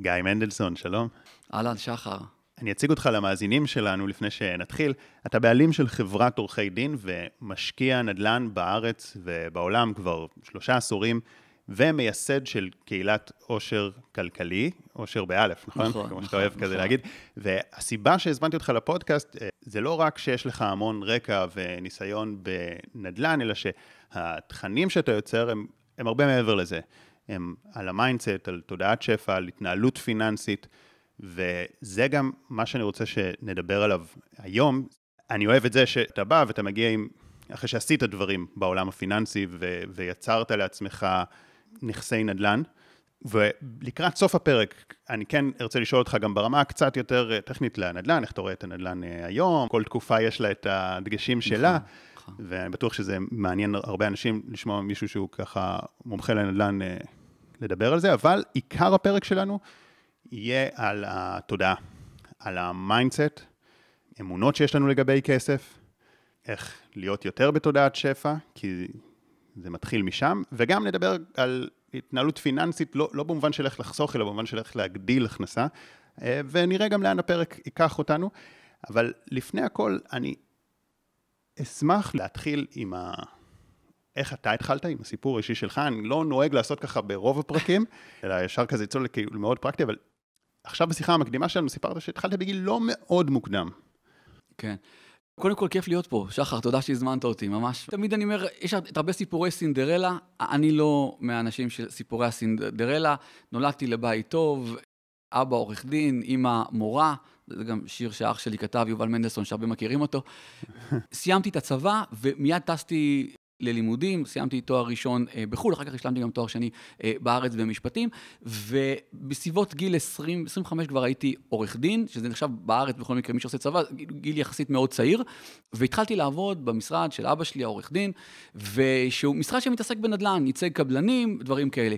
גיא מנדלסון, שלום. אהלן, שחר. אני אציג אותך למאזינים שלנו לפני שנתחיל. אתה בעלים של חברת עורכי דין ומשקיע נדל"ן בארץ ובעולם כבר שלושה עשורים, ומייסד של קהילת עושר כלכלי, עושר באלף, נכון? נכון, כמו שאתה נכון, אוהב נכון. כזה להגיד. והסיבה שהזמנתי אותך לפודקאסט, אה, זה לא רק שיש לך המון רקע וניסיון בנדל"ן, אלא שהתכנים שאתה יוצר הם, הם הרבה מעבר לזה. הם על ה mindset, על תודעת שפע, על התנהלות פיננסית, וזה גם מה שאני רוצה שנדבר עליו היום. אני אוהב את זה שאתה בא ואתה מגיע עם, אחרי שעשית דברים בעולם הפיננסי ו- ויצרת לעצמך נכסי נדל"ן, ולקראת סוף הפרק, אני כן ארצה לשאול אותך גם ברמה קצת יותר טכנית לנדל"ן, איך אתה רואה את הנדל"ן אה, היום, כל תקופה יש לה את הדגשים שלה, נכון. ואני בטוח שזה מעניין הרבה אנשים לשמוע מישהו שהוא ככה מומחה לנדל"ן אה, לדבר על זה, אבל עיקר הפרק שלנו יהיה על התודעה, על ה mindset, אמונות שיש לנו לגבי כסף, איך להיות יותר בתודעת שפע, כי זה מתחיל משם, וגם נדבר על התנהלות פיננסית, לא, לא במובן של איך לחסוך, אלא במובן של איך להגדיל הכנסה, אה, ונראה גם לאן הפרק ייקח אותנו. אבל לפני הכל, אני אשמח להתחיל עם ה... איך אתה התחלת עם הסיפור האישי שלך, אני לא נוהג לעשות ככה ברוב הפרקים, אלא ישר כזה יצאו לכאילו מאוד פרקטי, אבל עכשיו בשיחה המקדימה שלנו סיפרת שהתחלת בגיל לא מאוד מוקדם. כן. קודם כל, כיף להיות פה. שחר, תודה שהזמנת אותי, ממש. תמיד אני אומר, יש את הרבה סיפורי סינדרלה, אני לא מהאנשים של סיפורי הסינדרלה. נולדתי לבית טוב, אבא עורך דין, אימא מורה, זה גם שיר שאח שלי כתב, יובל מנדלסון, שהרבה מכירים אותו. סיימתי את הצבא, ומיד טסתי ללימודים, סיימתי תואר ראשון אה, בחו"ל, אחר כך השלמתי גם תואר שני אה, בארץ במשפטים, ובסביבות גיל 20, 25 כבר הייתי עורך דין, שזה נחשב בארץ בכל מקרה, מי שעושה צבא, גיל- יחסית מאוד צעיר, והתחלתי לעבוד במשרד של אבא שלי, העורך דין, ושהוא משרד שמתעסק בנדל"ן, ייצג קבלנים, דברים כאלה.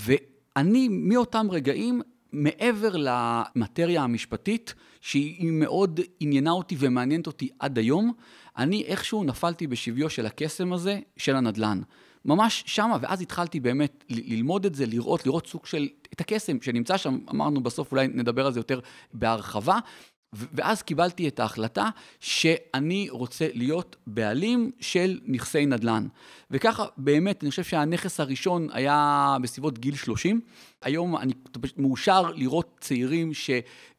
ואני, מאותם רגעים, מעבר למטריה המשפטית, שהיא מאוד עניינה אותי ומעניינת אותי עד היום, אני איכשהו נפלתי בשביו של הקסם הזה, של הנדל"ן. ממש שמה, ואז התחלתי באמת ללמוד את זה, לראות, לראות סוג של, את הקסם שנמצא שם, אמרנו בסוף אולי נדבר על זה יותר בהרחבה, ואז קיבלתי את ההחלטה שאני רוצה להיות בעלים של נכסי נדל"ן. וככה באמת, אני חושב שהנכס הראשון היה בסביבות גיל 30. היום אני מאושר לראות צעירים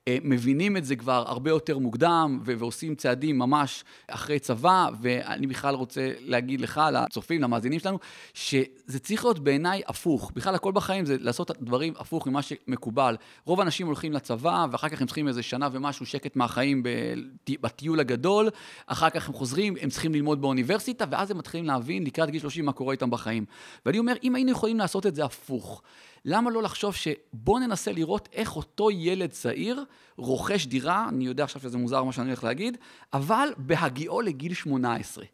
שמבינים את זה כבר הרבה יותר מוקדם ו- ועושים צעדים ממש אחרי צבא, ואני בכלל רוצה להגיד לך, לצופים, למאזינים שלנו, שזה צריך להיות בעיניי הפוך. בכלל הכל בחיים זה לעשות דברים הפוך ממה שמקובל. רוב האנשים הולכים לצבא, ואחר כך הם צריכים איזה שנה ומשהו שקט מהחיים בטיול הגדול, אחר כך הם חוזרים, הם צריכים ללמוד באוניברסיטה, ואז הם מתחילים להבין לקראת גיל 30 מה קורה איתם בחיים. ואני אומר, אם היינו יכולים לעשות את זה הפוך, למה לא לחשוב שבוא ננסה לראות איך אותו ילד צעיר רוכש דירה, אני יודע עכשיו שזה מוזר מה שאני הולך להגיד, אבל בהגיעו לגיל 18.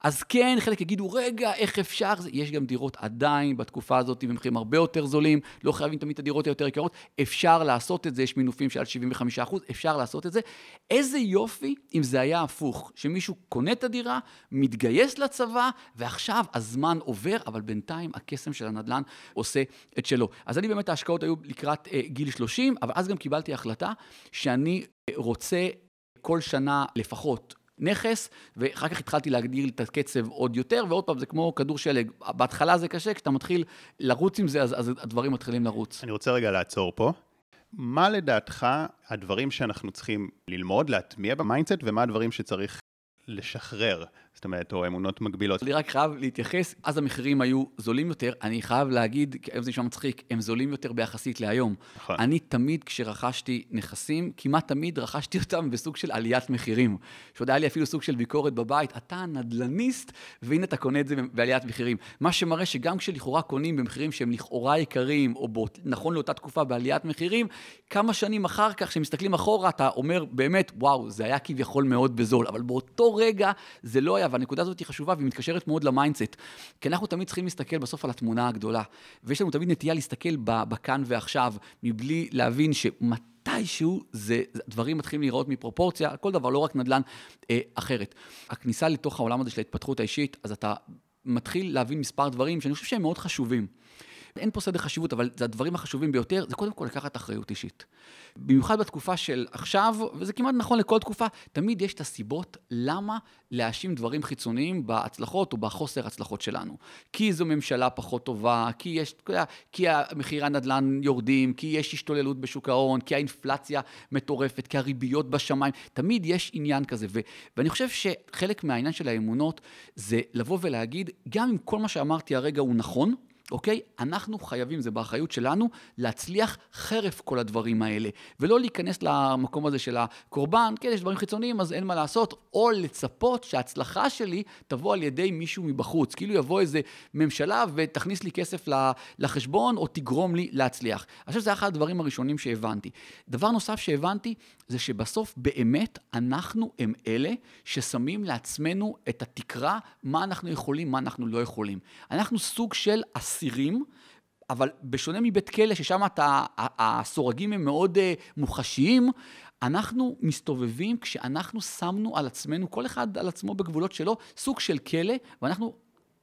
אז כן, חלק יגידו, רגע, איך אפשר? יש גם דירות עדיין בתקופה הזאת במחירים הרבה יותר זולים, לא חייבים תמיד את הדירות היותר יקרות, אפשר לעשות את זה, יש מינופים של עד 75%, אפשר לעשות את זה. איזה יופי אם זה היה הפוך, שמישהו קונה את הדירה, מתגייס לצבא, ועכשיו הזמן עובר, אבל בינתיים הקסם של הנדל"ן עושה את שלו. אז אני באמת, ההשקעות היו לקראת אה, גיל 30, אבל אז גם קיבלתי החלטה שאני רוצה כל שנה לפחות נכס, ואחר כך התחלתי להגדיל את הקצב עוד יותר, ועוד פעם, זה כמו כדור שלג. בהתחלה זה קשה, כשאתה מתחיל לרוץ עם זה, אז, אז הדברים מתחילים לרוץ. אני רוצה רגע לעצור פה. מה לדעתך הדברים שאנחנו צריכים ללמוד, להטמיע ב mindset, ומה הדברים שצריך לשחרר? זאת אומרת, או אמונות מגבילות. אני רק חייב להתייחס, אז המחירים היו זולים יותר, אני חייב להגיד, כי היום זה נשמע מצחיק, הם זולים יותר ביחסית להיום. נכון. אני תמיד, כשרכשתי נכסים, כמעט תמיד רכשתי אותם בסוג של עליית מחירים. שעוד היה לי אפילו סוג של ביקורת בבית, אתה נדל"ניסט, והנה אתה קונה את זה בעליית מחירים. מה שמראה שגם כשלכאורה קונים במחירים שהם לכאורה יקרים, או באות, נכון לאותה תקופה בעליית מחירים, כמה שנים אחר כך, כשמסתכלים אחורה, אתה אומר, באמת, וואו, זה היה כביכול מאוד בזול, אבל באותו רגע זה לא היה, והנקודה הזאת היא חשובה והיא מתקשרת מאוד ל mindset. כי אנחנו תמיד צריכים להסתכל בסוף על התמונה הגדולה, ויש לנו תמיד נטייה להסתכל בכאן ועכשיו, מבלי להבין שמתישהו זה- דברים מתחילים להיראות מפרופורציה, כל דבר, לא רק נדל"ן, אה, אחרת. הכניסה לתוך העולם הזה של ההתפתחות האישית, אז אתה מתחיל להבין מספר דברים שאני חושב שהם מאוד חשובים. אין פה סדר חשיבות, אבל זה הדברים החשובים ביותר, זה קודם כל לקחת אחריות אישית. במיוחד בתקופה של עכשיו, וזה כמעט נכון לכל תקופה, תמיד יש את הסיבות למה להאשים דברים חיצוניים בהצלחות או בחוסר הצלחות שלנו. כי זו ממשלה פחות טובה, כי יש, כי מחירי הנדל"ן יורדים, כי יש השתוללות בשוק ההון, כי האינפלציה מטורפת, כי הריביות בשמיים, תמיד יש עניין כזה. ו, ואני חושב שחלק מהעניין של האמונות זה לבוא ולהגיד, גם אם כל מה שאמרתי הרגע הוא נכון, אוקיי? אנחנו חייבים, זה באחריות שלנו, להצליח חרף כל הדברים האלה, ולא להיכנס למקום הזה של הקורבן, כן, יש דברים חיצוניים, אז אין מה לעשות, או לצפות שההצלחה שלי תבוא על ידי מישהו מבחוץ, כאילו יבוא איזה ממשלה ותכניס לי כסף לחשבון, או תגרום לי להצליח. אני חושב שזה אחד הדברים הראשונים שהבנתי. דבר נוסף שהבנתי, זה שבסוף באמת אנחנו הם אלה ששמים לעצמנו את התקרה, מה אנחנו יכולים, מה אנחנו לא יכולים. אנחנו סוג של אסירים, אבל בשונה מבית כלא, ששם אתה, הסורגים הם מאוד uh, מוחשיים, אנחנו מסתובבים כשאנחנו שמנו על עצמנו, כל אחד על עצמו בגבולות שלו, סוג של כלא, ואנחנו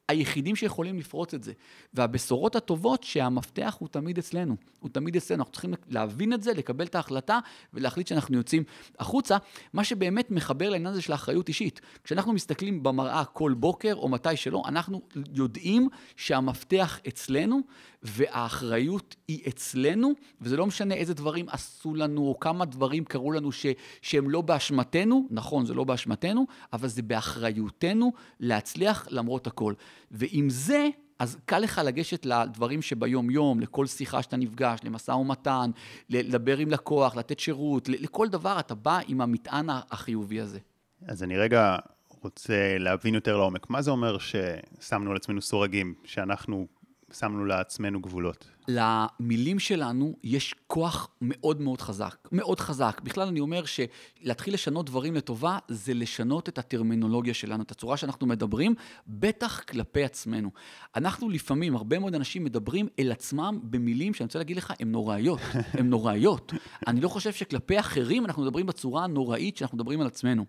היחידים שיכולים לפרוץ את זה. והבשורות הטובות שהמפתח הוא תמיד אצלנו, הוא תמיד אצלנו. אנחנו צריכים להבין את זה, לקבל את ההחלטה ולהחליט שאנחנו יוצאים החוצה, מה שבאמת מחבר לעניין הזה של האחריות אישית. כשאנחנו מסתכלים במראה כל בוקר או מתי שלא, אנחנו יודעים שהמפתח אצלנו והאחריות היא אצלנו, וזה לא משנה איזה דברים עשו לנו או כמה דברים קרו לנו ש, שהם לא באשמתנו, נכון, זה לא באשמתנו, אבל זה באחריותנו להצליח למרות הכל. ועם זה, אז קל לך לגשת לדברים שביום-יום, לכל שיחה שאתה נפגש, למשא ומתן, לדבר עם לקוח, לתת שירות, לכל דבר אתה בא עם המטען החיובי הזה. אז אני רגע רוצה להבין יותר לעומק. מה זה אומר ששמנו על עצמנו סורגים, שאנחנו שמנו לעצמנו גבולות? למילים שלנו יש כוח מאוד מאוד חזק, מאוד חזק. בכלל אני אומר שלהתחיל לשנות דברים לטובה זה לשנות את הטרמינולוגיה שלנו, את הצורה שאנחנו מדברים, בטח כלפי עצמנו. אנחנו לפעמים, הרבה מאוד אנשים מדברים אל עצמם במילים שאני רוצה להגיד לך, הן נוראיות, הן נוראיות. אני לא חושב שכלפי אחרים אנחנו מדברים בצורה הנוראית שאנחנו מדברים על עצמנו.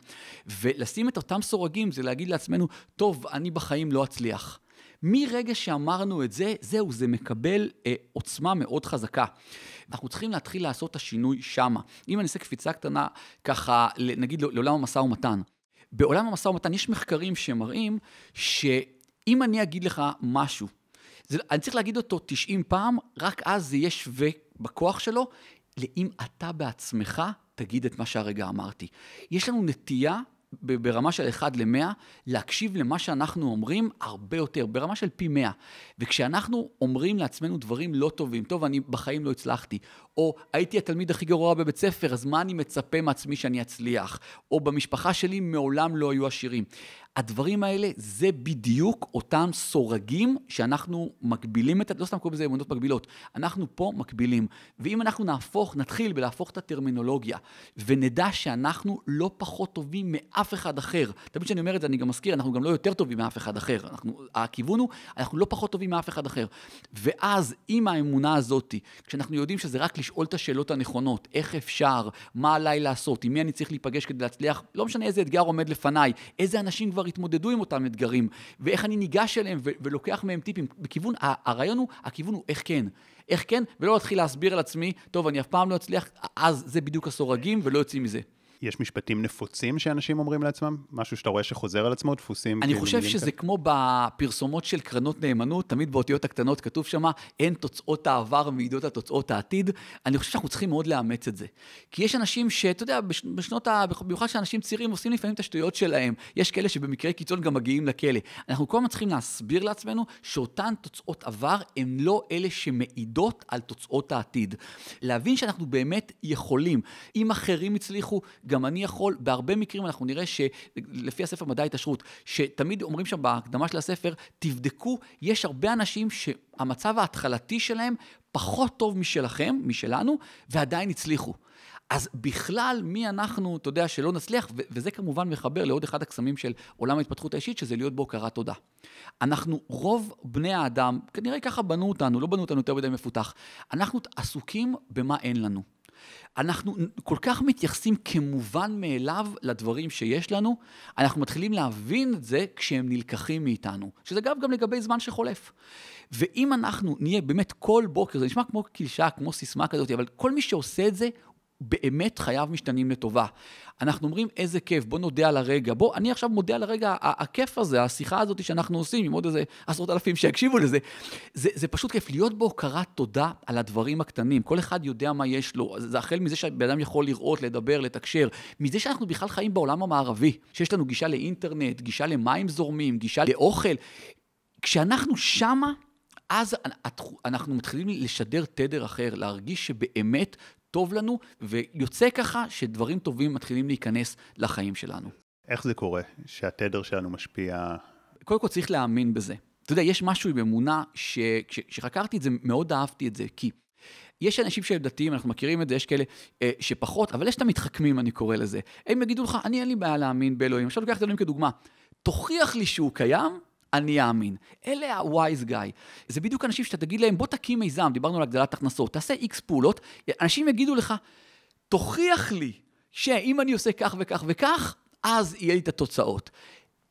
ולשים את אותם סורגים זה להגיד לעצמנו, טוב, אני בחיים לא אצליח. מרגע שאמרנו את זה, זהו, זה מקבל אה, עוצמה מאוד חזקה. אנחנו צריכים להתחיל לעשות את השינוי שמה. אם אני אעשה קפיצה קטנה, ככה, נגיד לעולם המשא ומתן. בעולם המשא ומתן יש מחקרים שמראים שאם אני אגיד לך משהו, זה, אני צריך להגיד אותו 90 פעם, רק אז זה יהיה שווה בכוח שלו, לאם אתה בעצמך תגיד את מה שהרגע אמרתי. יש לנו נטייה ברמה של 1 ל-100, להקשיב למה שאנחנו אומרים הרבה יותר, ברמה של פי 100. וכשאנחנו אומרים לעצמנו דברים לא טובים, טוב, אני בחיים לא הצלחתי, או הייתי התלמיד הכי גרוע בבית ספר, אז מה אני מצפה מעצמי שאני אצליח? או במשפחה שלי מעולם לא היו עשירים. הדברים האלה זה בדיוק אותם סורגים שאנחנו מקבילים את, לא סתם קוראים לזה אמונות מקבילות, אנחנו פה מקבילים. ואם אנחנו נהפוך, נתחיל בלהפוך את הטרמינולוגיה, ונדע שאנחנו לא פחות טובים מאף אחד אחר. תמיד כשאני אומר את זה, אני גם מזכיר, אנחנו גם לא יותר טובים מאף אחד אחר. אנחנו, הכיוון הוא, אנחנו לא פחות טובים מאף אחד אחר. ואז, עם האמונה הזאת, כשאנחנו יודעים שזה רק לשאול את השאלות הנכונות, איך אפשר, מה עליי לעשות, עם מי אני צריך להיפגש כדי להצליח, לא משנה איזה אתגר עומד לפניי, איזה אנשים כבר התמודדו עם אותם אתגרים, ואיך אני ניגש אליהם ו- ולוקח מהם טיפים. בכיוון, הרעיון הוא, הכיוון הוא איך כן. איך כן, ולא להתחיל להסביר על עצמי, טוב, אני אף פעם לא אצליח, אז זה בדיוק הסורגים, ולא יוצאים מזה. יש משפטים נפוצים שאנשים אומרים לעצמם? משהו שאתה רואה שחוזר על עצמו, דפוסים? אני חושב שזה כאן? כמו בפרסומות של קרנות נאמנות, תמיד באותיות הקטנות כתוב שם, אין תוצאות העבר מעידות על תוצאות העתיד. אני חושב שאנחנו צריכים מאוד לאמץ את זה. כי יש אנשים שאתה יודע, בשנות ה... במיוחד שאנשים צעירים עושים לפעמים את השטויות שלהם. יש כאלה שבמקרה קיצון גם מגיעים לכלא. אנחנו כל הזמן צריכים להסביר לעצמנו שאותן תוצאות עבר הן לא אלה שמעידות על תוצאות העתיד. להבין שאנחנו באמת יכולים. אם אחרים הצליחו, גם אני יכול, בהרבה מקרים אנחנו נראה שלפי הספר מדע ההתעשרות, שתמיד אומרים שם בהקדמה של הספר, תבדקו, יש הרבה אנשים שהמצב ההתחלתי שלהם פחות טוב משלכם, משלנו, ועדיין הצליחו. אז בכלל, מי אנחנו, אתה יודע, שלא נצליח, וזה כמובן מחבר לעוד אחד הקסמים של עולם ההתפתחות האישית, שזה להיות בהוקרת תודה. אנחנו, רוב בני האדם, כנראה ככה בנו אותנו, לא בנו אותנו יותר מדי מפותח, אנחנו עסוקים במה אין לנו. אנחנו כל כך מתייחסים כמובן מאליו לדברים שיש לנו, אנחנו מתחילים להבין את זה כשהם נלקחים מאיתנו, שזה אגב גם לגבי זמן שחולף. ואם אנחנו נהיה באמת כל בוקר, זה נשמע כמו קלישה, כמו סיסמה כזאת, אבל כל מי שעושה את זה, באמת חייו משתנים לטובה. אנחנו אומרים, איזה כיף, בוא נודה על הרגע. בוא, אני עכשיו מודה על הרגע, הכיף הזה, השיחה הזאת שאנחנו עושים עם עוד איזה עשרות אלפים שיקשיבו לזה. זה, זה פשוט כיף, להיות בהוקרת תודה על הדברים הקטנים. כל אחד יודע מה יש לו. זה החל מזה שבן אדם יכול לראות, לדבר, לתקשר. מזה שאנחנו בכלל חיים בעולם המערבי, שיש לנו גישה לאינטרנט, גישה למים זורמים, גישה לאוכל. כשאנחנו שמה, אז אנחנו מתחילים לשדר תדר אחר, להרגיש שבאמת טוב לנו, ויוצא ככה שדברים טובים מתחילים להיכנס לחיים שלנו. איך זה קורה שהתדר שלנו משפיע? קודם כל צריך להאמין בזה. אתה יודע, יש משהו עם אמונה, שכשחקרתי את זה, מאוד אהבתי את זה, כי יש אנשים שהם דתיים, אנחנו מכירים את זה, יש כאלה אה, שפחות, אבל יש את המתחכמים, אני קורא לזה. הם יגידו לך, אני אין לי בעיה להאמין באלוהים. עכשיו לוקח את אלוהים כדוגמה. תוכיח לי שהוא קיים, אני אאמין. אלה ה-wise guy. זה בדיוק אנשים שאתה תגיד להם, בוא תקים מיזם, דיברנו על הגדלת הכנסות, תעשה איקס פעולות, אנשים יגידו לך, תוכיח לי שאם אני עושה כך וכך וכך, אז יהיה לי את התוצאות.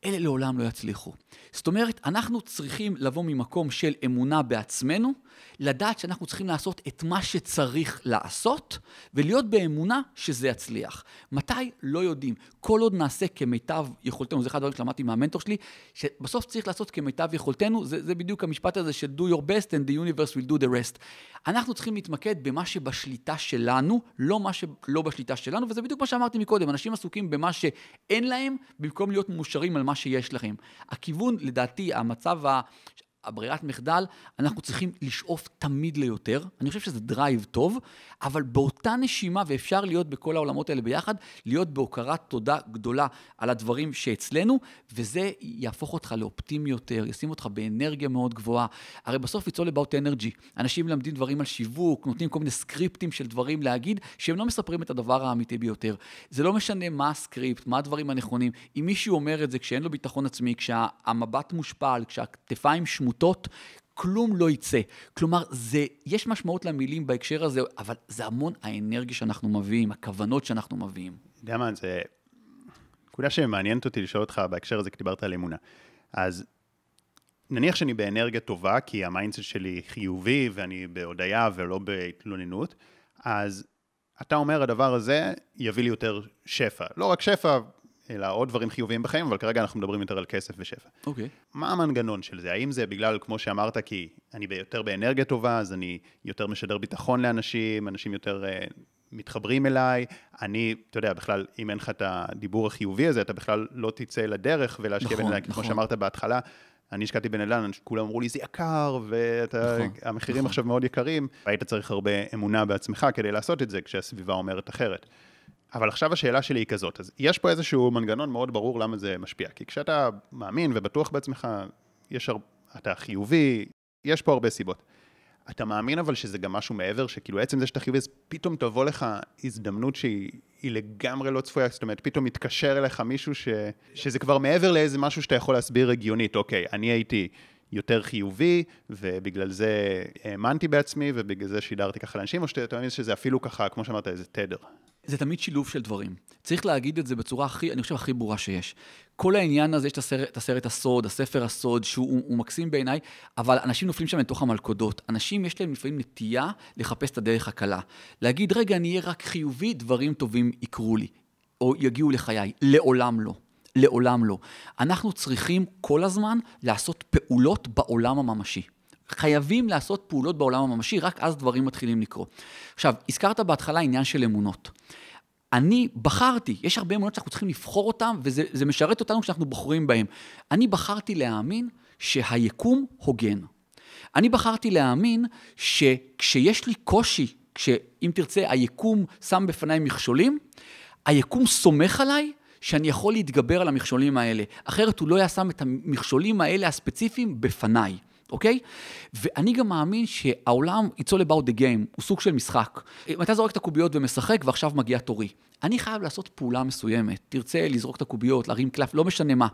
אלה לעולם לא יצליחו. זאת אומרת, אנחנו צריכים לבוא ממקום של אמונה בעצמנו, לדעת שאנחנו צריכים לעשות את מה שצריך לעשות, ולהיות באמונה שזה יצליח. מתי? לא יודעים. כל עוד נעשה כמיטב יכולתנו, זה אחד הדברים שלמדתי מהמנטור שלי, שבסוף צריך לעשות כמיטב יכולתנו, זה, זה בדיוק המשפט הזה של do your best and the universe will do the rest. אנחנו צריכים להתמקד במה שבשליטה שלנו, לא מה שלא בשליטה שלנו, וזה בדיוק מה שאמרתי מקודם, אנשים עסוקים במה שאין להם, במקום להיות מאושרים על מה שיש לכם. הכיוון, לדעתי, המצב הברירת מחדל, אנחנו צריכים לשאוף תמיד ליותר. אני חושב שזה drive טוב, אבל באותה נשימה, ואפשר להיות בכל העולמות האלה ביחד, להיות בהוקרת תודה גדולה על הדברים שאצלנו, וזה יהפוך אותך לאופטימי יותר, ישים אותך באנרגיה מאוד גבוהה. הרי בסוף it's all about energy. אנשים מלמדים דברים על שיווק, נותנים כל מיני סקריפטים של דברים להגיד, שהם לא מספרים את הדבר האמיתי ביותר. זה לא משנה מה הסקריפט, מה הדברים הנכונים. אם מישהו אומר את זה כשאין לו ביטחון עצמי, כשהמבט מושפל, כשהכתפיים שמות... עמותות, כלום לא יצא. כלומר, זה, יש משמעות למילים בהקשר הזה, אבל זה המון האנרגיה שאנחנו מביאים, הכוונות שאנחנו מביאים. אתה יודע מה, זה נקודה שמעניינת אותי לשאול אותך בהקשר הזה, כי דיברת על אמונה. אז נניח שאני באנרגיה טובה, כי ה mindset שלי חיובי, ואני בהודיה ולא בהתלוננות, אז אתה אומר, הדבר הזה יביא לי יותר שפע. לא רק שפע, אלא עוד דברים חיוביים בחיים, אבל כרגע אנחנו מדברים יותר על כסף ושפע. אוקיי. Okay. מה המנגנון של זה? האם זה בגלל, כמו שאמרת, כי אני יותר באנרגיה טובה, אז אני יותר משדר ביטחון לאנשים, אנשים יותר uh, מתחברים אליי, אני, אתה יודע, בכלל, אם אין לך את הדיבור החיובי הזה, אתה בכלל לא תצא לדרך ולהשקיע נכון, בנדל"ן, נכון. כמו שאמרת בהתחלה. אני השקעתי בנדל"ן, כולם אמרו לי, זה יקר, והמחירים נכון, עכשיו מאוד יקרים. והיית צריך הרבה אמונה בעצמך כדי לעשות את זה, כשהסביבה אומרת אחרת. אבל עכשיו השאלה שלי היא כזאת, אז יש פה איזשהו מנגנון מאוד ברור למה זה משפיע, כי כשאתה מאמין ובטוח בעצמך, יש הר... אתה חיובי, יש פה הרבה סיבות. אתה מאמין אבל שזה גם משהו מעבר, שכאילו עצם זה שאתה חיובי, אז פתאום תבוא לך הזדמנות שהיא לגמרי לא צפויה, זאת אומרת, פתאום מתקשר אליך מישהו ש... שזה כבר מעבר לאיזה משהו שאתה יכול להסביר הגיונית, אוקיי, אני הייתי יותר חיובי, ובגלל זה האמנתי בעצמי, ובגלל זה שידרתי ככה לאנשים, או שאתה מבין שזה אפילו ככה, כמו שאמרת, איזה תדר. זה תמיד שילוב של דברים. צריך להגיד את זה בצורה הכי, אני חושב, הכי ברורה שיש. כל העניין הזה, יש את הסרט, את הסרט הסוד, הספר הסוד, שהוא מקסים בעיניי, אבל אנשים נופלים שם לתוך המלכודות. אנשים, יש להם לפעמים נטייה לחפש את הדרך הקלה. להגיד, רגע, אני אהיה רק חיובי, דברים טובים יקרו לי, או יגיעו לחיי. לעולם לא. לעולם לא. אנחנו צריכים כל הזמן לעשות פעולות בעולם הממשי. חייבים לעשות פעולות בעולם הממשי, רק אז דברים מתחילים לקרות. עכשיו, הזכרת בהתחלה עניין של אמונות. אני בחרתי, יש הרבה אמונות שאנחנו צריכים לבחור אותן, וזה משרת אותנו כשאנחנו בוחרים בהן. אני בחרתי להאמין שהיקום הוגן. אני בחרתי להאמין שכשיש לי קושי, שאם תרצה, היקום שם בפניי מכשולים, היקום סומך עליי שאני יכול להתגבר על המכשולים האלה. אחרת הוא לא היה שם את המכשולים האלה הספציפיים בפניי. אוקיי? ואני גם מאמין שהעולם, it's all about the game, הוא סוג של משחק. אם אתה זורק את הקוביות ומשחק, ועכשיו מגיע תורי. אני חייב לעשות פעולה מסוימת. תרצה לזרוק את הקוביות, להרים קלף, לא משנה מה.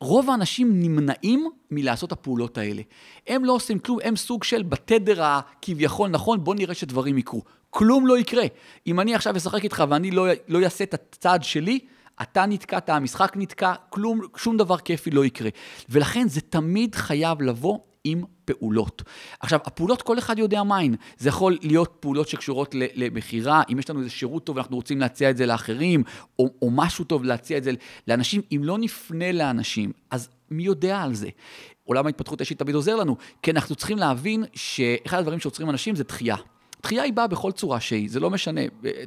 רוב האנשים נמנעים מלעשות הפעולות האלה. הם לא עושים כלום, הם סוג של בתדר הכביכול נכון, בוא נראה שדברים יקרו. כלום לא יקרה. אם אני עכשיו אשחק איתך ואני לא, לא אעשה את הצעד שלי, אתה נתקעת, המשחק נתקע, כלום, שום דבר כיפי לא יקרה. ולכן זה תמיד חייב לבוא עם פעולות. עכשיו, הפעולות, כל אחד יודע מהן. זה יכול להיות פעולות שקשורות למכירה, אם יש לנו איזה שירות טוב ואנחנו רוצים להציע את זה לאחרים, או, או משהו טוב להציע את זה לאנשים. אם לא נפנה לאנשים, אז מי יודע על זה? עולם ההתפתחות האישית תמיד עוזר לנו, כי אנחנו צריכים להבין שאחד הדברים שעוצרים אנשים זה דחייה. דחייה היא באה בכל צורה שהיא, זה לא משנה.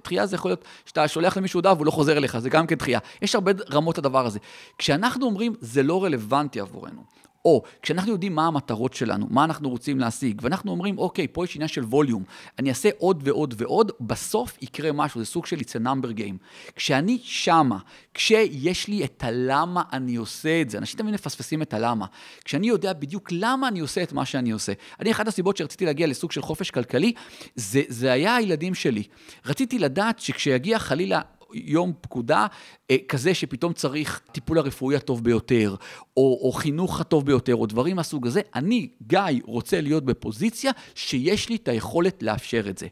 דחייה זה יכול להיות שאתה שולח למישהו הודעה והוא לא חוזר אליך, זה גם כן דחייה. יש הרבה רמות לדבר הזה. כשאנחנו אומרים, זה לא רלוונטי עבורנו, או כשאנחנו יודעים מה המטרות שלנו, מה אנחנו רוצים להשיג, ואנחנו אומרים, אוקיי, פה יש עניין של ווליום, אני אעשה עוד ועוד ועוד, בסוף יקרה משהו, זה סוג של it's a number game. כשאני שמה, כשיש לי את הלמה אני עושה את זה, אנשים תמיד מפספסים את הלמה. כשאני יודע בדיוק למה אני עושה את מה שאני עושה. אני, אחת הסיבות שרציתי להגיע לסוג של חופש כלכלי, זה, זה היה הילדים שלי. רציתי לדעת שכשיגיע חלילה יום פקודה אה, כזה שפתאום צריך טיפול הרפואי הטוב ביותר, או, או חינוך הטוב ביותר, או דברים מהסוג הזה, אני, גיא, רוצה להיות בפוזיציה שיש לי את היכולת לאפשר את זה.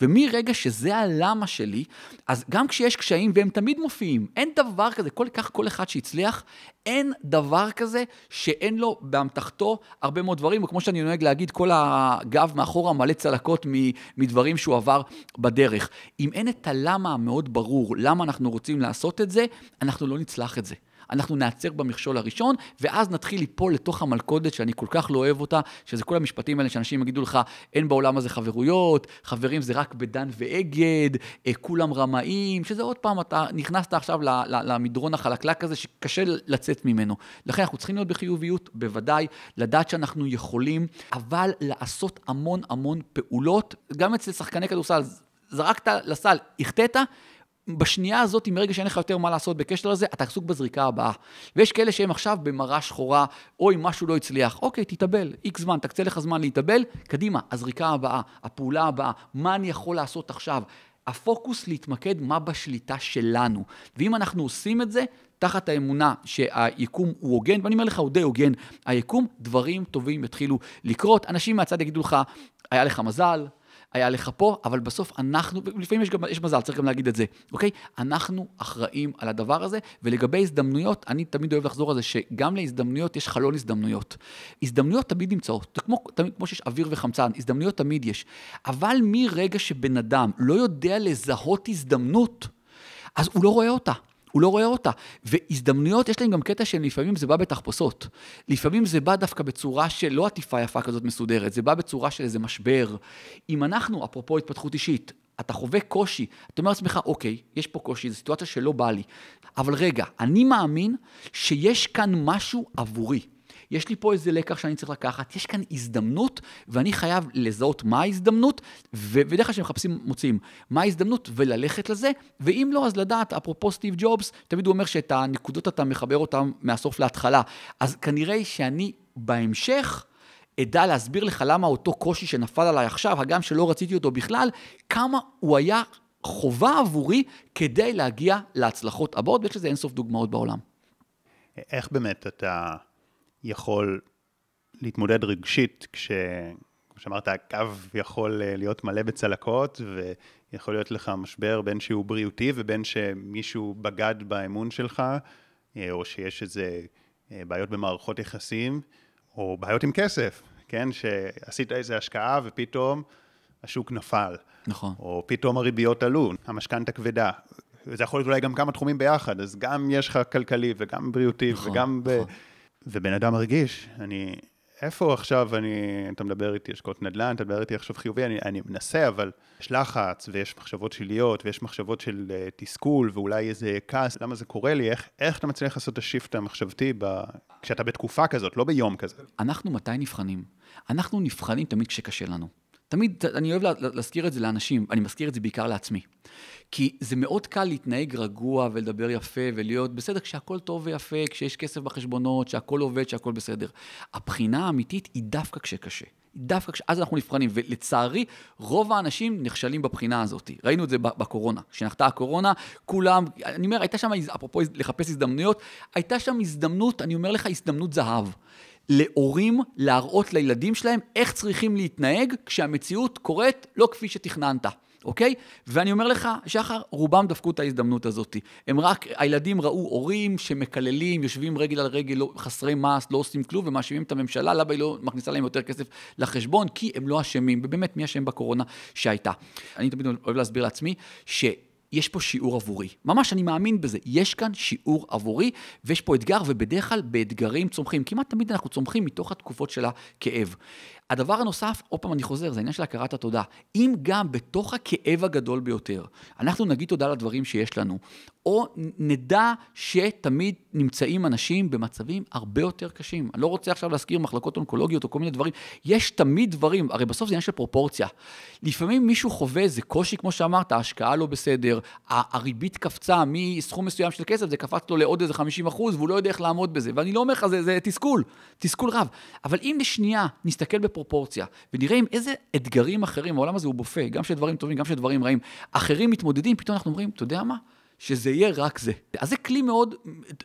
ומרגע שזה הלמה שלי, אז גם כשיש קשיים, והם תמיד מופיעים, אין דבר כזה, כל כך כל אחד שהצליח, אין דבר כזה שאין לו באמתחתו הרבה מאוד דברים, וכמו שאני נוהג להגיד, כל הגב מאחורה מלא צלקות מדברים שהוא עבר בדרך. אם אין את הלמה המאוד ברור, למה אנחנו רוצים לעשות את זה, אנחנו לא נצלח את זה. אנחנו נעצר במכשול הראשון, ואז נתחיל ליפול לתוך המלכודת שאני כל כך לא אוהב אותה, שזה כל המשפטים האלה שאנשים יגידו לך, אין בעולם הזה חברויות, חברים זה רק בדן ואגד, אה, כולם רמאים, שזה עוד פעם, אתה נכנסת עכשיו למדרון החלקלק הזה שקשה לצאת ממנו. לכן אנחנו צריכים להיות בחיוביות, בוודאי, לדעת שאנחנו יכולים, אבל לעשות המון המון פעולות, גם אצל שחקני כדורסל, זרקת לסל, החטאת, בשנייה הזאת, מרגע שאין לך יותר מה לעשות בקשר לזה, אתה עסוק בזריקה הבאה. ויש כאלה שהם עכשיו במראה שחורה, אוי, משהו לא הצליח. אוקיי, תתאבל, איקס זמן, תקצה לך זמן להתאבל, קדימה, הזריקה הבאה, הפעולה הבאה, מה אני יכול לעשות עכשיו? הפוקוס להתמקד מה בשליטה שלנו. ואם אנחנו עושים את זה, תחת האמונה שהיקום הוא הוגן, ואני אומר לך, הוא די הוגן, היקום, דברים טובים יתחילו לקרות. אנשים מהצד יגידו לך, היה לך מזל, היה לך פה, אבל בסוף אנחנו, לפעמים יש, גם, יש מזל, צריך גם להגיד את זה, אוקיי? אנחנו אחראים על הדבר הזה, ולגבי הזדמנויות, אני תמיד אוהב לחזור על זה, שגם להזדמנויות יש חלון הזדמנויות. הזדמנויות תמיד נמצאות, כמו, תמיד, כמו שיש אוויר וחמצן, הזדמנויות תמיד יש. אבל מרגע שבן אדם לא יודע לזהות הזדמנות, אז הוא לא רואה אותה. הוא לא רואה אותה. והזדמנויות, יש להם גם קטע שלפעמים זה בא בתחפושות. לפעמים זה בא דווקא בצורה של לא עטיפה יפה כזאת מסודרת, זה בא בצורה של איזה משבר. אם אנחנו, אפרופו התפתחות אישית, אתה חווה קושי, אתה אומר לעצמך, אוקיי, יש פה קושי, זו סיטואציה שלא בא לי. אבל רגע, אני מאמין שיש כאן משהו עבורי. יש לי פה איזה לקח שאני צריך לקחת, יש כאן הזדמנות, ואני חייב לזהות מה ההזדמנות, ובדרך כלל כשמחפשים, מוצאים מה ההזדמנות, וללכת לזה, ואם לא, אז לדעת, אפרופו סטיב ג'ובס, תמיד הוא אומר שאת הנקודות אתה מחבר אותן מהסוף להתחלה. אז כנראה שאני בהמשך... אדע להסביר לך למה אותו קושי שנפל עליי עכשיו, הגם שלא רציתי אותו בכלל, כמה הוא היה חובה עבורי כדי להגיע להצלחות הבאות, ויש לזה אינסוף דוגמאות בעולם. איך באמת אתה יכול להתמודד רגשית, כש... כמו שאמרת, הקו יכול אה, להיות מלא בצלקות, ויכול להיות לך משבר בין שהוא בריאותי ובין שמישהו בגד באמון שלך, אה, או שיש איזה אה, בעיות במערכות יחסים, או בעיות עם כסף, כן? שעשית איזו השקעה ופתאום השוק נפל. נכון. או פתאום הריביות עלו, המשכנתה כבדה. זה יכול להיות אולי גם כמה תחומים ביחד, אז גם יש לך כלכלי וגם בריאותי נכון, וגם נכון. ב... ובן אדם מרגיש, אני, איפה עכשיו אני, אתה מדבר איתי השקעות נדל"ן, אתה מדבר איתי עכשיו חיובי, אני, אני מנסה, אבל יש לחץ, ויש מחשבות שליליות, ויש מחשבות של uh, תסכול, ואולי איזה כעס, למה זה קורה לי, איך, איך אתה מצליח לעשות את השיפט המחשבתי ב... כשאתה בתקופה כזאת, לא ביום כזה? אנחנו מתי נבחנים? אנחנו נבחנים תמיד כשקשה לנו. תמיד, אני אוהב להזכיר את זה לאנשים, אני מזכיר את זה בעיקר לעצמי. כי זה מאוד קל להתנהג רגוע ולדבר יפה ולהיות בסדר כשהכול טוב ויפה, כשיש כסף בחשבונות, שהכול עובד, שהכול בסדר. הבחינה האמיתית היא דווקא כשקשה. דווקא כשאז אנחנו נבחנים, ולצערי, רוב האנשים נכשלים בבחינה הזאת. ראינו את זה בקורונה. כשנחתה הקורונה, כולם, אני אומר, הייתה שם, אפרופו לחפש הזדמנויות, הייתה שם הזדמנות, אני אומר לך, הזדמנות זהב. להורים להראות לילדים שלהם איך צריכים להתנהג כשהמציאות קורית לא כפי שתכננת. אוקיי? ואני אומר לך, שחר, רובם דפקו את ההזדמנות הזאת. הם רק, הילדים ראו הורים שמקללים, יושבים רגל על רגל, לא, חסרי מס, לא עושים כלום, ומאשימים את הממשלה, למה היא לא מכניסה להם יותר כסף לחשבון? כי הם לא אשמים, ובאמת, מי אשם בקורונה שהייתה? אני תמיד אוהב להסביר לעצמי, ש... יש פה שיעור עבורי. ממש, אני מאמין בזה. יש כאן שיעור עבורי, ויש פה אתגר, ובדרך כלל באתגרים צומחים. כמעט תמיד אנחנו צומחים מתוך התקופות של הכאב. הדבר הנוסף, עוד פעם אני חוזר, זה העניין של הכרת התודה. אם גם בתוך הכאב הגדול ביותר, אנחנו נגיד תודה לדברים שיש לנו, או נדע שתמיד נמצאים אנשים במצבים הרבה יותר קשים. אני לא רוצה עכשיו להזכיר מחלקות אונקולוגיות או כל מיני דברים. יש תמיד דברים, הרי בסוף זה עניין של פרופורציה. לפעמים מישהו חווה איזה קושי, כמו שאמרת, ההשקעה לא בסדר, הריבית קפצה מסכום מסוים של כסף, זה קפץ לו לעוד איזה 50 אחוז, והוא לא יודע איך לעמוד בזה. ואני לא אומר לך, זה, זה תסכול, תסכול רב. אבל אם לשנייה נסתכל בפרופורציה, ונראה עם איזה אתגרים אחרים, העולם הזה הוא בופה, גם של דברים טובים, גם של דברים רעים, אחרים מתמודדים, פתאום אנחנו אומרים, אתה יודע מה? שזה יהיה רק זה. אז זה כלי מאוד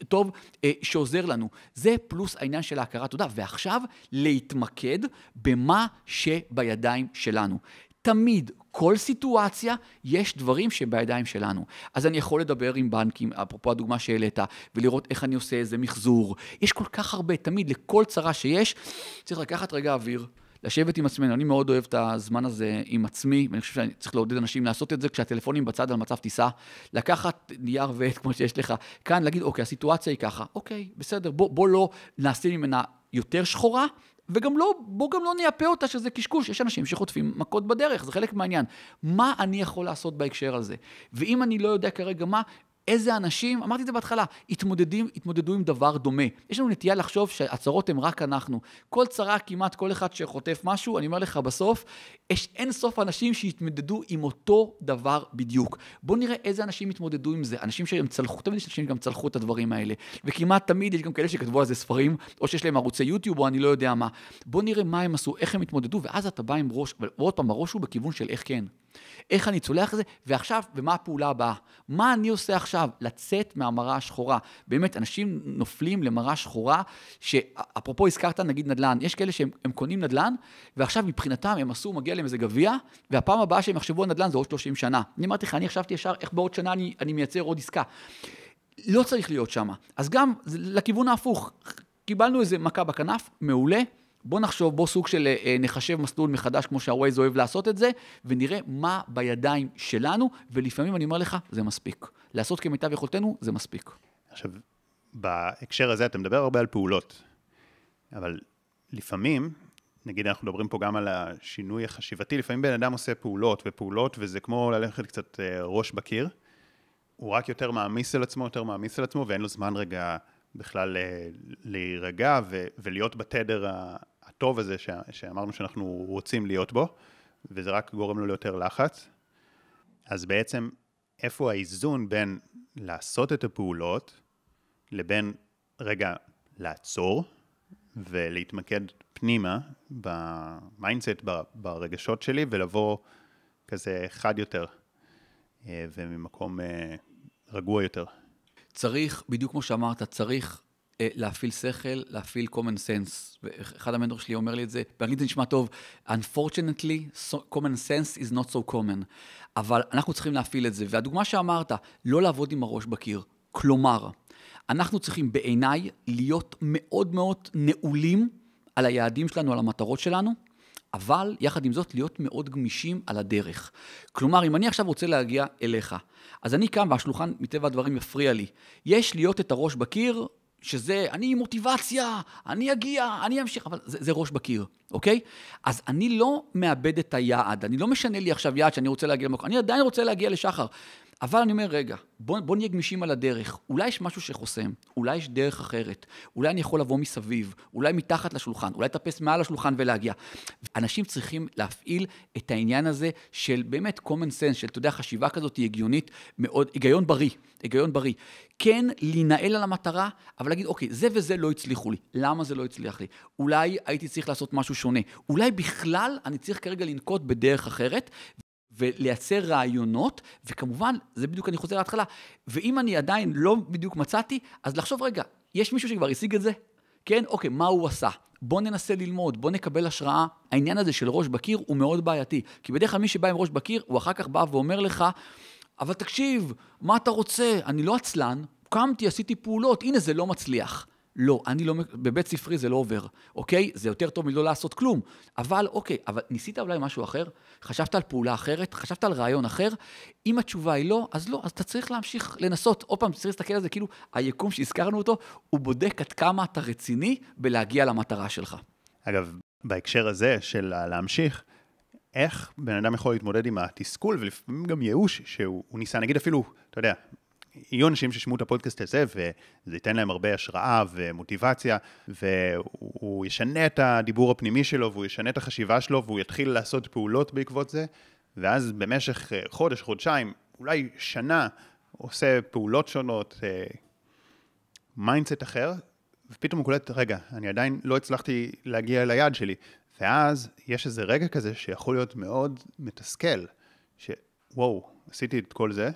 טוב אה, שעוזר לנו. זה פלוס העניין של ההכרת תודה. ועכשיו, להתמקד במה שבידיים שלנו. תמיד, כל סיטואציה, יש דברים שבידיים שלנו. אז אני יכול לדבר עם בנקים, אפרופו הדוגמה שהעלית, ולראות איך אני עושה איזה מחזור. יש כל כך הרבה, תמיד, לכל צרה שיש, צריך לקחת רגע אוויר. לשבת עם עצמנו, אני מאוד אוהב את הזמן הזה עם עצמי, ואני חושב שאני צריך לעודד אנשים לעשות את זה כשהטלפונים בצד על מצב טיסה, לקחת נייר ועט כמו שיש לך כאן, להגיד, אוקיי, הסיטואציה היא ככה, אוקיי, בסדר, בוא, בוא לא נעשה ממנה יותר שחורה, וגם לא, בוא גם לא נייפה אותה שזה קשקוש, יש אנשים שחוטפים מכות בדרך, זה חלק מהעניין. מה אני יכול לעשות בהקשר הזה? ואם אני לא יודע כרגע מה, איזה אנשים, אמרתי את זה בהתחלה, התמודדים, התמודדו עם דבר דומה. יש לנו נטייה לחשוב שהצרות הן רק אנחנו. כל צרה, כמעט כל אחד שחוטף משהו, אני אומר לך בסוף, יש אין סוף אנשים שהתמודדו עם אותו דבר בדיוק. בואו נראה איזה אנשים התמודדו עם זה. אנשים שהם צלחו, תמיד יש אנשים שגם צלחו את הדברים האלה. וכמעט תמיד יש גם כאלה שכתבו על זה ספרים, או שיש להם ערוצי יוטיוב, או אני לא יודע מה. בואו נראה מה הם עשו, איך הם התמודדו, ואז אתה בא עם ראש, ועוד פעם, הראש הוא בכיוון של איך כן. איך אני צולח את זה, ועכשיו, ומה הפעולה הבאה? מה אני עושה עכשיו? לצאת מהמראה השחורה. באמת, אנשים נופלים למראה שחורה, שאפרופו הזכרת נגיד נדל"ן, יש כאלה שהם קונים נדל"ן, ועכשיו מבחינתם הם עשו, מגיע להם איזה גביע, והפעם הבאה שהם יחשבו על נדל"ן זה עוד 30 שנה. אני אמרתי לך, אני חשבתי ישר איך בעוד שנה אני, אני מייצר עוד עסקה. לא צריך להיות שם. אז גם לכיוון ההפוך, קיבלנו איזה מכה בכנף, מעולה. בוא נחשוב, בוא סוג של אה, נחשב מסלול מחדש, כמו שהווייז אוהב לעשות את זה, ונראה מה בידיים שלנו, ולפעמים אני אומר לך, זה מספיק. לעשות כמיטב יכולתנו, זה מספיק. עכשיו, בהקשר הזה אתה מדבר הרבה על פעולות, אבל לפעמים, נגיד אנחנו מדברים פה גם על השינוי החשיבתי, לפעמים בן אדם עושה פעולות ופעולות, וזה כמו ללכת קצת אה, ראש בקיר, הוא רק יותר מעמיס על עצמו, יותר מעמיס על עצמו, ואין לו זמן רגע בכלל אה, להירגע ולהיות בתדר הטוב הזה ש, שאמרנו שאנחנו רוצים להיות בו, וזה רק גורם לו ליותר לחץ. אז בעצם, איפה האיזון בין לעשות את הפעולות, לבין רגע לעצור ולהתמקד פנימה ב mindset, ברגשות שלי, ולבוא כזה חד יותר אה, וממקום אה, רגוע יותר. צריך, בדיוק כמו שאמרת, צריך להפעיל שכל, להפעיל common sense. ואחד המנטור שלי אומר לי את זה, באנגלית זה נשמע טוב, Unfortunately, so, common sense is not so common. אבל אנחנו צריכים להפעיל את זה. והדוגמה שאמרת, לא לעבוד עם הראש בקיר. כלומר, אנחנו צריכים בעיניי להיות מאוד מאוד נעולים על היעדים שלנו, על המטרות שלנו, אבל יחד עם זאת להיות מאוד גמישים על הדרך. כלומר, אם אני עכשיו רוצה להגיע אליך, אז אני קם והשולחן מטבע הדברים יפריע לי. יש להיות את הראש בקיר, שזה, אני עם מוטיבציה, אני אגיע, אני אמשיך, אבל זה, זה ראש בקיר, אוקיי? אז אני לא מאבד את היעד, אני לא משנה לי עכשיו יעד שאני רוצה להגיע למקום, אני עדיין רוצה להגיע לשחר. אבל אני אומר, רגע, בוא, בוא נהיה גמישים על הדרך. אולי יש משהו שחוסם, אולי יש דרך אחרת, אולי אני יכול לבוא מסביב, אולי מתחת לשולחן, אולי לטפס מעל השולחן ולהגיע. אנשים צריכים להפעיל את העניין הזה של באמת common sense, של, אתה יודע, חשיבה כזאת היא הגיונית מאוד, היגיון בריא, היגיון בריא. כן, להינעל על המטרה, אבל להגיד, אוקיי, זה וזה לא הצליחו לי. למה זה לא הצליח לי? אולי הייתי צריך לעשות משהו שונה. אולי בכלל אני צריך כרגע לנקוט בדרך אחרת, ולייצר רעיונות, וכמובן, זה בדיוק אני חוזר להתחלה, ואם אני עדיין לא בדיוק מצאתי, אז לחשוב, רגע, יש מישהו שכבר השיג את זה? כן, אוקיי, מה הוא עשה? בוא ננסה ללמוד, בוא נקבל השראה. העניין הזה של ראש בקיר הוא מאוד בעייתי, כי בדרך כלל מי שבא עם ראש בקיר, הוא אחר כך בא ואומר לך, אבל תקשיב, מה אתה רוצה? אני לא עצלן, קמתי, עשיתי פעולות, הנה זה לא מצליח. לא, אני לא, בבית ספרי זה לא עובר, אוקיי? זה יותר טוב מלא לעשות כלום. אבל, אוקיי, אבל ניסית אולי משהו אחר? חשבת על פעולה אחרת? חשבת על רעיון אחר? אם התשובה היא לא, אז לא, אז אתה צריך להמשיך לנסות. עוד פעם, צריך להסתכל על זה כאילו, היקום שהזכרנו אותו, הוא בודק עד כמה אתה רציני בלהגיע למטרה שלך. אגב, בהקשר הזה של להמשיך, איך בן אדם יכול להתמודד עם התסכול ולפעמים גם ייאוש שהוא ניסה, נגיד אפילו, אתה יודע, יהיו אנשים שישמעו את הפודקאסט הזה, וזה ייתן להם הרבה השראה ומוטיבציה, והוא ישנה את הדיבור הפנימי שלו, והוא ישנה את החשיבה שלו, והוא יתחיל לעשות פעולות בעקבות זה, ואז במשך חודש, חודשיים, אולי שנה, עושה פעולות שונות, mindset אה, אחר, ופתאום הוא קולט, רגע, אני עדיין לא הצלחתי להגיע ליעד שלי. ואז יש איזה רגע כזה שיכול להיות מאוד מתסכל, שוואו, עשיתי את כל זה,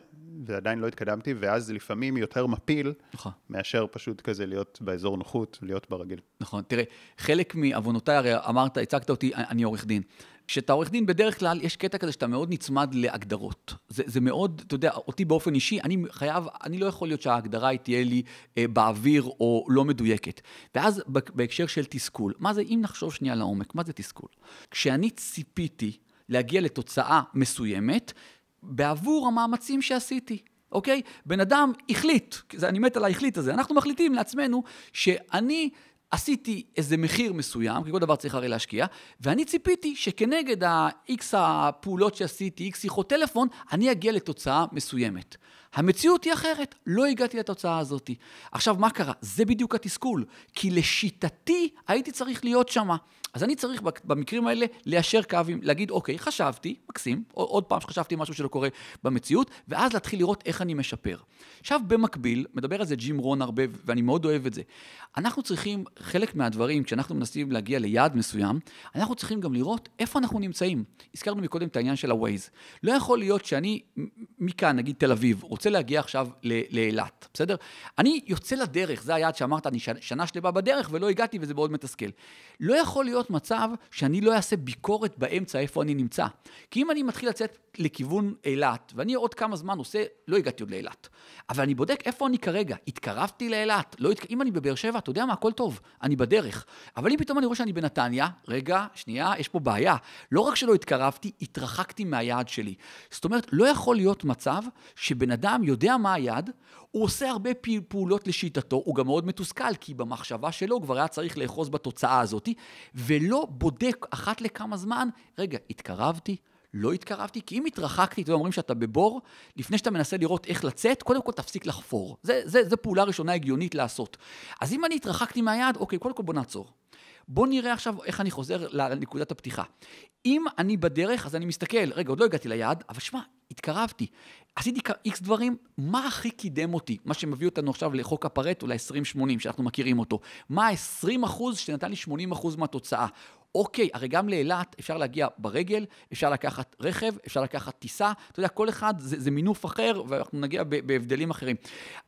ועדיין לא התקדמתי, ואז לפעמים יותר מפיל, נכון. מאשר פשוט כזה להיות באזור נוחות, להיות ברגיל. נכון, תראה, חלק מעוונותיי, הרי אמרת, הצגת אותי, אני עורך דין. כשאתה עורך דין, בדרך כלל יש קטע כזה שאתה מאוד נצמד להגדרות. זה, זה מאוד, אתה יודע, אותי באופן אישי, אני חייב, אני לא יכול להיות שההגדרה היא תהיה לי אה, באוויר או לא מדויקת. ואז בהקשר של תסכול, מה זה, אם נחשוב שנייה לעומק, מה זה תסכול? כשאני ציפיתי להגיע לתוצאה מסוימת, בעבור המאמצים שעשיתי, אוקיי? בן אדם החליט, אני מת על ההחליט הזה, אנחנו מחליטים לעצמנו שאני עשיתי איזה מחיר מסוים, כי כל דבר צריך הרי להשקיע, ואני ציפיתי שכנגד ה-X הפעולות שעשיתי, X שיחות טלפון, אני אגיע לתוצאה מסוימת. המציאות היא אחרת, לא הגעתי לתוצאה הזאת. עכשיו, מה קרה? זה בדיוק התסכול, כי לשיטתי הייתי צריך להיות שמה. אז אני צריך במקרים האלה ליישר קווים, להגיד, אוקיי, חשבתי, מקסים, עוד פעם שחשבתי משהו שלא קורה במציאות, ואז להתחיל לראות איך אני משפר. עכשיו, במקביל, מדבר על זה ג'ים רון הרבה, ואני מאוד אוהב את זה. אנחנו צריכים, חלק מהדברים, כשאנחנו מנסים להגיע ליעד מסוים, אנחנו צריכים גם לראות איפה אנחנו נמצאים. הזכרנו מקודם את העניין של ה-Waze. לא יכול להיות שאני, מכאן, נגיד תל אביב, רוצה להגיע עכשיו לאילת, בסדר? אני יוצא לדרך, זה היעד שאמרת, אני שנה שלמה בדרך ולא הגעתי וזה מאוד מתסכל. לא יכול להיות מצב שאני לא אעשה ביקורת באמצע איפה אני נמצא. כי אם אני מתחיל לצאת לכיוון אילת, ואני עוד כמה זמן עושה, לא הגעתי עוד לאילת, אבל אני בודק איפה אני כרגע, התקרבתי לאילת, לא התק... אם אני בבאר שבע, אתה יודע מה, הכל טוב, אני בדרך. אבל אם פתאום אני רואה שאני בנתניה, רגע, שנייה, יש פה בעיה. לא רק שלא התקרבתי, התרחקתי מהיעד שלי. זאת אומרת, לא יכול להיות מצב שבן אדם יודע מה היעד, הוא עושה הרבה פעולות לשיטתו, הוא גם מאוד מתוסכל, כי במחשבה שלו הוא כבר היה צריך לאחוז בתוצאה הזאת, ולא בודק אחת לכמה זמן, רגע, התקרבתי, לא התקרבתי, כי אם התרחקתי, אתם אומרים שאתה בבור, לפני שאתה מנסה לראות איך לצאת, קודם כל תפסיק לחפור. זו פעולה ראשונה הגיונית לעשות. אז אם אני התרחקתי מהיעד, אוקיי, קודם כל בוא נעצור. בוא נראה עכשיו איך אני חוזר לנקודת הפתיחה. אם אני בדרך, אז אני מסתכל, רגע, עוד לא הגעתי ליעד, אבל שמע, התקרבתי. עשיתי איקס דברים, מה הכי קידם אותי? מה שמביא אותנו עכשיו לחוק הפרטו, ל-20-80, שאנחנו מכירים אותו. מה ה-20 אחוז שנתן לי 80 אחוז מהתוצאה? אוקיי, הרי גם לאילת אפשר להגיע ברגל, אפשר לקחת רכב, אפשר לקחת טיסה, אתה יודע, כל אחד זה, זה מינוף אחר, ואנחנו נגיע בהבדלים אחרים.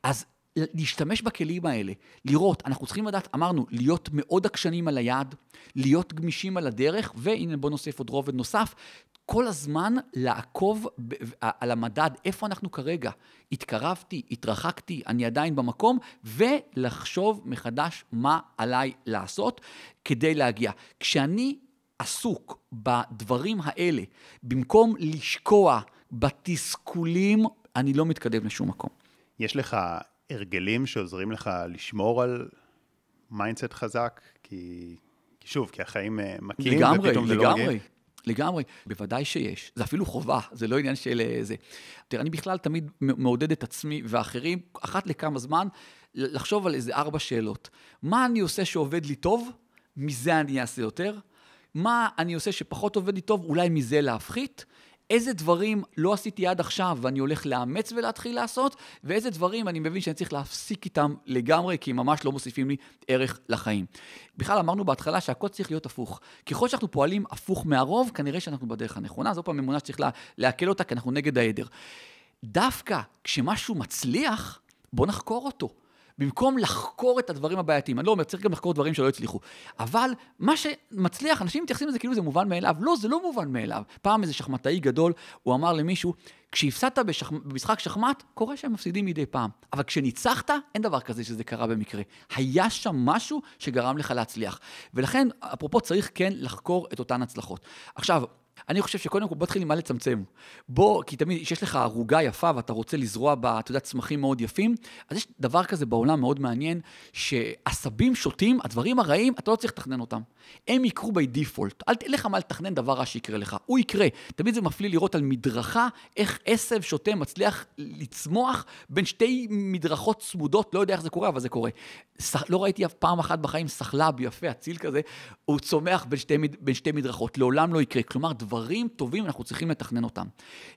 אז להשתמש בכלים האלה, לראות, אנחנו צריכים לדעת, אמרנו, להיות מאוד עקשנים על היעד, להיות גמישים על הדרך, והנה בוא נוסיף עוד רובד נוסף, כל הזמן לעקוב על המדד, איפה אנחנו כרגע. התקרבתי, התרחקתי, אני עדיין במקום, ולחשוב מחדש מה עליי לעשות כדי להגיע. כשאני עסוק בדברים האלה, במקום לשקוע בתסכולים, אני לא מתקדם לשום מקום. יש לך הרגלים שעוזרים לך לשמור על mindset חזק? כי, כי שוב, כי החיים אה, מכים, לגמרי, ופתאום זה לגמרי. לא מגיע. לגמרי, בוודאי שיש. זה אפילו חובה, זה לא עניין של אה, זה. תראה, אני בכלל תמיד מעודד את עצמי ואחרים, אחת לכמה זמן, לחשוב על איזה ארבע שאלות. מה אני עושה שעובד לי טוב? מזה אני אעשה יותר. מה אני עושה שפחות עובד לי טוב? אולי מזה להפחית. איזה דברים לא עשיתי עד עכשיו ואני הולך לאמץ ולהתחיל לעשות, ואיזה דברים אני מבין שאני צריך להפסיק איתם לגמרי, כי הם ממש לא מוסיפים לי ערך לחיים. בכלל אמרנו בהתחלה שהכל צריך להיות הפוך. ככל שאנחנו פועלים הפוך מהרוב, כנראה שאנחנו בדרך הנכונה. זו פעם אמונה שצריך לעכל אותה, כי אנחנו נגד העדר. דווקא כשמשהו מצליח, בוא נחקור אותו. במקום לחקור את הדברים הבעייתיים. אני לא אומר, צריך גם לחקור דברים שלא הצליחו. אבל מה שמצליח, אנשים מתייחסים לזה כאילו זה מובן מאליו. לא, זה לא מובן מאליו. פעם איזה שחמטאי גדול, הוא אמר למישהו, כשהפסדת בשח... במשחק שחמט, קורה שהם מפסידים מדי פעם. אבל כשניצחת, אין דבר כזה שזה קרה במקרה. היה שם משהו שגרם לך להצליח. ולכן, אפרופו, צריך כן לחקור את אותן הצלחות. עכשיו, אני חושב שקודם כל בוא נתחיל עם מה לצמצם. בוא, כי תמיד כשיש לך ערוגה יפה ואתה רוצה לזרוע בה, אתה יודע, צמחים מאוד יפים, אז יש דבר כזה בעולם מאוד מעניין, שעשבים שוטים, הדברים הרעים, אתה לא צריך לתכנן אותם. הם יקרו בי דיפולט. אל תלך מה לתכנן דבר רע שיקרה לך, הוא יקרה. תמיד זה מפליא לראות על מדרכה איך עשב שוטה מצליח לצמוח בין שתי מדרכות צמודות, לא יודע איך זה קורה, אבל זה קורה. לא ראיתי אף פעם אחת בחיים סחלב יפה, אציל כזה, הוא צומח בין שתי, בין שתי מדרכות, לעולם לא יקרה. כלומר, דברים טובים, אנחנו צריכים לתכנן אותם.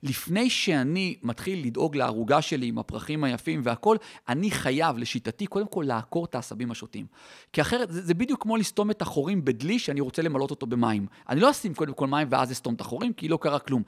לפני שאני מתחיל לדאוג לערוגה שלי עם הפרחים היפים והכול, אני חייב, לשיטתי, קודם כל לעקור את העשבים השוטים. כי אחרת, זה, זה בדיוק כמו לסתום את החורים בדלי שאני רוצה למלות אותו במים. אני לא אשים קודם כל מים ואז אסתום את החורים, כי לא קרה כלום.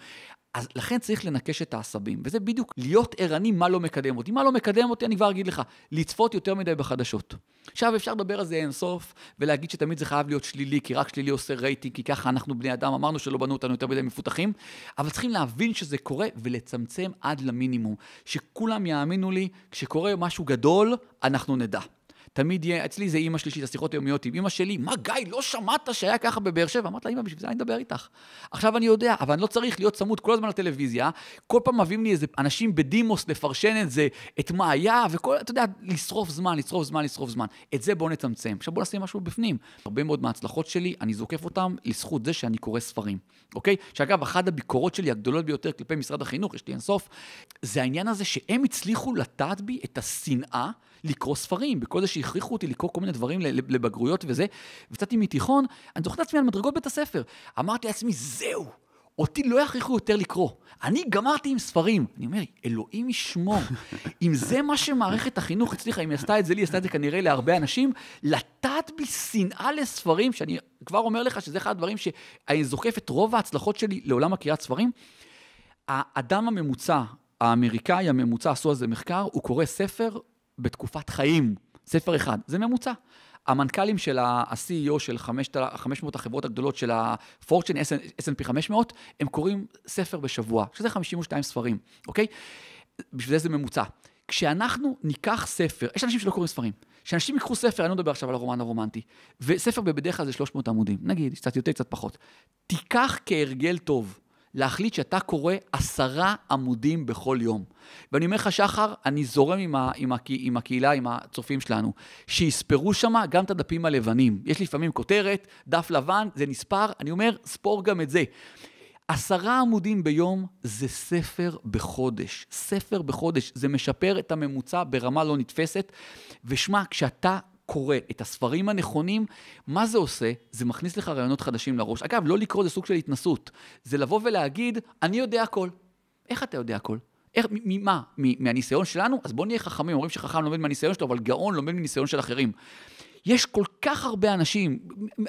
אז לכן צריך לנקש את העשבים, וזה בדיוק להיות ערני מה לא מקדם אותי. מה לא מקדם אותי, אני כבר אגיד לך, לצפות יותר מדי בחדשות. עכשיו אפשר לדבר על זה אינסוף, ולהגיד שתמיד זה חייב להיות שלילי, כי רק שלילי עושה רייטינג, כי ככה אנחנו בני אדם, אמרנו שלא בנו אותנו יותר מדי מפותחים, אבל צריכים להבין שזה קורה ולצמצם עד למינימום. שכולם יאמינו לי, כשקורה משהו גדול, אנחנו נדע. תמיד יהיה, אצלי זה אימא שלישית, השיחות היומיות עם אימא שלי, מה גיא, לא שמעת שהיה ככה בבאר שבע? אמרת לה, אימא, בשביל זה אני מדבר איתך. עכשיו אני יודע, אבל אני לא צריך להיות צמוד כל הזמן לטלוויזיה, כל פעם מביאים לי איזה אנשים בדימוס לפרשן את זה, את מה היה, וכל, אתה יודע, לשרוף זמן, לשרוף זמן, לשרוף זמן. את זה בואו נצמצם. עכשיו בואו נשים משהו בפנים. הרבה מאוד מההצלחות שלי, אני זוקף אותן לזכות זה שאני קורא ספרים, אוקיי? שאגב, אחת הביקורות שלי הגדולות ביותר כלפי משרד החינוך, יש לי אינסוף, זה העניין הזה שהם הצליחו לטעת בי את השנאה לקרוא ספרים, בכל זה שהכריחו אותי לקרוא כל מיני דברים לבגרויות וזה, ויצאתי מתיכון, אני זוכר את עצמי על מדרגות בית הספר. אמרתי לעצמי, זהו, אותי לא יכריחו יותר לקרוא. אני גמרתי עם ספרים. אני אומר, אלוהים ישמור. אם זה מה שמערכת החינוך הצליחה, אם היא עשתה את זה לי, עשתה את זה כנראה להרבה אנשים, לטעת בי שנאה לספרים, שאני כבר אומר לך שזה אחד הדברים שאני זוקף את רוב ההצלחות שלי לעולם הקריאת ספרים. האדם הממוצע, האמריקאי הממוצע, עשו על זה מחקר, הוא קורא ספר בתקופת חיים, ספר אחד, זה ממוצע. המנכ"לים של ה-CEO של 500 החברות הגדולות של ה-Fortune S&P 500, הם קוראים ספר בשבוע, שזה 52 ספרים, אוקיי? בשביל זה זה ממוצע. כשאנחנו ניקח ספר, יש אנשים שלא קוראים ספרים, כשאנשים ייקחו ספר, אני לא מדבר עכשיו על הרומן הרומנטי, וספר בדרך כלל זה 300 עמודים, נגיד, קצת יותר, קצת פחות. תיקח כהרגל טוב להחליט שאתה קורא עשרה עמודים בכל יום. ואני אומר לך, שחר, אני זורם עם, ה, עם, ה, עם הקהילה, עם הצופים שלנו, שיספרו שם גם את הדפים הלבנים. יש לפעמים כותרת, דף לבן, זה נספר, אני אומר, ספור גם את זה. עשרה עמודים ביום זה ספר בחודש. ספר בחודש. זה משפר את הממוצע ברמה לא נתפסת. ושמע, כשאתה קורא את הספרים הנכונים, מה זה עושה? זה מכניס לך רעיונות חדשים לראש. אגב, לא לקרוא זה סוג של התנסות. זה לבוא ולהגיד, אני יודע הכל. איך אתה יודע הכל? איך, ממה? מהניסיון שלנו? אז בואו נהיה חכמים, אומרים שחכם לומד מהניסיון שלו, אבל גאון לומד מניסיון של אחרים. יש כל כך הרבה אנשים,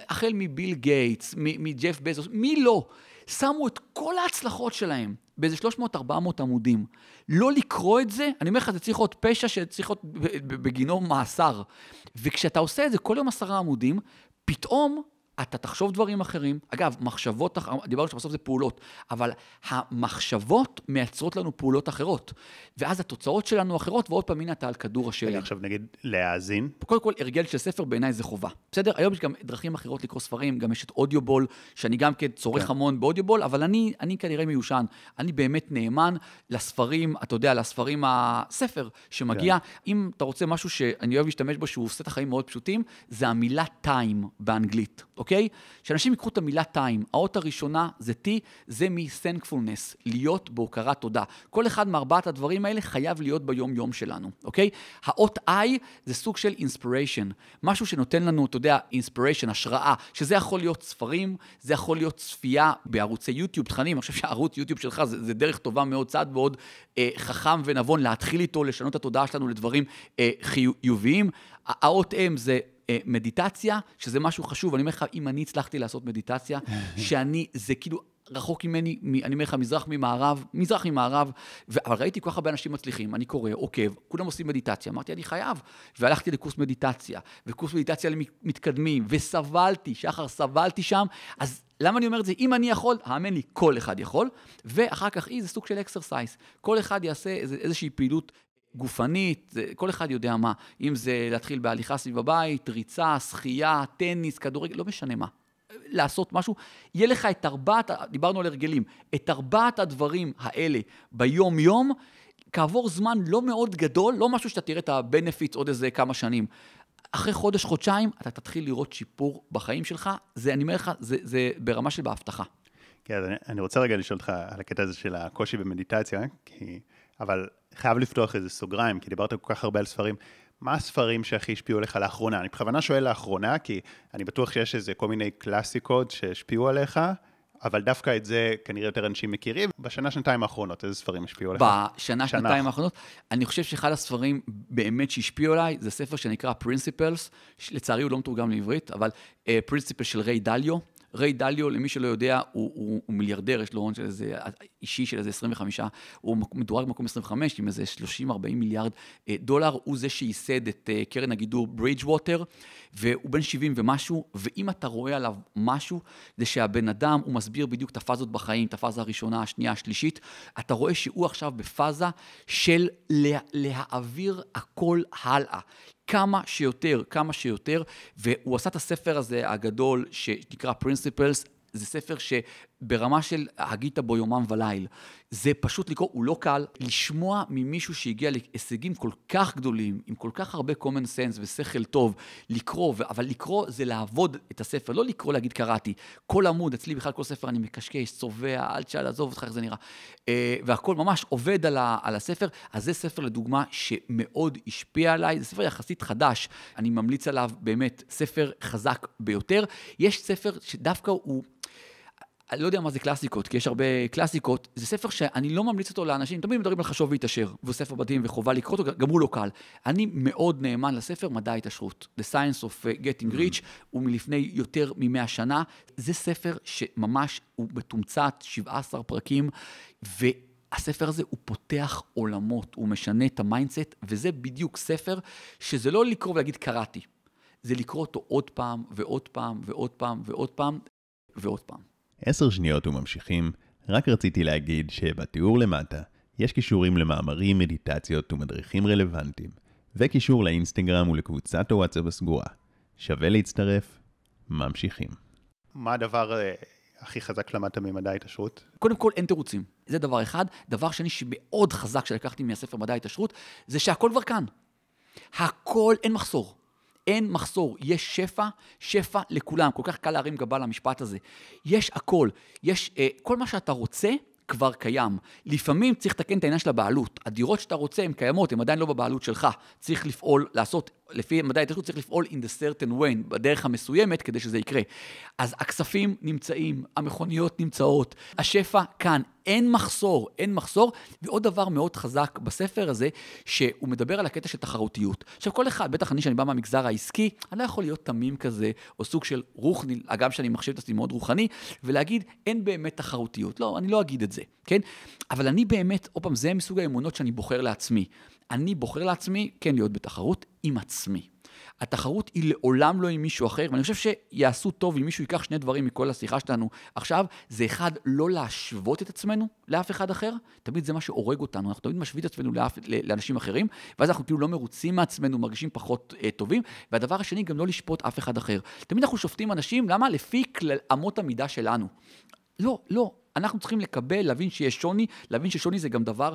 החל מביל גייטס, מג'ף בזוס, מי לא, שמו את כל ההצלחות שלהם באיזה 300-400 עמודים. לא לקרוא את זה, אני אומר לך, זה צריך להיות פשע שצריך להיות בגינו מאסר. וכשאתה עושה את זה כל יום עשרה עמודים, פתאום אתה תחשוב דברים אחרים. אגב, מחשבות, דיברנו שבסוף זה פעולות, אבל המחשבות מייצרות לנו פעולות אחרות. ואז התוצאות שלנו אחרות, ועוד פעם, הנה אתה על כדור השלג. עכשיו נגיד להאזין. קודם כל, הרגל של ספר בעיניי זה חובה. בסדר? היום יש גם דרכים אחרות לקרוא ספרים, גם יש את אודיובול, שאני גם כן צורך כן. המון באודיובול, אבל אני, אני כנראה מיושן. אני באמת נאמן לספרים, אתה יודע, לספרים, הספר שמגיע. כן. אם אתה רוצה משהו שאני אוהב להשתמש בו, שהוא עושה את החיים מאוד פשוטים, זה המילה time באנגלית. אוקיי? שאנשים ייקחו את המילה time. האות הראשונה זה T, זה מ-thankfulness, להיות בהוקרת תודה. כל אחד מארבעת הדברים האלה חייב להיות ביום-יום שלנו, אוקיי? האות I זה סוג של inspiration, משהו שנותן לנו, אתה יודע, inspiration, השראה, שזה יכול להיות ספרים, זה יכול להיות צפייה בערוצי יוטיוב, תכנים, אני חושב שהערוץ יוטיוב שלך זה, זה דרך טובה מאוד, צעד מאוד אה, חכם ונבון להתחיל איתו, לשנות את התודעה שלנו לדברים אה, חיוביים. האות M זה מדיטציה, שזה משהו חשוב. אני אומר לך, אם אני הצלחתי לעשות מדיטציה, שאני, זה כאילו... רחוק ממני, אני אומר לך, מזרח ממערב, מזרח ממערב. אבל ראיתי כל כך הרבה אנשים מצליחים, אני קורא, עוקב, כולם עושים מדיטציה, אמרתי, אני חייב. והלכתי לקורס מדיטציה, וקורס מדיטציה למתקדמים, וסבלתי, שחר, סבלתי שם, אז למה אני אומר את זה? אם אני יכול, האמן לי, כל אחד יכול, ואחר כך אי, זה סוג של exercise. כל אחד יעשה איז, איזושהי פעילות גופנית, כל אחד יודע מה. אם זה להתחיל בהליכה סביב הבית, ריצה, שחייה, טניס, כדורגל, לא משנה מה. לעשות משהו, יהיה לך את ארבעת, דיברנו על הרגלים, את ארבעת הדברים האלה ביום-יום, כעבור זמן לא מאוד גדול, לא משהו שאתה תראה את ה-benefits עוד איזה כמה שנים. אחרי חודש, חודשיים, אתה תתחיל לראות שיפור בחיים שלך. זה, אני אומר לך, זה, זה ברמה של בהבטחה. כן, אני, אני רוצה רגע לשאול אותך על הקטע הזה של הקושי במדיטציה, כי, אבל חייב לפתוח איזה סוגריים, כי דיברת כל כך הרבה על ספרים. מה הספרים שהכי השפיעו עליך לאחרונה? אני בכוונה שואל לאחרונה, כי אני בטוח שיש איזה כל מיני קלאסיקות שהשפיעו עליך, אבל דווקא את זה כנראה יותר אנשים מכירים. בשנה, שנתיים האחרונות, איזה ספרים השפיעו עליך? בשנה, שנתיים האחרונות, אני חושב שאחד הספרים באמת שהשפיעו עליי, זה ספר שנקרא Principles, לצערי הוא לא מתורגם לעברית, אבל uh, Principles של ריי דליו. ריי דליו, למי שלא יודע, הוא, הוא, הוא מיליארדר, יש לו הון של איזה, אישי של איזה 25, הוא מדורג במקום 25 עם איזה 30-40 מיליארד אה, דולר, הוא זה שייסד את אה, קרן הגידור ברידג' ווטר, והוא בן 70 ומשהו, ואם אתה רואה עליו משהו, זה שהבן אדם, הוא מסביר בדיוק את הפאזות בחיים, את הפאזה הראשונה, השנייה, השלישית, אתה רואה שהוא עכשיו בפאזה של לה, להעביר הכל הלאה. כמה שיותר, כמה שיותר, והוא עשה את הספר הזה הגדול שנקרא Principles, זה ספר שברמה של הגית בו יומם וליל. זה פשוט לקרוא, הוא לא קל. לשמוע ממישהו שהגיע להישגים כל כך גדולים, עם כל כך הרבה common sense ושכל טוב, לקרוא, אבל לקרוא זה לעבוד את הספר, לא לקרוא להגיד קראתי. כל עמוד, אצלי בכלל כל ספר אני מקשקש, צובע, אל תשאל, עזוב אותך איך זה נראה. אה, והכל ממש עובד על, ה, על הספר. אז זה ספר לדוגמה שמאוד השפיע עליי, זה ספר יחסית חדש, אני ממליץ עליו באמת, ספר חזק ביותר. יש ספר שדווקא הוא... אני לא יודע מה זה קלאסיקות, כי יש הרבה קלאסיקות. זה ספר שאני לא ממליץ אותו לאנשים, תמיד מדברים על חשוב והתעשר, והוא ספר מדהים וחובה לקרוא אותו, גם הוא לא קל. אני מאוד נאמן לספר מדע ההתעשרות. The Science of Getting Rich, הוא מלפני יותר מ-100 שנה. זה ספר שממש, הוא מתומצת, 17 פרקים, והספר הזה הוא פותח עולמות, הוא משנה את ה mindset, וזה בדיוק ספר שזה לא לקרוא ולהגיד קראתי. זה לקרוא אותו עוד פעם ועוד פעם ועוד פעם ועוד פעם ועוד פעם. עשר שניות וממשיכים, רק רציתי להגיד שבתיאור למטה יש קישורים למאמרים, מדיטציות ומדריכים רלוונטיים, וקישור לאינסטגרם ולקבוצת הוואטסאפ הסגורה. שווה להצטרף, ממשיכים. מה הדבר uh, הכי חזק שלמדת ממדע ההתעשרות? קודם כל, אין תירוצים. זה דבר אחד. דבר שני שמאוד חזק שלקחתי מהספר מדע ההתעשרות, זה שהכל כבר כאן. הכל, אין מחסור. אין מחסור, יש שפע, שפע לכולם. כל כך קל להרים גבה למשפט הזה. יש הכל, יש אה, כל מה שאתה רוצה. כבר קיים. לפעמים צריך לתקן את העניין של הבעלות. הדירות שאתה רוצה הן קיימות, הן עדיין לא בבעלות שלך. צריך לפעול, לעשות, לפי מדעי ההתיישבות צריך לפעול in the certain way, בדרך המסוימת, כדי שזה יקרה. אז הכספים נמצאים, המכוניות נמצאות, השפע כאן, אין מחסור, אין מחסור. ועוד דבר מאוד חזק בספר הזה, שהוא מדבר על הקטע של תחרותיות. עכשיו, כל אחד, בטח אני, שאני בא מהמגזר העסקי, אני לא יכול להיות תמים כזה, או סוג של רוחני, אגב, שאני מחשיב את עצמי מאוד רוחני, ולהגיד, אין באמת תחרותיות. לא, אני לא אגיד את זה, כן? אבל אני באמת, עוד פעם, זה מסוג האמונות שאני בוחר לעצמי. אני בוחר לעצמי, כן, להיות בתחרות עם עצמי. התחרות היא לעולם לא עם מישהו אחר, ואני חושב שיעשו טוב אם מישהו ייקח שני דברים מכל השיחה שלנו עכשיו, זה אחד, לא להשוות את עצמנו לאף אחד אחר, תמיד זה מה שהורג אותנו, אנחנו תמיד משווים את עצמנו לאף, לאנשים אחרים, ואז אנחנו כאילו לא מרוצים מעצמנו, מרגישים פחות אה, טובים, והדבר השני, גם לא לשפוט אף אחד אחר. תמיד אנחנו שופטים אנשים, למה? לפי כלל, אמות המידה שלנו. לא, לא, אנחנו צריכים לקבל, להבין שיש שוני, להבין ששוני זה גם דבר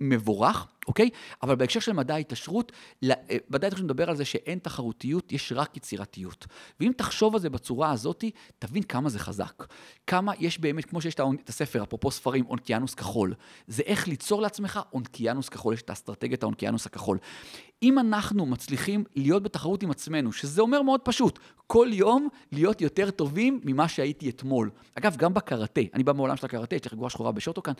מבורך, אוקיי? אבל בהקשר של מדע ההתעשרות, מדע ההתעשרות מדבר על זה שאין תחרותיות, יש רק יצירתיות. ואם תחשוב על זה בצורה הזאת, תבין כמה זה חזק. כמה יש באמת, כמו שיש את הספר, אפרופו ספרים, אונקיאנוס כחול. זה איך ליצור לעצמך אונקיאנוס כחול, יש את האסטרטגיית האונקיאנוס הכחול. אם אנחנו מצליחים להיות בתחרות עם עצמנו, שזה אומר מאוד פשוט, כל יום להיות יותר טובים ממה שהייתי אתמול. אגב, גם בקראטה, אני בא מעולם של הקראטה, יש לי חגורה שחורה בשוטוקן,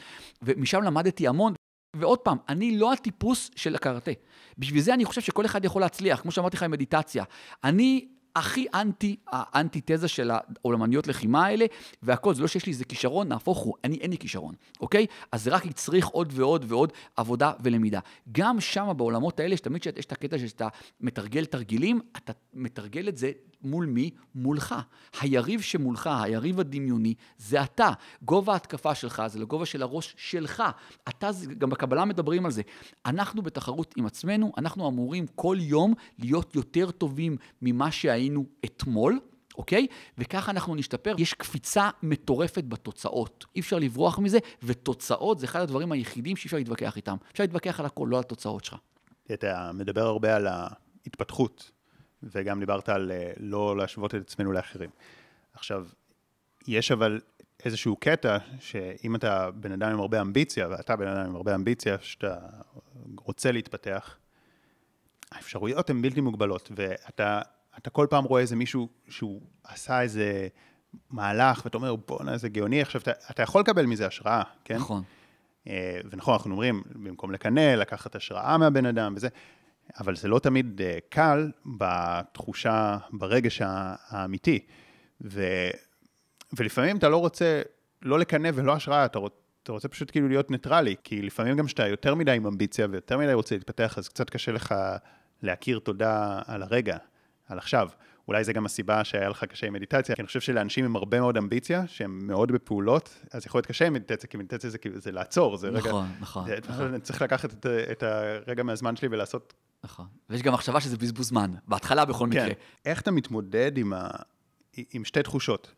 ומשם למדתי המון. ועוד פעם, אני לא הטיפוס של הקראטה. בשביל זה אני חושב שכל אחד יכול להצליח, כמו שאמרתי לך עם מדיטציה. אני הכי אנטי, האנטי-תזה של העולמניות לחימה האלה, והכל, זה לא שיש לי איזה כישרון, נהפוך הוא, אני אין לי כישרון, אוקיי? אז זה רק יצריך עוד ועוד ועוד עבודה ולמידה. גם שם, בעולמות האלה, שתמיד יש את הקטע שאתה מתרגל תרגילים, אתה מתרגל את זה מול מי? מולך. היריב שמולך, היריב הדמיוני, זה אתה. גובה ההתקפה שלך זה לגובה של הראש שלך. אתה, גם בקבלה מדברים על זה. אנחנו בתחרות עם עצמנו, אנחנו אמורים כל יום להיות יותר טובים ממה שהיינו אתמול. אוקיי? וככה אנחנו נשתפר. יש קפיצה מטורפת בתוצאות. אי אפשר לברוח מזה, ותוצאות זה אחד הדברים היחידים שאי אפשר להתווכח איתם. אפשר להתווכח על הכל, לא על התוצאות שלך. אתה מדבר הרבה על ההתפתחות וגם דיברת על אה, לא להשוות את עצמנו לאחרים. עכשיו, יש אבל איזשהו קטע שאם אתה בן אדם עם הרבה אמביציה, ואתה בן אדם עם הרבה אמביציה, שאתה רוצה להתפתח, האפשרויות הן בלתי מוגבלות, ואתה אתה כל פעם רואה איזה מישהו שהוא עשה איזה מהלך, ואתה אומר, בואנה, איזה גאוני, עכשיו, אתה, אתה יכול לקבל מזה השראה, כן? נכון. אה, ונכון, אנחנו אומרים, במקום לקנא, לקחת השראה מהבן אדם וזה, אבל זה לא תמיד אה, קל בתחושה, ברגש האמיתי. ו, ולפעמים אתה לא רוצה לא לקנא ולא השראה, אתה, רוצ, אתה רוצה פשוט כאילו להיות ניטרלי, כי לפעמים גם כשאתה יותר מדי עם אמביציה ויותר מדי רוצה להתפתח, אז קצת קשה לך להכיר תודה על הרגע, על עכשיו. אולי זה גם הסיבה שהיה לך קשה עם מדיטציה, כי אני חושב שלאנשים עם הרבה מאוד אמביציה, שהם מאוד בפעולות, אז יכול להיות קשה עם מדיטציה, כי מדיטציה זה, זה לעצור, זה נכון, רגע... נכון, נכון. אני צריך לקחת את, את הרגע מהזמן שלי ולעשות נכון. ויש גם מחשבה שזה בזבוז זמן, בהתחלה בכל כן. מקרה. איך אתה מתמודד עם, ה... עם שתי תחושות?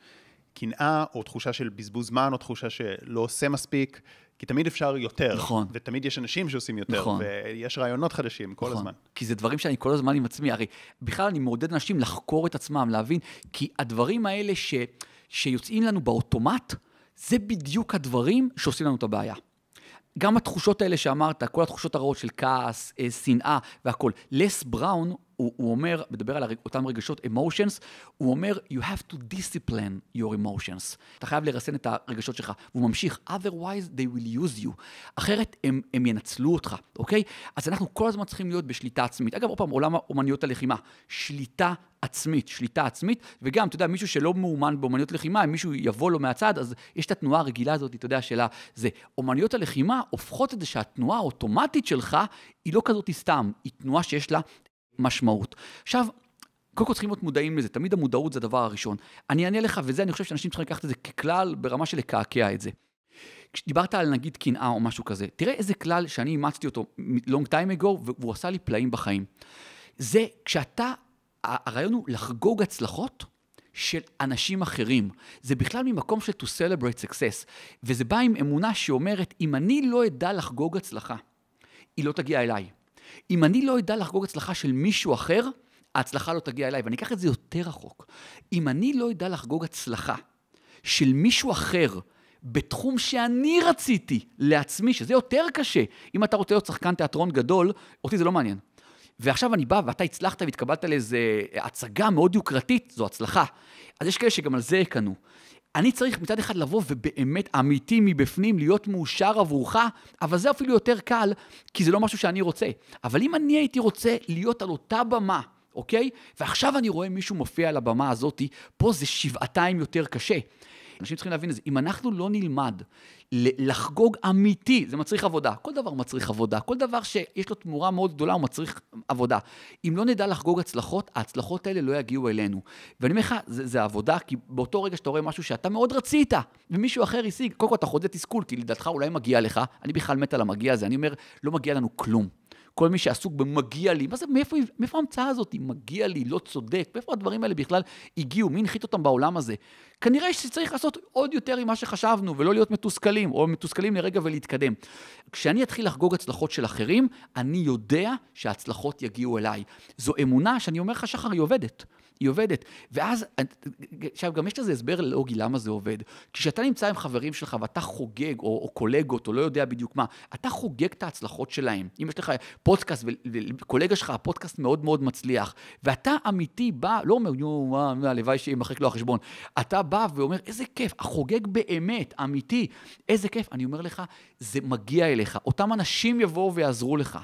קנאה, או תחושה של בזבוז זמן, או תחושה שלא עושה מספיק, כי תמיד אפשר יותר. נכון. ותמיד יש אנשים שעושים יותר, נכון. ויש רעיונות חדשים כל נכון. הזמן. כי זה דברים שאני כל הזמן עם עצמי, הרי בכלל אני מעודד אנשים לחקור את עצמם, להבין, כי הדברים האלה ש... שיוצאים לנו באוטומט, זה בדיוק הדברים שעושים לנו את הבעיה. גם התחושות האלה שאמרת, כל התחושות הרעות של כעס, אה, שנאה והכול. לס בראון, הוא, הוא אומר, מדבר על אותם רגשות, emotions, הוא אומר, you have to discipline your emotions. אתה חייב לרסן את הרגשות שלך. והוא ממשיך, otherwise they will use you. אחרת הם, הם ינצלו אותך, אוקיי? אז אנחנו כל הזמן צריכים להיות בשליטה עצמית. אגב, עוד פעם, עולם אומניות הלחימה, שליטה עצמית, שליטה עצמית, וגם, אתה יודע, מישהו שלא מאומן באומניות לחימה, אם מישהו יבוא לו מהצד, אז יש את התנועה הרגילה הזאת, אתה יודע, שלה, זה, אומניות הלחימה הופכות את זה שהתנועה האוטומטית שלך היא לא כזאת סתם, היא תנועה שיש לה משמעות. עכשיו, קודם כל צריכים להיות מודעים לזה, תמיד המודעות זה הדבר הראשון. אני אענה לך, וזה, אני חושב שאנשים צריכים לקחת את זה ככלל ברמה של לקעקע את זה. כשדיברת על נגיד קנאה או משהו כזה, תראה איזה כלל שאני אימצתי אותו long time ago, והוא עשה לי פלאים בחיים. זה כשאתה, הרעיון הוא לחגוג הצלחות של אנשים אחרים. זה בכלל ממקום של to celebrate success. וזה בא עם אמונה שאומרת, אם אני לא אדע לחגוג הצלחה, היא לא תגיע אליי. אם אני לא אדע לחגוג הצלחה של מישהו אחר, ההצלחה לא תגיע אליי. ואני אקח את זה יותר רחוק. אם אני לא אדע לחגוג הצלחה של מישהו אחר, בתחום שאני רציתי לעצמי, שזה יותר קשה. אם אתה רוצה להיות שחקן תיאטרון גדול, אותי זה לא מעניין. ועכשיו אני בא ואתה הצלחת והתקבלת לאיזו הצגה מאוד יוקרתית, זו הצלחה. אז יש כאלה שגם על זה יקנו. אני צריך מצד אחד לבוא ובאמת אמיתי מבפנים להיות מאושר עבורך, אבל זה אפילו יותר קל, כי זה לא משהו שאני רוצה. אבל אם אני הייתי רוצה להיות על אותה במה, אוקיי? ועכשיו אני רואה מישהו מופיע על הבמה הזאת, פה זה שבעתיים יותר קשה. אנשים צריכים להבין את זה. אם אנחנו לא נלמד לחגוג אמיתי, זה מצריך עבודה. כל דבר מצריך עבודה. כל דבר שיש לו תמורה מאוד גדולה, הוא מצריך עבודה. אם לא נדע לחגוג הצלחות, ההצלחות האלה לא יגיעו אלינו. ואני אומר לך, זה, זה עבודה, כי באותו רגע שאתה רואה משהו שאתה מאוד רצית, ומישהו אחר השיג, קודם כל אתה חוזה תסכול, כי לדעתך אולי מגיע לך, אני בכלל מת על המגיע הזה, אני אומר, לא מגיע לנו כלום. כל מי שעסוק במגיע לי, מה זה, מאיפה, מאיפה ההמצאה הזאת? מגיע לי, לא צודק, מאיפה הדברים האלה בכלל הגיעו? מי הנחית אותם בעולם הזה? כנראה שצריך לעשות עוד יותר ממה שחשבנו, ולא להיות מתוסכלים, או מתוסכלים לרגע ולהתקדם. כשאני אתחיל לחגוג הצלחות של אחרים, אני יודע שההצלחות יגיעו אליי. זו אמונה שאני אומר לך, שחר, היא עובדת. היא עובדת. ואז, עכשיו, גם יש לזה הסבר לוגי למה זה עובד. כשאתה נמצא עם חברים שלך ואתה חוגג, או, או קולגות, או לא יודע בדיוק מה, אתה חוגג את ההצלחות שלהם. אם יש לך פודקאסט, וקולגה שלך, הפודקאסט מאוד מאוד מצליח, ואתה אמיתי בא, לא אומר, נו, הלוואי שימחק לו החשבון. אתה בא ואומר, איזה כיף, החוגג באמת, אמיתי, איזה כיף. אני אומר לך, זה מגיע אליך. אותם אנשים יבואו ויעזרו לך.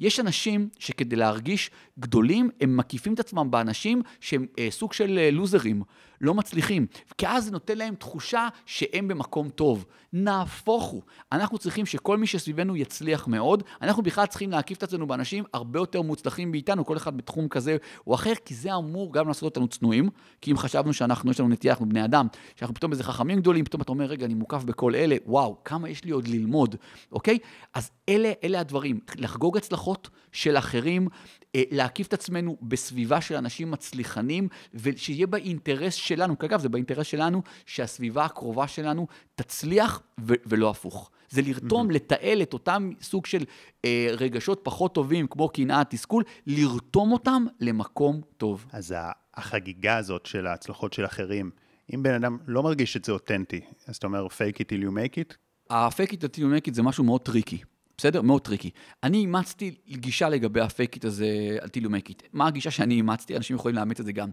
יש אנשים שכדי להרגיש גדולים, הם מקיפים את עצמם באנשים שהם סוג של אה, לוזרים, לא מצליחים, כי אז זה נותן להם תחושה שהם במקום טוב. נהפוך הוא. אנחנו צריכים שכל מי שסביבנו יצליח מאוד, אנחנו בכלל צריכים להקיף את עצמנו באנשים הרבה יותר מוצלחים מאיתנו, כל אחד בתחום כזה או אחר, כי זה אמור גם לעשות אותנו צנועים, כי אם חשבנו שאנחנו, יש לנו נטייה, אנחנו בני אדם, שאנחנו פתאום איזה חכמים גדולים, פתאום אתה אומר, רגע, אני מוקף בכל אלה, וואו, כמה יש לי עוד ללמוד, אוקיי? אז אלה, אלה הדברים, לחגוג הצלחות של אחרים, אה, להקיף את עצמנו בסביבה של אנשים מצליחנים, ושיהיה באינטרס שלנו, כי אגב, זה באינטרס שלנו, שהסביבה הקרובה שלנו תצליח ו- ולא הפוך. זה לרתום, mm-hmm. לתעל את אותם סוג של אה, רגשות פחות טובים, כמו קנאה, תסכול, לרתום אותם למקום טוב. אז החגיגה הזאת של ההצלחות של אחרים, אם בן אדם לא מרגיש שזה אותנטי, אז אתה אומר fake it till you make it? ה-fake it till you make it זה משהו מאוד טריקי. בסדר? מאוד טריקי. אני אימצתי גישה לגבי הפייקיט הזה, על טילו מקיט. מה הגישה שאני אימצתי? אנשים יכולים לאמץ את זה גם.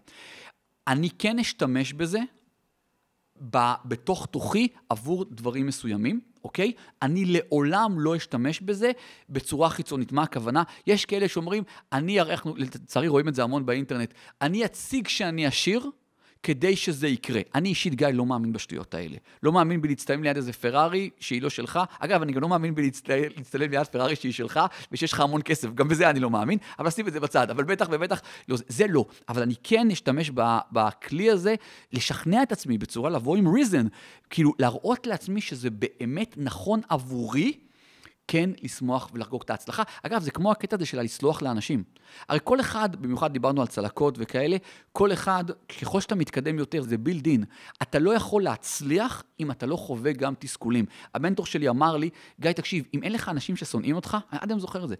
אני כן אשתמש בזה ב, בתוך תוכי עבור דברים מסוימים, אוקיי? אני לעולם לא אשתמש בזה בצורה חיצונית. מה הכוונה? יש כאלה שאומרים, אני אראה, לצערי רואים את זה המון באינטרנט, אני אציג שאני עשיר, כדי שזה יקרה. אני אישית, גיא, לא מאמין בשטויות האלה. לא מאמין בלהצטלם ליד איזה פרארי שהיא לא שלך. אגב, אני גם לא מאמין בלהצטלם ליד פרארי שהיא שלך, ושיש לך המון כסף. גם בזה אני לא מאמין, אבל שים את זה בצד. אבל בטח ובטח, לא, זה לא. אבל אני כן אשתמש בכלי הזה לשכנע את עצמי בצורה לבוא עם reason. כאילו, להראות לעצמי שזה באמת נכון עבורי. כן לשמוח ולחגוג את ההצלחה. אגב, זה כמו הקטע הזה של הלסלוח לאנשים. הרי כל אחד, במיוחד דיברנו על צלקות וכאלה, כל אחד, ככל שאתה מתקדם יותר, זה בילד אין. אתה לא יכול להצליח אם אתה לא חווה גם תסכולים. המנטור שלי אמר לי, גיא, תקשיב, אם אין לך אנשים ששונאים אותך, אני עד היום זוכר את זה,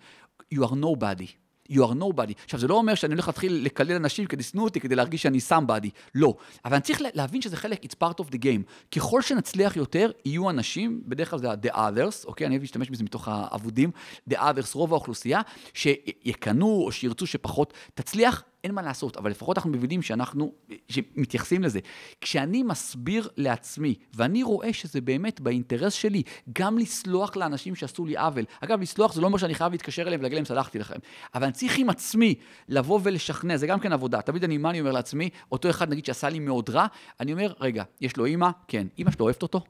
you are nobody. You are nobody. עכשיו, זה לא אומר שאני הולך להתחיל לקלל אנשים כדי שנוא אותי, כדי להרגיש שאני somebody. לא. אבל אני צריך להבין שזה חלק, it's part of the game. ככל שנצליח יותר, יהיו אנשים, בדרך כלל זה ה-the others, אוקיי? אני אוהב להשתמש בזה מתוך האבודים, the others, רוב האוכלוסייה, שיקנו או שירצו שפחות תצליח, אין מה לעשות, אבל לפחות אנחנו מבינים שאנחנו, שמתייחסים לזה. כשאני מסביר לעצמי, ואני רואה שזה באמת באינטרס שלי, גם לסלוח לאנשים שעשו לי עוול. אגב, לסלוח זה לא אומר שאני חייב להתקשר אליהם ולהגיד להם, סלחתי לכם. אבל אני צריך עם עצמי לבוא ולשכנע, זה גם כן עבודה. תמיד אני, מה אני אומר לעצמי? אותו אחד, נגיד, שעשה לי מאוד רע, אני אומר, רגע, יש לו אימא? כן. אימא שלו אוהבת אותו?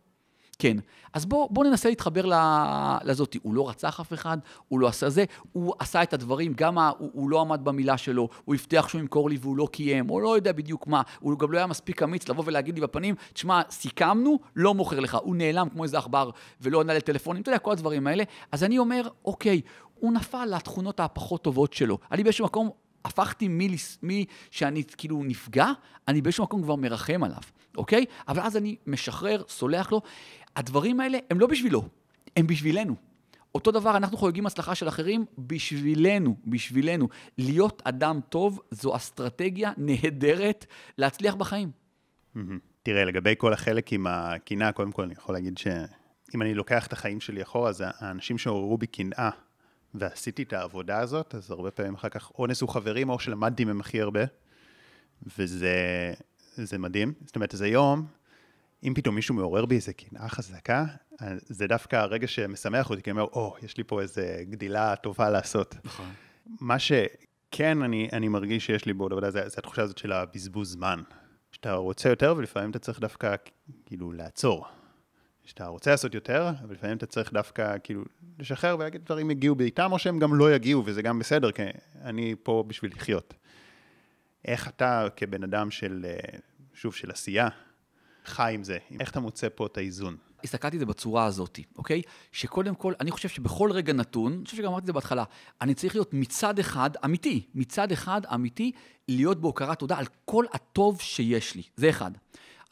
כן. אז בואו בוא ננסה להתחבר לזאת. הוא לא רצח אף אחד, הוא לא עשה זה, הוא עשה את הדברים, גם ה, הוא, הוא לא עמד במילה שלו, הוא הבטיח שהוא ימכור לי והוא לא קיים, הוא לא יודע בדיוק מה, הוא גם לא היה מספיק אמיץ לבוא ולהגיד לי בפנים, תשמע, סיכמנו, לא מוכר לך, הוא נעלם כמו איזה עכבר ולא ענה לטלפונים, אתה יודע, כל הדברים האלה. אז אני אומר, אוקיי, הוא נפל לתכונות הפחות טובות שלו. אני באיזשהו מקום הפכתי מי שאני כאילו נפגע, אני באיזשהו מקום כבר מרחם עליו, אוקיי? אבל אז אני משחרר, סולח לו. הדברים האלה הם לא בשבילו, הם בשבילנו. אותו דבר, אנחנו חוגגים הצלחה של אחרים בשבילנו, בשבילנו. להיות אדם טוב זו אסטרטגיה נהדרת להצליח בחיים. תראה, לגבי כל החלק עם הקנאה, קודם כל אני יכול להגיד שאם אני לוקח את החיים שלי אחורה, אז האנשים שעוררו בי קנאה ועשיתי את העבודה הזאת, אז הרבה פעמים אחר כך אונס הוא חברים, או שלמדתי מהם הכי הרבה, וזה מדהים. זאת אומרת, אז היום, אם פתאום מישהו מעורר בי איזה קנאה חזקה, זה דווקא הרגע שמשמח אותי, כי אני אומר, או, oh, יש לי פה איזה גדילה טובה לעשות. נכון. מה שכן אני, אני מרגיש שיש לי בעוד עבודה, זה, זה התחושה הזאת של הבזבוז זמן. שאתה רוצה יותר, ולפעמים אתה צריך דווקא, כאילו, לעצור. שאתה רוצה לעשות יותר, אבל לפעמים אתה צריך דווקא כאילו לשחרר ולהגיד דברים יגיעו בעיטם, או שהם גם לא יגיעו, וזה גם בסדר, כי אני פה בשביל לחיות. איך אתה כבן אדם של, אה, שוב, של עשייה, חי עם זה? איך אתה מוצא פה את האיזון? הסתכלתי על זה בצורה הזאת, אוקיי? שקודם כל, אני חושב שבכל רגע נתון, אני חושב שגם אמרתי את זה בהתחלה, אני צריך להיות מצד אחד אמיתי, מצד אחד אמיתי, להיות בהוקרת תודה על כל הטוב שיש לי. זה אחד.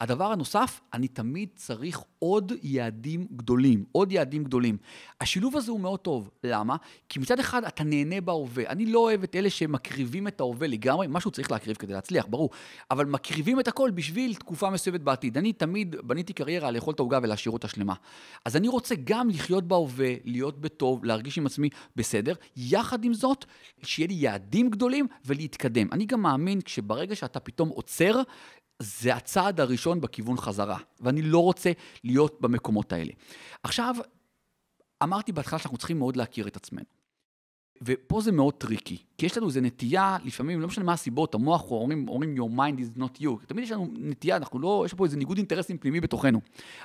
הדבר הנוסף, אני תמיד צריך עוד יעדים גדולים, עוד יעדים גדולים. השילוב הזה הוא מאוד טוב. למה? כי מצד אחד אתה נהנה בהווה. אני לא אוהב את אלה שמקריבים את ההווה לגמרי, משהו צריך להקריב כדי להצליח, ברור. אבל מקריבים את הכל בשביל תקופה מסוימת בעתיד. אני תמיד בניתי קריירה לאכול את העוגה ולהשאיר אותה שלמה. אז אני רוצה גם לחיות בהווה, להיות בטוב, להרגיש עם עצמי בסדר. יחד עם זאת, שיהיה לי יעדים גדולים ולהתקדם. אני גם מאמין שברגע שאתה פתאום עוצר, זה הצעד הראשון בכיוון חזרה, ואני לא רוצה להיות במקומות האלה. עכשיו, אמרתי בהתחלה שאנחנו צריכים מאוד להכיר את עצמנו. ופה זה מאוד טריקי, כי יש לנו איזו נטייה, לפעמים, לא משנה מה הסיבות, המוח אומרים, אומרים your mind is not you, תמיד יש לנו נטייה, אנחנו לא, יש פה איזה ניגוד אינטרסים פנימי בתוכנו.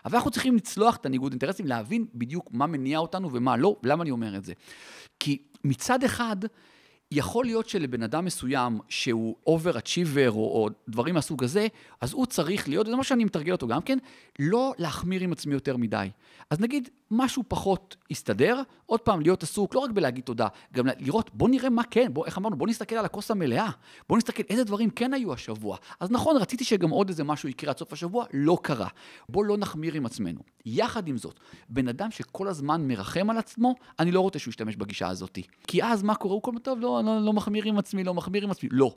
אבל אנחנו צריכים לצלוח את הניגוד אינטרסים, להבין בדיוק מה מניע אותנו ומה לא, ולמה אני אומר את זה. כי מצד אחד, יכול להיות שלבן אדם מסוים שהוא overachiever או, או דברים מהסוג הזה, אז הוא צריך להיות, וזה מה שאני מתרגל אותו גם כן, לא להחמיר עם עצמי יותר מדי. אז נגיד, משהו פחות יסתדר, עוד פעם, להיות עסוק, לא רק בלהגיד תודה, גם לראות, בוא נראה מה כן, בוא, איך אמרנו, בוא נסתכל על הכוס המלאה, בוא נסתכל איזה דברים כן היו השבוע. אז נכון, רציתי שגם עוד איזה משהו יקרה עד סוף השבוע, לא קרה. בוא לא נחמיר עם עצמנו. יחד עם זאת, בן אדם שכל הזמן מרחם על עצמו, אני לא רוצה שהוא ישתמש בגישה הזאת. כי אז מה קורה? הוא כל הזמן טוב, לא, לא, לא מחמיר עם עצמי, לא מחמיר עם עצמי. לא.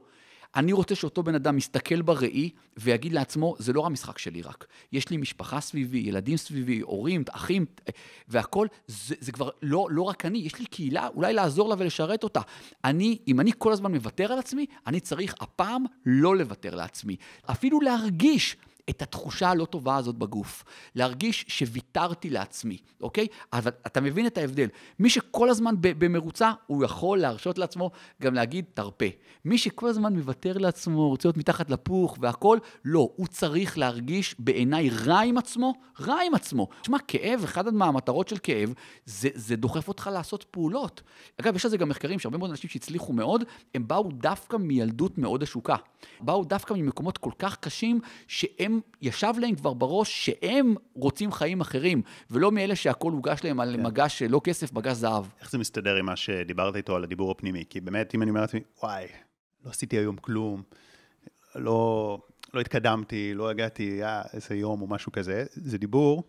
אני רוצה שאותו בן אדם יסתכל בראי ויגיד לעצמו, זה לא המשחק שלי רק. יש לי משפחה סביבי, ילדים סביבי, הורים, אחים, והכול, זה, זה כבר לא, לא רק אני, יש לי קהילה, אולי לעזור לה ולשרת אותה. אני, אם אני כל הזמן מוותר על עצמי, אני צריך הפעם לא לוותר לעצמי. אפילו להרגיש את התחושה הלא טובה הזאת בגוף. להרגיש שוויתרתי לעצמי, אוקיי? אבל אתה מבין את ההבדל. מי שכל הזמן במרוצה, הוא יכול להרשות לעצמו גם להגיד, תרפה. מי שכל הזמן מוותר לעצמו, רוצה להיות מתחת לפוך והכול, לא. הוא צריך להרגיש בעיניי רע עם עצמו, רע עם עצמו. תשמע, כאב, אחד מהמטרות של כאב, זה, זה דוחף אותך לעשות פעולות. אגב, יש על זה גם מחקרים שהרבה מאוד אנשים שהצליחו מאוד, הם באו דווקא מילדות מאוד עשוקה. באו דווקא ממקומות כל כך קשים, שהם ישב להם כבר בראש שהם רוצים חיים אחרים, ולא מאלה שהכל הוגש להם על כן. מגש לא כסף, מגש זהב. איך זה מסתדר עם מה שדיברת איתו על הדיבור הפנימי? כי באמת, אם אני אומר לעצמי, וואי, לא עשיתי היום כלום, לא, לא התקדמתי, לא הגעתי, אה, איזה יום או משהו כזה, זה דיבור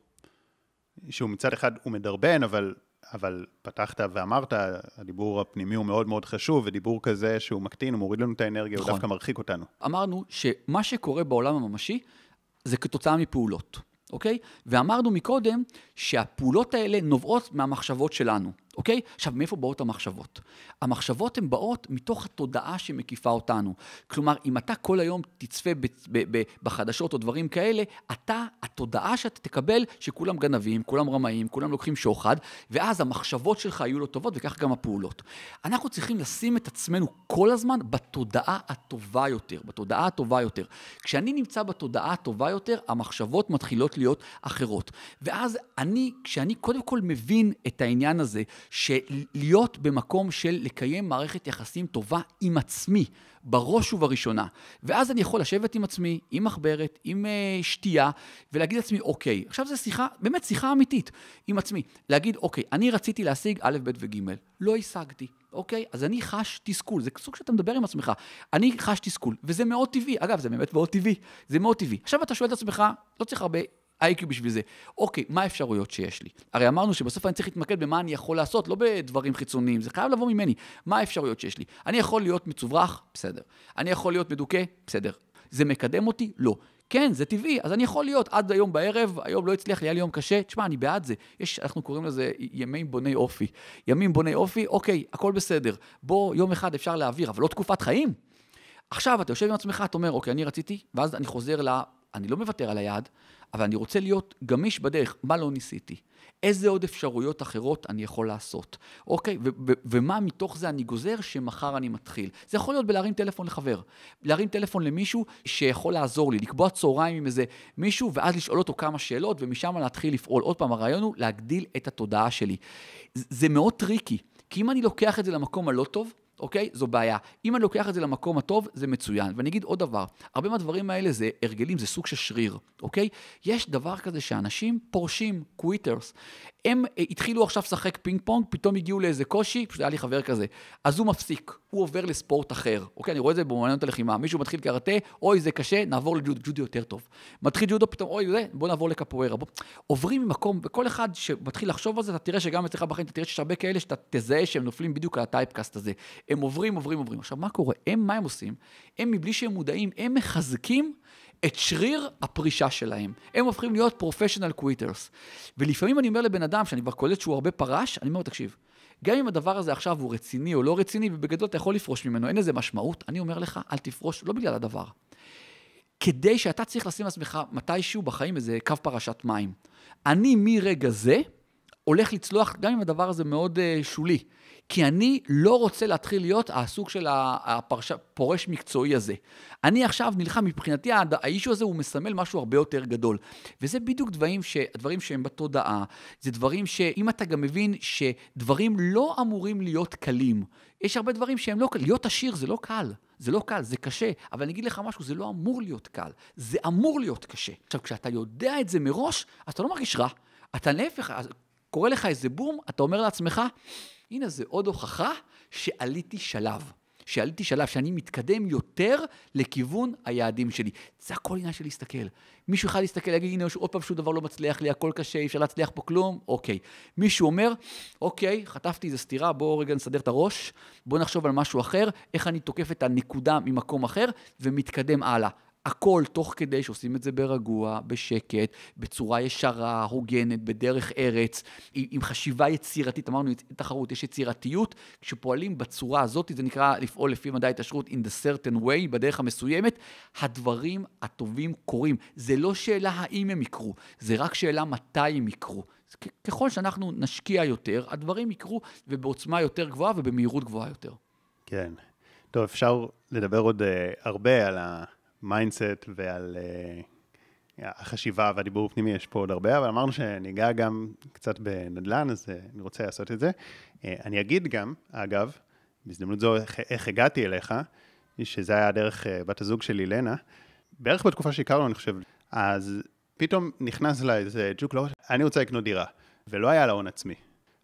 שהוא מצד אחד הוא מדרבן, אבל אבל פתחת ואמרת, הדיבור הפנימי הוא מאוד מאוד חשוב, ודיבור כזה שהוא מקטין, הוא מוריד לנו את האנרגיה, נכון. הוא דווקא מרחיק אותנו. אמרנו שמה שקורה בעולם הממשי, זה כתוצאה מפעולות, אוקיי? ואמרנו מקודם שהפעולות האלה נובעות מהמחשבות שלנו. אוקיי? עכשיו, מאיפה באות המחשבות? המחשבות הן באות מתוך התודעה שמקיפה אותנו. כלומר, אם אתה כל היום תצפה ב- ב- ב- בחדשות או דברים כאלה, אתה, התודעה שאתה תקבל שכולם גנבים, כולם רמאים, כולם לוקחים שוחד, ואז המחשבות שלך יהיו לא טובות, וכך גם הפעולות. אנחנו צריכים לשים את עצמנו כל הזמן בתודעה הטובה יותר, בתודעה הטובה יותר. כשאני נמצא בתודעה הטובה יותר, המחשבות מתחילות להיות אחרות. ואז אני, כשאני קודם כל מבין את העניין הזה, שלהיות במקום של לקיים מערכת יחסים טובה עם עצמי, בראש ובראשונה. ואז אני יכול לשבת עם עצמי, עם מחברת, עם uh, שתייה, ולהגיד לעצמי, אוקיי, עכשיו זו שיחה, באמת שיחה אמיתית עם עצמי. להגיד, אוקיי, אני רציתי להשיג א', ב' וג', לא השגתי. אוקיי? אז אני חש תסכול, זה סוג שאתה מדבר עם עצמך. אני חש תסכול, וזה מאוד טבעי. אגב, זה באמת מאוד טבעי, זה מאוד טבעי. עכשיו אתה שואל את עצמך, לא צריך הרבה איי-קיו בשביל זה. אוקיי, מה האפשרויות שיש לי? הרי אמרנו שבסוף אני צריך להתמקד במה אני יכול לעשות, לא בדברים חיצוניים, זה חייב לבוא ממני. מה האפשרויות שיש לי? אני יכול להיות מצוברח? בסדר. אני יכול להיות מדוכא? בסדר. זה מקדם אותי? לא. כן, זה טבעי, אז אני יכול להיות עד היום בערב, היום לא הצליח לי, היה לי יום קשה, תשמע, אני בעד זה. יש, אנחנו קוראים לזה ימים בוני אופי. ימים בוני אופי, אוקיי, הכל בסדר. בוא, יום אחד אפשר להעביר, אבל לא תקופת חיים. עכשיו, אתה יושב עם עצמך, אתה אומר, אוקיי, אני רציתי, ואז אני חוזר. אני לא מוותר על היעד, אבל אני רוצה להיות גמיש בדרך. מה לא ניסיתי? איזה עוד אפשרויות אחרות אני יכול לעשות, אוקיי? ומה מתוך זה אני גוזר שמחר אני מתחיל. זה יכול להיות בלהרים טלפון לחבר, להרים טלפון למישהו שיכול לעזור לי, לקבוע צהריים עם איזה מישהו, ואז לשאול אותו כמה שאלות, ומשם להתחיל לפעול. עוד פעם, הרעיון הוא להגדיל את התודעה שלי. זה מאוד טריקי, כי אם אני לוקח את זה למקום הלא טוב, אוקיי? זו בעיה. אם אני לוקח את זה למקום הטוב, זה מצוין. ואני אגיד עוד דבר, הרבה מהדברים האלה זה הרגלים, זה סוג של שריר, אוקיי? יש דבר כזה שאנשים פורשים, quitters. הם אה, התחילו עכשיו לשחק פינג פונג, פתאום הגיעו לאיזה קושי, פשוט היה לי חבר כזה. אז הוא מפסיק, הוא עובר לספורט אחר. אוקיי, אני רואה את זה באמנויות הלחימה. מישהו מתחיל קראטה, אוי, זה קשה, נעבור לג'ודו, ג'ודו יותר טוב. מתחיל ג'ודו, פתאום, אוי, זה, בוא נעבור לקפוארה. בוא... עוברים ממקום, וכל אחד שמתחיל לחשוב על זה, אתה תראה שגם אצלך בחיים, אתה תראה שיש הרבה כאלה שאתה תזהה שהם נופלים בדיוק על ה-typecast הזה. הם עוברים, עוברים, עוברים. עכשיו, מה קורה? הם, מה הם עושים? הם, מבלי שהם מודעים, הם מחזקים את שריר הפרישה שלהם. הם הופכים להיות פרופשיונל קוויטרס. ולפעמים אני אומר לבן אדם, שאני כבר קולט שהוא הרבה פרש, אני אומר, תקשיב, גם אם הדבר הזה עכשיו הוא רציני או לא רציני, ובגדול אתה יכול לפרוש ממנו, אין לזה משמעות, אני אומר לך, אל תפרוש, לא בגלל הדבר. כדי שאתה צריך לשים לעצמך מתישהו בחיים איזה קו פרשת מים. אני מרגע זה הולך לצלוח, גם אם הדבר הזה מאוד uh, שולי. כי אני לא רוצה להתחיל להיות הסוג של הפורש מקצועי הזה. אני עכשיו נלחם, מבחינתי האישו הזה הוא מסמל משהו הרבה יותר גדול. וזה בדיוק דברים, ש, דברים שהם בתודעה, זה דברים שאם אתה גם מבין שדברים לא אמורים להיות קלים, יש הרבה דברים שהם לא קלים, להיות עשיר זה לא קל. זה לא קל, זה קשה, אבל אני אגיד לך משהו, זה לא אמור להיות קל, זה אמור להיות קשה. עכשיו, כשאתה יודע את זה מראש, אז אתה לא מרגיש רע. אתה להפך, קורה לך איזה בום, אתה אומר לעצמך, הנה זה עוד הוכחה שעליתי שלב. שעליתי שלב, שאני מתקדם יותר לכיוון היעדים שלי. זה הכל עניין של להסתכל. מישהו אחד יסתכל, יגיד, הנה, עוד פעם שום דבר לא מצליח לי, הכל קשה, אי אפשר להצליח פה כלום, אוקיי. מישהו אומר, אוקיי, חטפתי איזה סתירה, בואו רגע נסדר את הראש, בואו נחשוב על משהו אחר, איך אני תוקף את הנקודה ממקום אחר, ומתקדם הלאה. הכל תוך כדי שעושים את זה ברגוע, בשקט, בצורה ישרה, הוגנת, בדרך ארץ, עם חשיבה יצירתית. אמרנו, תחרות, יש יצירתיות. כשפועלים בצורה הזאת, זה נקרא לפעול לפי מדעי התעשרות in the certain way, בדרך המסוימת, הדברים הטובים קורים. זה לא שאלה האם הם יקרו, זה רק שאלה מתי הם יקרו. ככל שאנחנו נשקיע יותר, הדברים יקרו ובעוצמה יותר גבוהה ובמהירות גבוהה יותר. כן. טוב, אפשר לדבר עוד אה, הרבה על ה... מיינדסט ועל אה, החשיבה והדיבור הפנימי, יש פה עוד הרבה, אבל אמרנו שניגע גם קצת בנדל"ן, אז אה, אני רוצה לעשות את זה. אה, אני אגיד גם, אגב, בהזדמנות זו, איך, איך הגעתי אליך, שזה היה דרך אה, בת הזוג שלי, לנה, בערך בתקופה שהכרנו, אני חושב, אז פתאום נכנס לה איזה ג'וק לראש, אני רוצה לקנות דירה, ולא היה לה הון עצמי.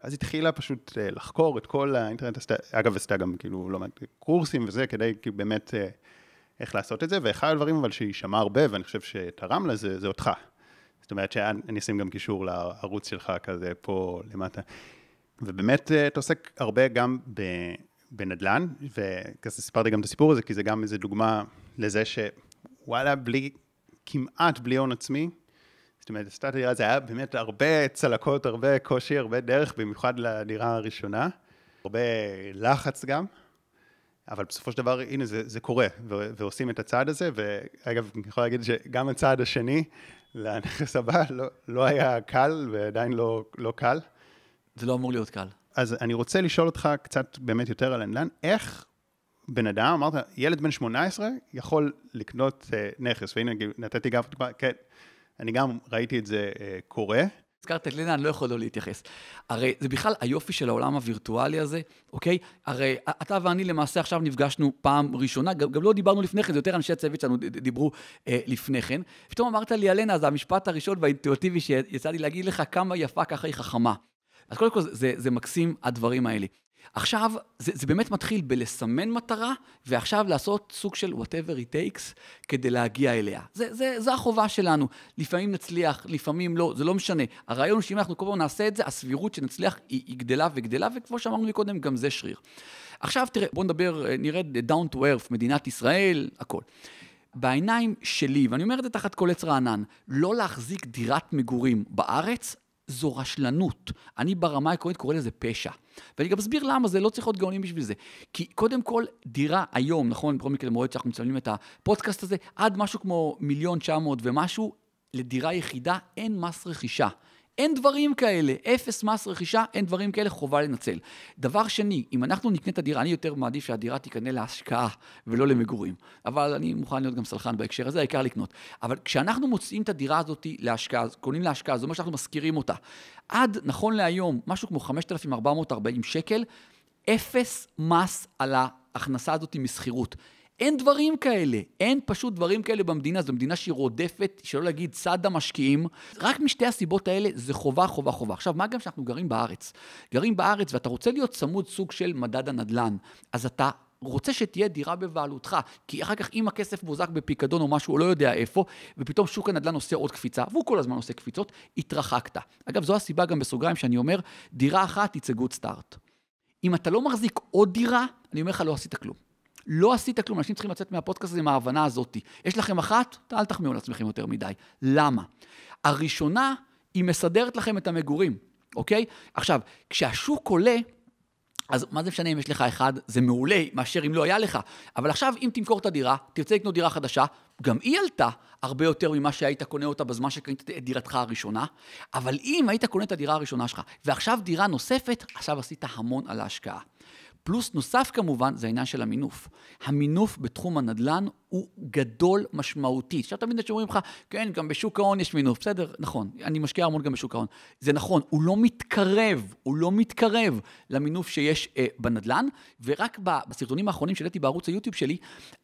אז התחילה פשוט לחקור את כל האינטרנט, אגב, עשתה גם כאילו לא מעט קורסים וזה, כדי כאילו באמת... איך לעשות את זה, ואחד הדברים אבל שהיא שמעה הרבה, ואני חושב שתרם לזה, זה אותך. זאת אומרת שאני אשים גם קישור לערוץ שלך כזה פה למטה. ובאמת אה, אתה עוסק הרבה גם בנדל"ן, וכזה סיפרתי גם את הסיפור הזה, כי זה גם איזו דוגמה לזה שוואלה, בלי, כמעט בלי הון עצמי, זאת אומרת, עשתה את הדירה, זה היה באמת הרבה צלקות, הרבה קושי, הרבה דרך, במיוחד לדירה הראשונה, הרבה לחץ גם. אבל בסופו של דבר, הנה, זה, זה קורה, ו- ועושים את הצעד הזה, ואגב, אני יכול להגיד שגם הצעד השני לנכס הבא לא, לא היה קל, ועדיין לא, לא קל. זה לא אמור להיות קל. אז אני רוצה לשאול אותך קצת באמת יותר על הנדל"ן, איך בן אדם, אמרת, ילד בן 18 יכול לקנות uh, נכס, והנה נתתי גם, כן, אני גם ראיתי את זה uh, קורה. הזכרת את לנה, אני לא יכול לא להתייחס. הרי זה בכלל היופי של העולם הווירטואלי הזה, אוקיי? הרי אתה ואני למעשה עכשיו נפגשנו פעם ראשונה, גם, גם לא דיברנו לפני כן, זה יותר אנשי הצוות שלנו דיברו אה, לפני כן. פתאום אמרת לי, אלנה, זה המשפט הראשון והאינטואיטיבי שיצא לי להגיד לך, כמה יפה ככה היא חכמה. אז קודם כל, זה, זה מקסים הדברים האלה. עכשיו, זה, זה באמת מתחיל בלסמן מטרה, ועכשיו לעשות סוג של whatever it takes כדי להגיע אליה. זה, זה, זה החובה שלנו. לפעמים נצליח, לפעמים לא, זה לא משנה. הרעיון הוא שאם אנחנו כל פעם נעשה את זה, הסבירות שנצליח היא, היא גדלה וגדלה, וכמו שאמרנו מקודם, גם זה שריר. עכשיו תראה, בואו נדבר, נרד down to earth, מדינת ישראל, הכל. בעיניים שלי, ואני אומר את זה תחת כל עץ רענן, לא להחזיק דירת מגורים בארץ זו רשלנות. אני ברמה העקרונית קורא לזה פשע. ואני גם אסביר למה זה, לא צריך להיות גאונים בשביל זה. כי קודם כל, דירה היום, נכון, בכל מקרה למועד שאנחנו מצלמים את הפודקאסט הזה, עד משהו כמו מיליון תשע מאות ומשהו, לדירה יחידה אין מס רכישה. אין דברים כאלה, אפס מס רכישה, אין דברים כאלה, חובה לנצל. דבר שני, אם אנחנו נקנה את הדירה, אני יותר מעדיף שהדירה תיקנה להשקעה ולא למגורים. אבל אני מוכן להיות גם סלחן בהקשר הזה, העיקר לקנות. אבל כשאנחנו מוצאים את הדירה הזאת להשקעה, קונים להשקעה, זאת אומרת שאנחנו משכירים אותה. עד, נכון להיום, משהו כמו 5,440 שקל, אפס מס על ההכנסה הזאת משכירות. אין דברים כאלה, אין פשוט דברים כאלה במדינה, זו מדינה שהיא רודפת, שלא להגיד צד המשקיעים. רק משתי הסיבות האלה זה חובה, חובה, חובה. עכשיו, מה גם שאנחנו גרים בארץ? גרים בארץ ואתה רוצה להיות צמוד סוג של מדד הנדל"ן, אז אתה רוצה שתהיה דירה בבעלותך, כי אחר כך אם הכסף מוזק בפיקדון או משהו, הוא לא יודע איפה, ופתאום שוק הנדל"ן עושה עוד קפיצה, והוא כל הזמן עושה קפיצות, התרחקת. אגב, זו הסיבה גם בסוגריים שאני אומר, דירה אחת a good start. אם אתה לא מחזיק עוד דירה, אני אומר לך, לא עשית כלום. לא עשית כלום, אנשים צריכים לצאת מהפודקאסט הזה עם ההבנה הזאת. יש לכם אחת, אל תחמיאו לעצמכם יותר מדי. למה? הראשונה, היא מסדרת לכם את המגורים, אוקיי? עכשיו, כשהשוק עולה, אז מה זה משנה אם יש לך אחד, זה מעולה, מאשר אם לא היה לך. אבל עכשיו, אם תמכור את הדירה, תרצה לקנות דירה חדשה, גם היא עלתה הרבה יותר ממה שהיית קונה אותה בזמן שקנית את דירתך הראשונה, אבל אם היית קונה את הדירה הראשונה שלך, ועכשיו דירה נוספת, עכשיו עשית המון על ההשקעה. פלוס נוסף כמובן, זה העניין של המינוף. המינוף בתחום הנדל"ן הוא גדול משמעותי. עכשיו תמיד אנשים אומרים לך, כן, גם בשוק ההון יש מינוף. בסדר, נכון, אני משקיע המון גם בשוק ההון. זה נכון, הוא לא מתקרב, הוא לא מתקרב למינוף שיש אה, בנדל"ן, ורק בסרטונים האחרונים שהעליתי בערוץ היוטיוב שלי,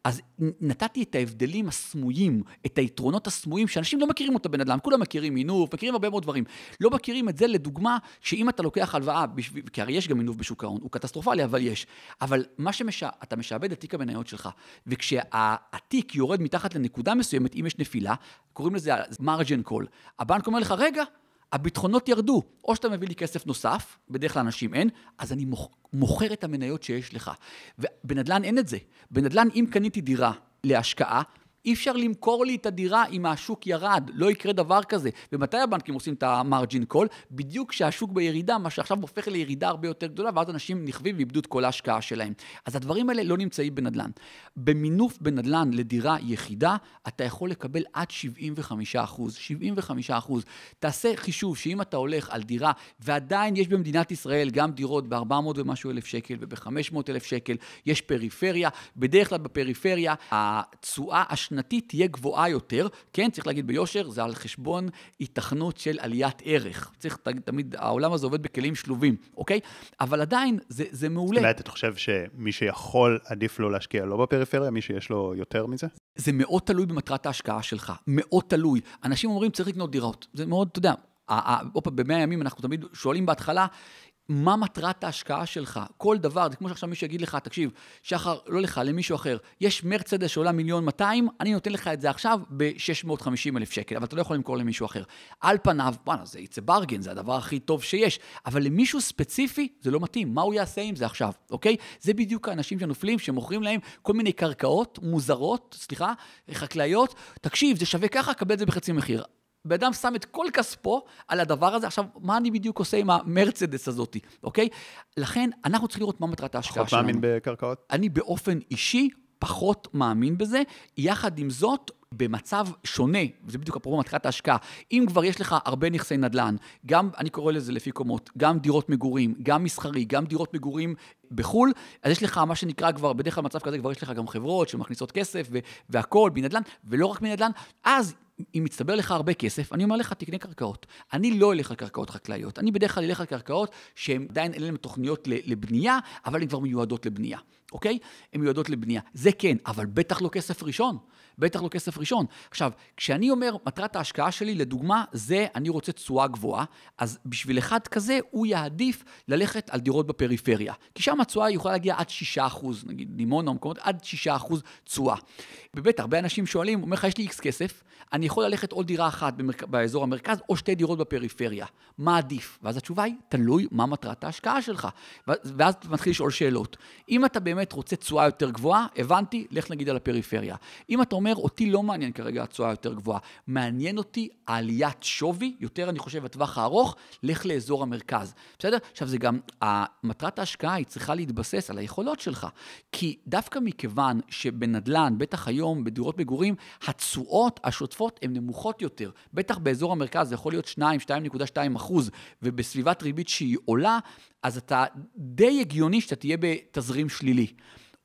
אז נתתי את ההבדלים הסמויים, את היתרונות הסמויים, שאנשים לא מכירים אותם בנדל"ן, כולם מכירים מינוף, מכירים הרבה מאוד דברים. לא מכירים את זה לדוגמה, שאם אתה לוקח הלוואה, בשביל, כי הרי יש גם מינוף בשוק ההון, הוא קטסטרופלי, אבל יש. אבל מה שאתה משעבד את תיק המניות שלך, וכשה... התיק יורד מתחת לנקודה מסוימת, אם יש נפילה, קוראים לזה margin call. הבנק אומר לך, רגע, הביטחונות ירדו, או שאתה מביא לי כסף נוסף, בדרך כלל אנשים אין, אז אני מוכר את המניות שיש לך. ובנדל"ן אין את זה. בנדל"ן, אם קניתי דירה להשקעה, אי אפשר למכור לי את הדירה אם השוק ירד, לא יקרה דבר כזה. ומתי הבנקים עושים את ה-margin call? בדיוק כשהשוק בירידה, מה שעכשיו הופך לירידה הרבה יותר גדולה, ואז אנשים נכווים ואיבדו את כל ההשקעה שלהם. אז הדברים האלה לא נמצאים בנדל"ן. במינוף בנדל"ן לדירה יחידה, אתה יכול לקבל עד 75 אחוז. 75 אחוז. תעשה חישוב שאם אתה הולך על דירה, ועדיין יש במדינת ישראל גם דירות ב-400 ומשהו אלף שקל וב-500 אלף שקל, יש פריפריה, בדרך כלל בפריפריה התשואה השנתית תהיה גבוהה יותר, כן, צריך להגיד ביושר, זה על חשבון היתכנות של עליית ערך. צריך תמיד, העולם הזה עובד בכלים שלובים, אוקיי? אבל עדיין, זה, זה מעולה. אולי אתה חושב שמי שיכול, עדיף לו להשקיע לא בפריפריה, מי שיש לו יותר מזה? זה מאוד תלוי במטרת ההשקעה שלך, מאוד תלוי. אנשים אומרים, צריך לקנות דירות. זה מאוד, אתה יודע, עוד פעם, במאה ימים אנחנו תמיד שואלים בהתחלה, מה מטרת ההשקעה שלך? כל דבר, זה כמו שעכשיו מישהו יגיד לך, תקשיב, שחר, לא לך, למישהו אחר, יש מרצדס שעולה מיליון 200, אני נותן לך את זה עכשיו ב-650 אלף שקל, אבל אתה לא יכול למכור למישהו אחר. על פניו, וואלה, זה יצא ברגן, זה הדבר הכי טוב שיש, אבל למישהו ספציפי זה לא מתאים, מה הוא יעשה עם זה עכשיו, אוקיי? זה בדיוק האנשים שנופלים, שמוכרים להם כל מיני קרקעות מוזרות, סליחה, חקלאיות, תקשיב, זה שווה ככה, קבל את זה בחצי מחיר. בן אדם שם את כל כספו על הדבר הזה, עכשיו, מה אני בדיוק עושה עם המרצדס הזאת, אוקיי? לכן, אנחנו צריכים לראות מה מטרת ההשקעה שלנו. פחות מאמין בקרקעות? אני באופן אישי פחות מאמין בזה. יחד עם זאת, במצב שונה, וזה בדיוק אפרופו מטרת ההשקעה, אם כבר יש לך הרבה נכסי נדל"ן, גם, אני קורא לזה לפי קומות, גם דירות מגורים, גם מסחרי, גם דירות מגורים בחו"ל, אז יש לך מה שנקרא כבר, בדרך כלל במצב כזה כבר יש לך גם חברות שמכניסות כסף והכול, בנדל"ן, ולא רק בנדל"ן, אז אם מצטבר לך הרבה כסף, אני אומר לך, תקנה קרקעות. אני לא אלך על קרקעות חקלאיות. אני בדרך כלל אלך על קרקעות שהן עדיין אין להן תוכניות לבנייה, אבל הן כבר מיועדות לבנייה, אוקיי? הן מיועדות לבנייה. זה כן, אבל בטח לא כסף ראשון. בטח לא כסף ראשון. עכשיו, כשאני אומר, מטרת ההשקעה שלי, לדוגמה, זה אני רוצה תשואה גבוהה, אז בשביל אחד כזה, הוא יעדיף ללכת על דירות בפריפריה. כי שם התשואה יכולה להגיע עד 6%, נגיד דימונה או מקומות, עד 6% תשואה. באמת, הרבה אנשים שואלים, אומר לך, יש לי איקס כסף, אני יכול ללכת עוד דירה אחת במרכ... באזור המרכז, או שתי דירות בפריפריה. מה עדיף? ואז התשובה היא, תלוי מה מטרת ההשקעה שלך. ואז אתה מתחיל לשאול שאלות. אם אתה באמת רוצה תשואה יותר גבוהה, הבנתי, לך נגיד על הפריפריה. אם אתה אומר, אותי לא מעניין כרגע התשואה יותר גבוהה, מעניין אותי העליית שווי, יותר אני חושב בטווח הארוך, לך לאזור המרכז. בסדר? עכשיו זה גם, מטרת ההשקעה היא צריכה להתבסס על היכולות שלך. כי דווקא מכיוון שבנדל"ן, בטח היום בדירות מגורים, התשואות השוטפות הן נמוכות יותר. בטח באזור המרכז זה יכול להיות 2, 2.2 אחוז, ובסביבת ריבית שהיא עולה, אז אתה די הגיוני שאתה תהיה בתזרים שלילי.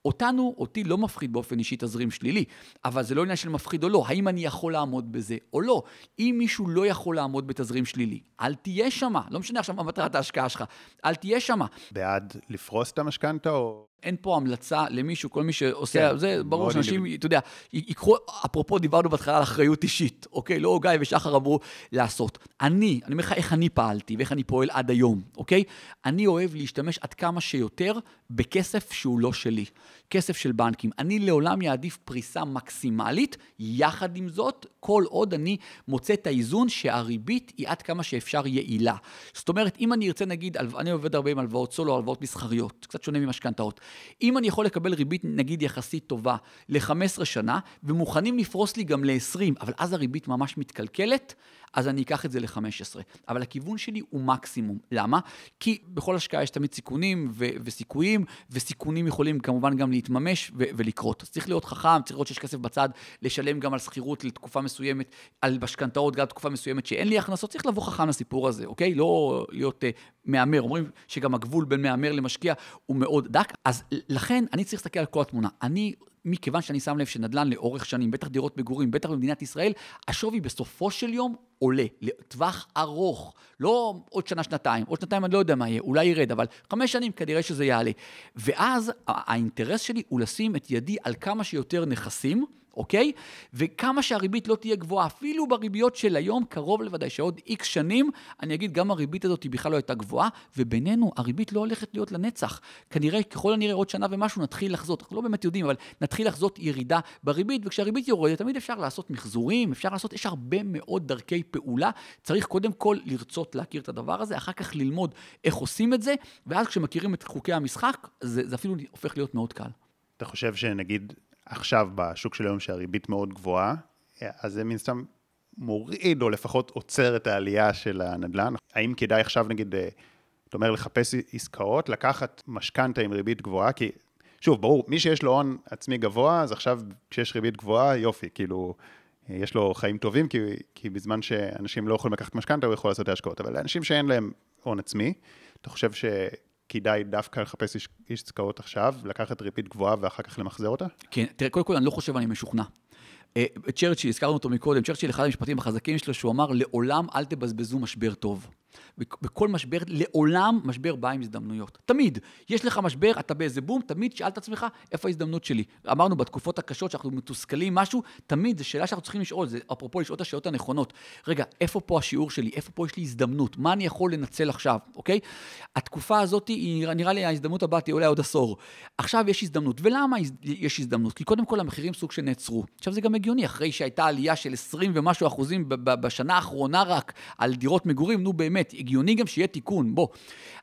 אותנו, אותי לא מפחיד באופן אישי תזרים שלילי, אבל זה לא עניין של מפחיד או לא, האם אני יכול לעמוד בזה או לא. אם מישהו לא יכול לעמוד בתזרים שלילי, אל תהיה שמה, לא משנה עכשיו מה מטרת ההשקעה שלך, אל תהיה שמה. בעד לפרוס את המשכנתה או... אין פה המלצה למישהו, כל מי שעושה, כן, זה ברור שאנשים, אתה יודע, ייקחו, אפרופו דיברנו בהתחלה על אחריות אישית, אוקיי? לא גיא ושחר אמרו לעשות. אני, אני אומר לך איך אני פעלתי ואיך אני פועל עד היום, אוקיי? אני אוהב להשתמש עד כמה שיותר בכסף שהוא לא שלי. כסף של בנקים. אני לעולם יעדיף פריסה מקסימלית, יחד עם זאת, כל עוד אני מוצא את האיזון שהריבית היא עד כמה שאפשר יעילה. זאת אומרת, אם אני ארצה, נגיד, אני עובד הרבה עם הלוואות סולו, הלוואות מסחריות, קצת שונה ממשכנתאות. אם אני יכול לקבל ריבית, נגיד, יחסית טובה ל-15 שנה, ומוכנים לפרוס לי גם ל-20, אבל אז הריבית ממש מתקלקלת, אז אני אקח את זה ל-15. אבל הכיוון שלי הוא מקסימום. למה? כי בכל השקעה יש תמיד סיכונים ו- וסיכויים, וסיכונים יכולים כמובן גם להתממש ו- ולקרות. אז צריך להיות חכם, צריך לראות שיש כסף בצד, לשלם גם על שכירות לתקופה מסוימת, על משכנתאות גם לתקופה מסוימת שאין לי הכנסות, צריך לבוא חכם לסיפור הזה, אוקיי? לא להיות uh, מהמר. אומרים שגם הגבול בין מהמר למשקיע הוא מאוד דק, אז לכן אני צריך להסתכל על כל התמונה. אני מכיוון שאני שם לב שנדל"ן לאורך שנים, בטח דירות מגורים, בטח במדינת ישראל, השווי בסופו של יום עולה, לטווח ארוך. לא עוד שנה, שנתיים, עוד שנתיים אני לא יודע מה יהיה, אולי ירד, אבל חמש שנים כנראה שזה יעלה. ואז האינטרס שלי הוא לשים את ידי על כמה שיותר נכסים, אוקיי? וכמה שהריבית לא תהיה גבוהה, אפילו בריביות של היום, קרוב לוודאי שעוד איקס שנים, אני אגיד, גם הריבית הזאת היא בכלל לא הייתה גבוהה, ובינינו, הריבית לא הולכת להיות לנצח. כנראה, ככל הנראה עוד שנה ומשהו נתחיל לחזות, אנחנו לא באמת יודעים, אבל נתחיל לחזות ירידה בריבית, וכשהריבית יורדת, תמיד אפשר לעשות מחזורים, אפשר לעשות, יש הרבה מאוד דרכי פעולה. צריך קודם כל לרצות להכיר את הדבר הזה, אחר כך ללמוד איך עושים את זה, ואז כשמכירים את חוקי המשחק, זה, זה אפילו הופך להיות מאוד קל. אתה חושב שנגיד עכשיו בשוק של היום שהריבית מאוד גבוהה, אז זה מן סתם מוריד או לפחות עוצר את העלייה של הנדל"ן. האם כדאי עכשיו נגיד, אה, אתה אומר לחפש עסקאות, לקחת משכנתה עם ריבית גבוהה, כי שוב, ברור, מי שיש לו הון עצמי גבוה, אז עכשיו כשיש ריבית גבוהה, יופי, כאילו, אה, יש לו חיים טובים, כי, כי בזמן שאנשים לא יכולים לקחת משכנתה, הוא יכול לעשות השקעות, אבל לאנשים שאין להם הון עצמי, אתה חושב ש... כדאי דווקא לחפש איש, איש עסקאות עכשיו, לקחת ריבית גבוהה ואחר כך למחזר אותה? כן, תראה, קודם כל אני לא חושב אני משוכנע. אה, צ'רצ'יל, הזכרנו אותו מקודם, צ'רצ'יל, אחד המשפטים החזקים שלו, שהוא אמר, לעולם אל תבזבזו משבר טוב. בכל משבר, לעולם משבר בא עם הזדמנויות. תמיד. יש לך משבר, אתה באיזה בום, תמיד שאל את עצמך, איפה ההזדמנות שלי? אמרנו, בתקופות הקשות שאנחנו מתוסכלים משהו, תמיד, זו שאלה שאנחנו צריכים לשאול, זה אפרופו לשאול את השאלות הנכונות. רגע, איפה פה השיעור שלי? איפה פה יש לי הזדמנות? מה אני יכול לנצל עכשיו, אוקיי? התקופה הזאת, היא, נראה לי ההזדמנות הבאה תהיה אולי עוד עשור. עכשיו יש הזדמנות. ולמה יש הזדמנות? כי קודם כל המחירים סוג שנעצרו. עכשיו זה גם הגיוני, אחרי שהייתה עלייה של 20 ומשהו אחוזים בשנה האחרונה רק על דירות מגורים, נו באמת, הגיוני גם שיהיה תיקון, בוא.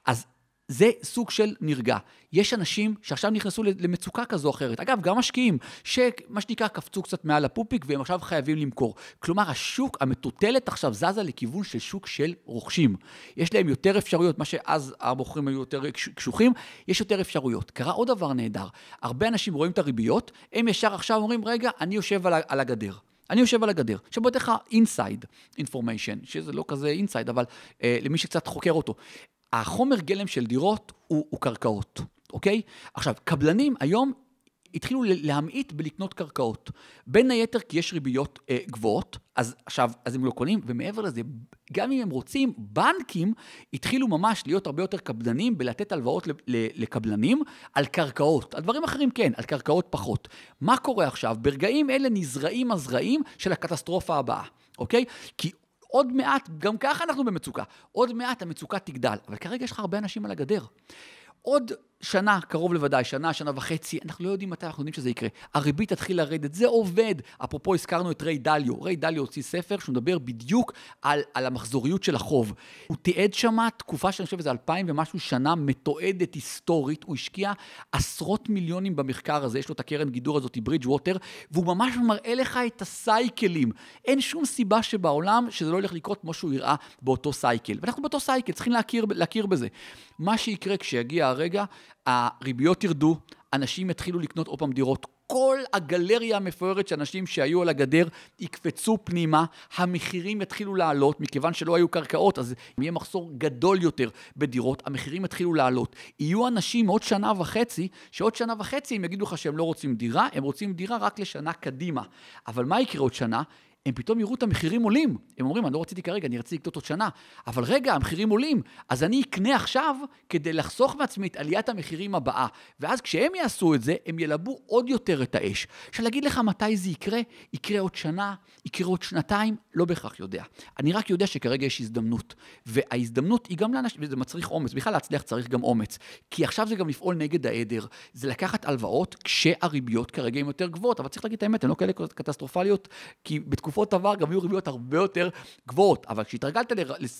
אז זה סוג של נרגע. יש אנשים שעכשיו נכנסו למצוקה כזו או אחרת. אגב, גם משקיעים, שמה שנקרא קפצו קצת מעל הפופיק והם עכשיו חייבים למכור. כלומר, השוק, המטוטלת עכשיו זזה לכיוון של שוק של רוכשים. יש להם יותר אפשרויות, מה שאז המוכרים היו יותר קשוחים, יש יותר אפשרויות. קרה עוד דבר נהדר. הרבה אנשים רואים את הריביות, הם ישר עכשיו אומרים, רגע, אני יושב על הגדר. אני יושב על הגדר. עכשיו בוא אתן לך אינסייד information, שזה לא כזה inside, אבל אה, למי שקצת חוקר אותו. החומר גלם של דירות הוא, הוא קרקעות, אוקיי? עכשיו, קבלנים היום התחילו להמעיט בלקנות קרקעות. בין היתר כי יש ריביות אה, גבוהות, אז עכשיו, אז הם לא קונים, ומעבר לזה, גם אם הם רוצים, בנקים התחילו ממש להיות הרבה יותר קמצנים בלתת הלוואות לקבלנים על קרקעות. על דברים אחרים כן, על קרקעות פחות. מה קורה עכשיו? ברגעים אלה נזרעים הזרעים של הקטסטרופה הבאה, אוקיי? כי עוד מעט, גם ככה אנחנו במצוקה, עוד מעט המצוקה תגדל, אבל כרגע יש לך הרבה אנשים על הגדר. עוד שנה, קרוב לוודאי, שנה, שנה וחצי, אנחנו לא יודעים מתי אנחנו יודעים שזה יקרה. הריבית תתחיל לרדת, זה עובד. אפרופו, הזכרנו את ריי דליו. ריי דליו הוציא ספר שהוא מדבר בדיוק על, על המחזוריות של החוב. הוא תיעד שמה תקופה שאני חושב שזה אלפיים ומשהו שנה מתועדת היסטורית. הוא השקיע עשרות מיליונים במחקר הזה, יש לו את הקרן גידור הזאת, ברידג' ווטר, והוא ממש מראה לך את הסייקלים. אין שום סיבה שבעולם שזה לא ילך לקרות כמו שהוא יראה באותו סייקל. ואנחנו באותו סייקל, צריכים להכיר, להכיר בזה. מה שיקרה כשיגיע הרגע, הריביות ירדו, אנשים יתחילו לקנות עוד פעם דירות. כל הגלריה המפוארת של אנשים שהיו על הגדר יקפצו פנימה, המחירים יתחילו לעלות, מכיוון שלא היו קרקעות, אז יהיה מחסור גדול יותר בדירות, המחירים יתחילו לעלות. יהיו אנשים עוד שנה וחצי, שעוד שנה וחצי הם יגידו לך שהם לא רוצים דירה, הם רוצים דירה רק לשנה קדימה. אבל מה יקרה עוד שנה? הם פתאום יראו את המחירים עולים. הם אומרים, אני לא רציתי כרגע, אני רציתי לקנות עוד שנה. אבל רגע, המחירים עולים, אז אני אקנה עכשיו כדי לחסוך מעצמי את עליית המחירים הבאה. ואז כשהם יעשו את זה, הם ילבו עוד יותר את האש. עכשיו, להגיד לך מתי זה יקרה? יקרה עוד שנה, יקרה עוד שנתיים, לא בהכרח יודע. אני רק יודע שכרגע יש הזדמנות. וההזדמנות היא גם לאנשים, וזה מצריך אומץ. בכלל להצליח צריך גם אומץ. כי עכשיו זה גם לפעול נגד העדר. זה לקחת הלוואות כשהריביות כרגע הן יותר גבוהות. אבל צריך להגיד את האמת, הן לא כאלה קטסטרופליות, כי בתקופה בתקופות עבר גם היו ריביות הרבה יותר גבוהות, אבל כשהתרגלת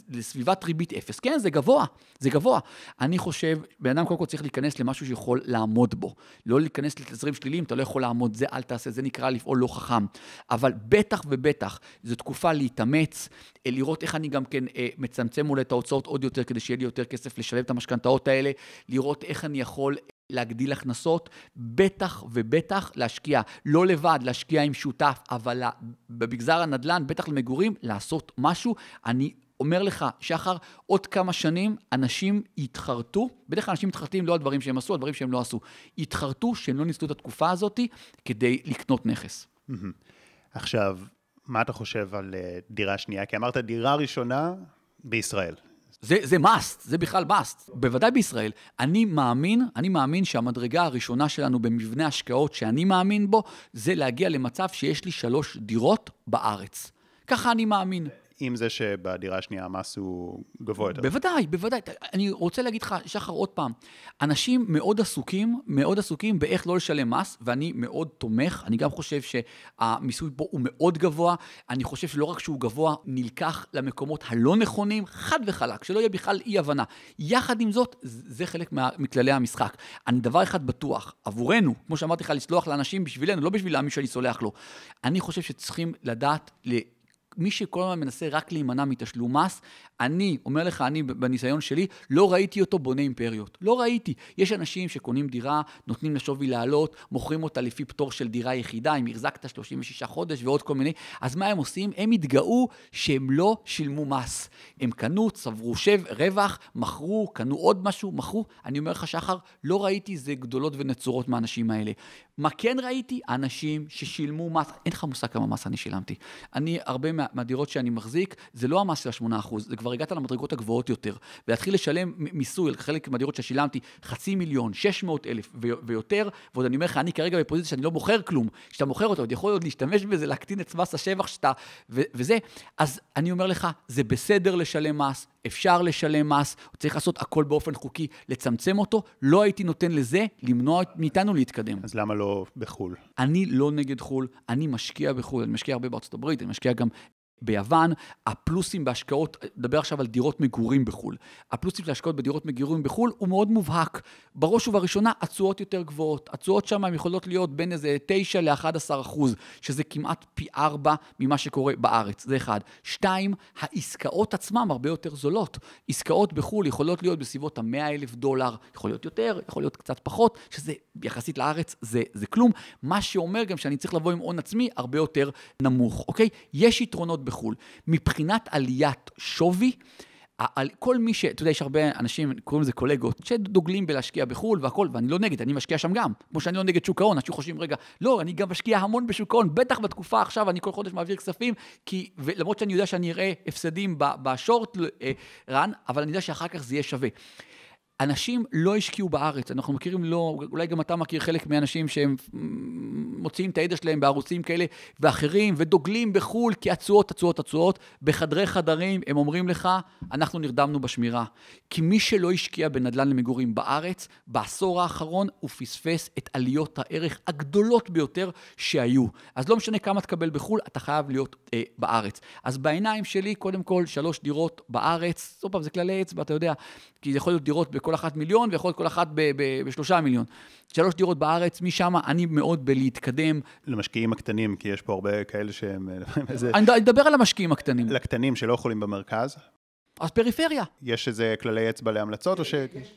לסביבת ריבית אפס, כן, זה גבוה, זה גבוה. אני חושב, בן אדם קודם כל צריך להיכנס למשהו שיכול לעמוד בו. לא להיכנס לתזרים שליליים, אתה לא יכול לעמוד, זה אל תעשה, זה נקרא לפעול לא חכם. אבל בטח ובטח, זו תקופה להתאמץ, אה, לראות איך אני גם כן אה, מצמצם אולי את ההוצאות עוד יותר, כדי שיהיה לי יותר כסף לשלם את המשכנתאות האלה, לראות איך אני יכול להגדיל הכנסות, בטח ובטח להשקיע, לא לבד, להשקיע עם שותף, אבל במגזר הנדל"ן, בטח למגורים, לעשות משהו. אני אומר לך, שחר, עוד כמה שנים אנשים יתחרטו, בדרך כלל אנשים מתחרטים לא על דברים שהם עשו, על דברים שהם לא עשו, יתחרטו שהם לא ניצלו את התקופה הזאת כדי לקנות נכס. עכשיו, מה אתה חושב על אה, דירה שנייה? כי אמרת דירה ראשונה בישראל. זה, זה must, זה בכלל must. בוודאי בישראל. אני מאמין, אני מאמין שהמדרגה הראשונה שלנו במבנה השקעות שאני מאמין בו, זה להגיע למצב שיש לי שלוש דירות בארץ. ככה אני מאמין. עם זה שבדירה השנייה המס הוא גבוה יותר. בוודאי, בוודאי. אני רוצה להגיד לך, שחר, עוד פעם, אנשים מאוד עסוקים, מאוד עסוקים באיך לא לשלם מס, ואני מאוד תומך. אני גם חושב שהמיסוי פה הוא מאוד גבוה. אני חושב שלא רק שהוא גבוה, נלקח למקומות הלא נכונים, חד וחלק, שלא יהיה בכלל אי-הבנה. יחד עם זאת, זה חלק מה, מכללי המשחק. אני דבר אחד בטוח, עבורנו, כמו שאמרתי לך, לסלוח לאנשים בשבילנו, לא בשביל מי שאני סולח לו. אני חושב שצריכים לדעת מי שכל הזמן מנסה רק להימנע מתשלום מס, אני, אומר לך, אני בניסיון שלי, לא ראיתי אותו בונה אימפריות. לא ראיתי. יש אנשים שקונים דירה, נותנים לשווי לעלות, מוכרים אותה לפי פטור של דירה יחידה, אם החזקת 36 חודש ועוד כל מיני, אז מה הם עושים? הם התגאו שהם לא שילמו מס. הם קנו, צברו שב, רווח, מכרו, קנו עוד משהו, מכרו. אני אומר לך, שחר, לא ראיתי זה גדולות ונצורות מהאנשים האלה. מה כן ראיתי? אנשים ששילמו מס, אין לך מושג כמה מס אני שילמתי. אני, הרבה מה, מהדירות שאני מחזיק, זה לא המס של ה-8%, זה כבר הגעת למדרגות הגבוהות יותר. ולהתחיל לשלם מיסוי על חלק מהדירות ששילמתי חצי מיליון, 600 אלף ויותר, ועוד אני אומר לך, אני כרגע בפוזיציה שאני לא מוכר כלום. כשאתה מוכר אותו, עוד יכול עוד להשתמש בזה, להקטין את מס השבח שאתה... וזה. אז אני אומר לך, זה בסדר לשלם מס, אפשר לשלם מס, צריך לעשות הכל באופן חוקי, לצמצם אותו, לא הייתי נותן לזה למנוע מאיתנו להתקדם. אז למה לא בחו"ל? אני לא נגד חו"ל, אני משקיע בחו"ל, אני משקיע הרבה בארצות הברית, אני משקיע גם ביוון, הפלוסים בהשקעות, נדבר עכשיו על דירות מגורים בחו"ל, הפלוסים של השקעות בדירות מגורים בחו"ל הוא מאוד מובהק. בראש ובראשונה, התשואות יותר גבוהות. התשואות שם הן יכולות להיות בין איזה 9 ל-11 אחוז, שזה כמעט פי 4 ממה שקורה בארץ, זה אחד. שתיים, העסקאות עצמן הרבה יותר זולות. עסקאות בחו"ל יכולות להיות בסביבות ה-100 אלף דולר, יכול להיות יותר, יכול להיות קצת פחות, שזה יחסית לארץ זה, זה כלום. מה שאומר גם שאני צריך לבוא עם הון עצמי הרבה יותר נמוך, אוקיי? יש יתרונות בחו"ל. מבחינת עליית שווי, על כל מי ש... אתה יודע, יש הרבה אנשים, קוראים לזה קולגות, שדוגלים בלהשקיע בחו"ל והכול, ואני לא נגד, אני משקיע שם גם. כמו שאני לא נגד שוק ההון, אנשים חושבים, רגע, לא, אני גם משקיע המון בשוק ההון, בטח בתקופה עכשיו, אני כל חודש מעביר כספים, כי, למרות שאני יודע שאני אראה הפסדים בשורט רן, אה, אבל אני יודע שאחר כך זה יהיה שווה. אנשים לא השקיעו בארץ, אנחנו מכירים לא, אולי גם אתה מכיר חלק מהאנשים שהם מוציאים את הידע שלהם בערוצים כאלה ואחרים, ודוגלים בחו"ל כי התשואות, התשואות, התשואות. בחדרי חדרים הם אומרים לך, אנחנו נרדמנו בשמירה. כי מי שלא השקיע בנדל"ן למגורים בארץ, בעשור האחרון הוא פספס את עליות הערך הגדולות ביותר שהיו. אז לא משנה כמה תקבל בחו"ל, אתה חייב להיות אה, בארץ. אז בעיניים שלי, קודם כל, שלוש דירות בארץ, עוד פעם, זה כללי אצבע, אתה יודע, כי זה יכול להיות דירות בכל אחת מיליון, ויכול להיות כל אחת בשלושה מיליון. שלוש דירות בארץ, משם אני מאוד בלהתקדם. למשקיעים הקטנים, כי יש פה הרבה כאלה שהם... אני אדבר על המשקיעים הקטנים. לקטנים שלא יכולים במרכז. אז פריפריה. יש איזה כללי אצבע להמלצות או ש...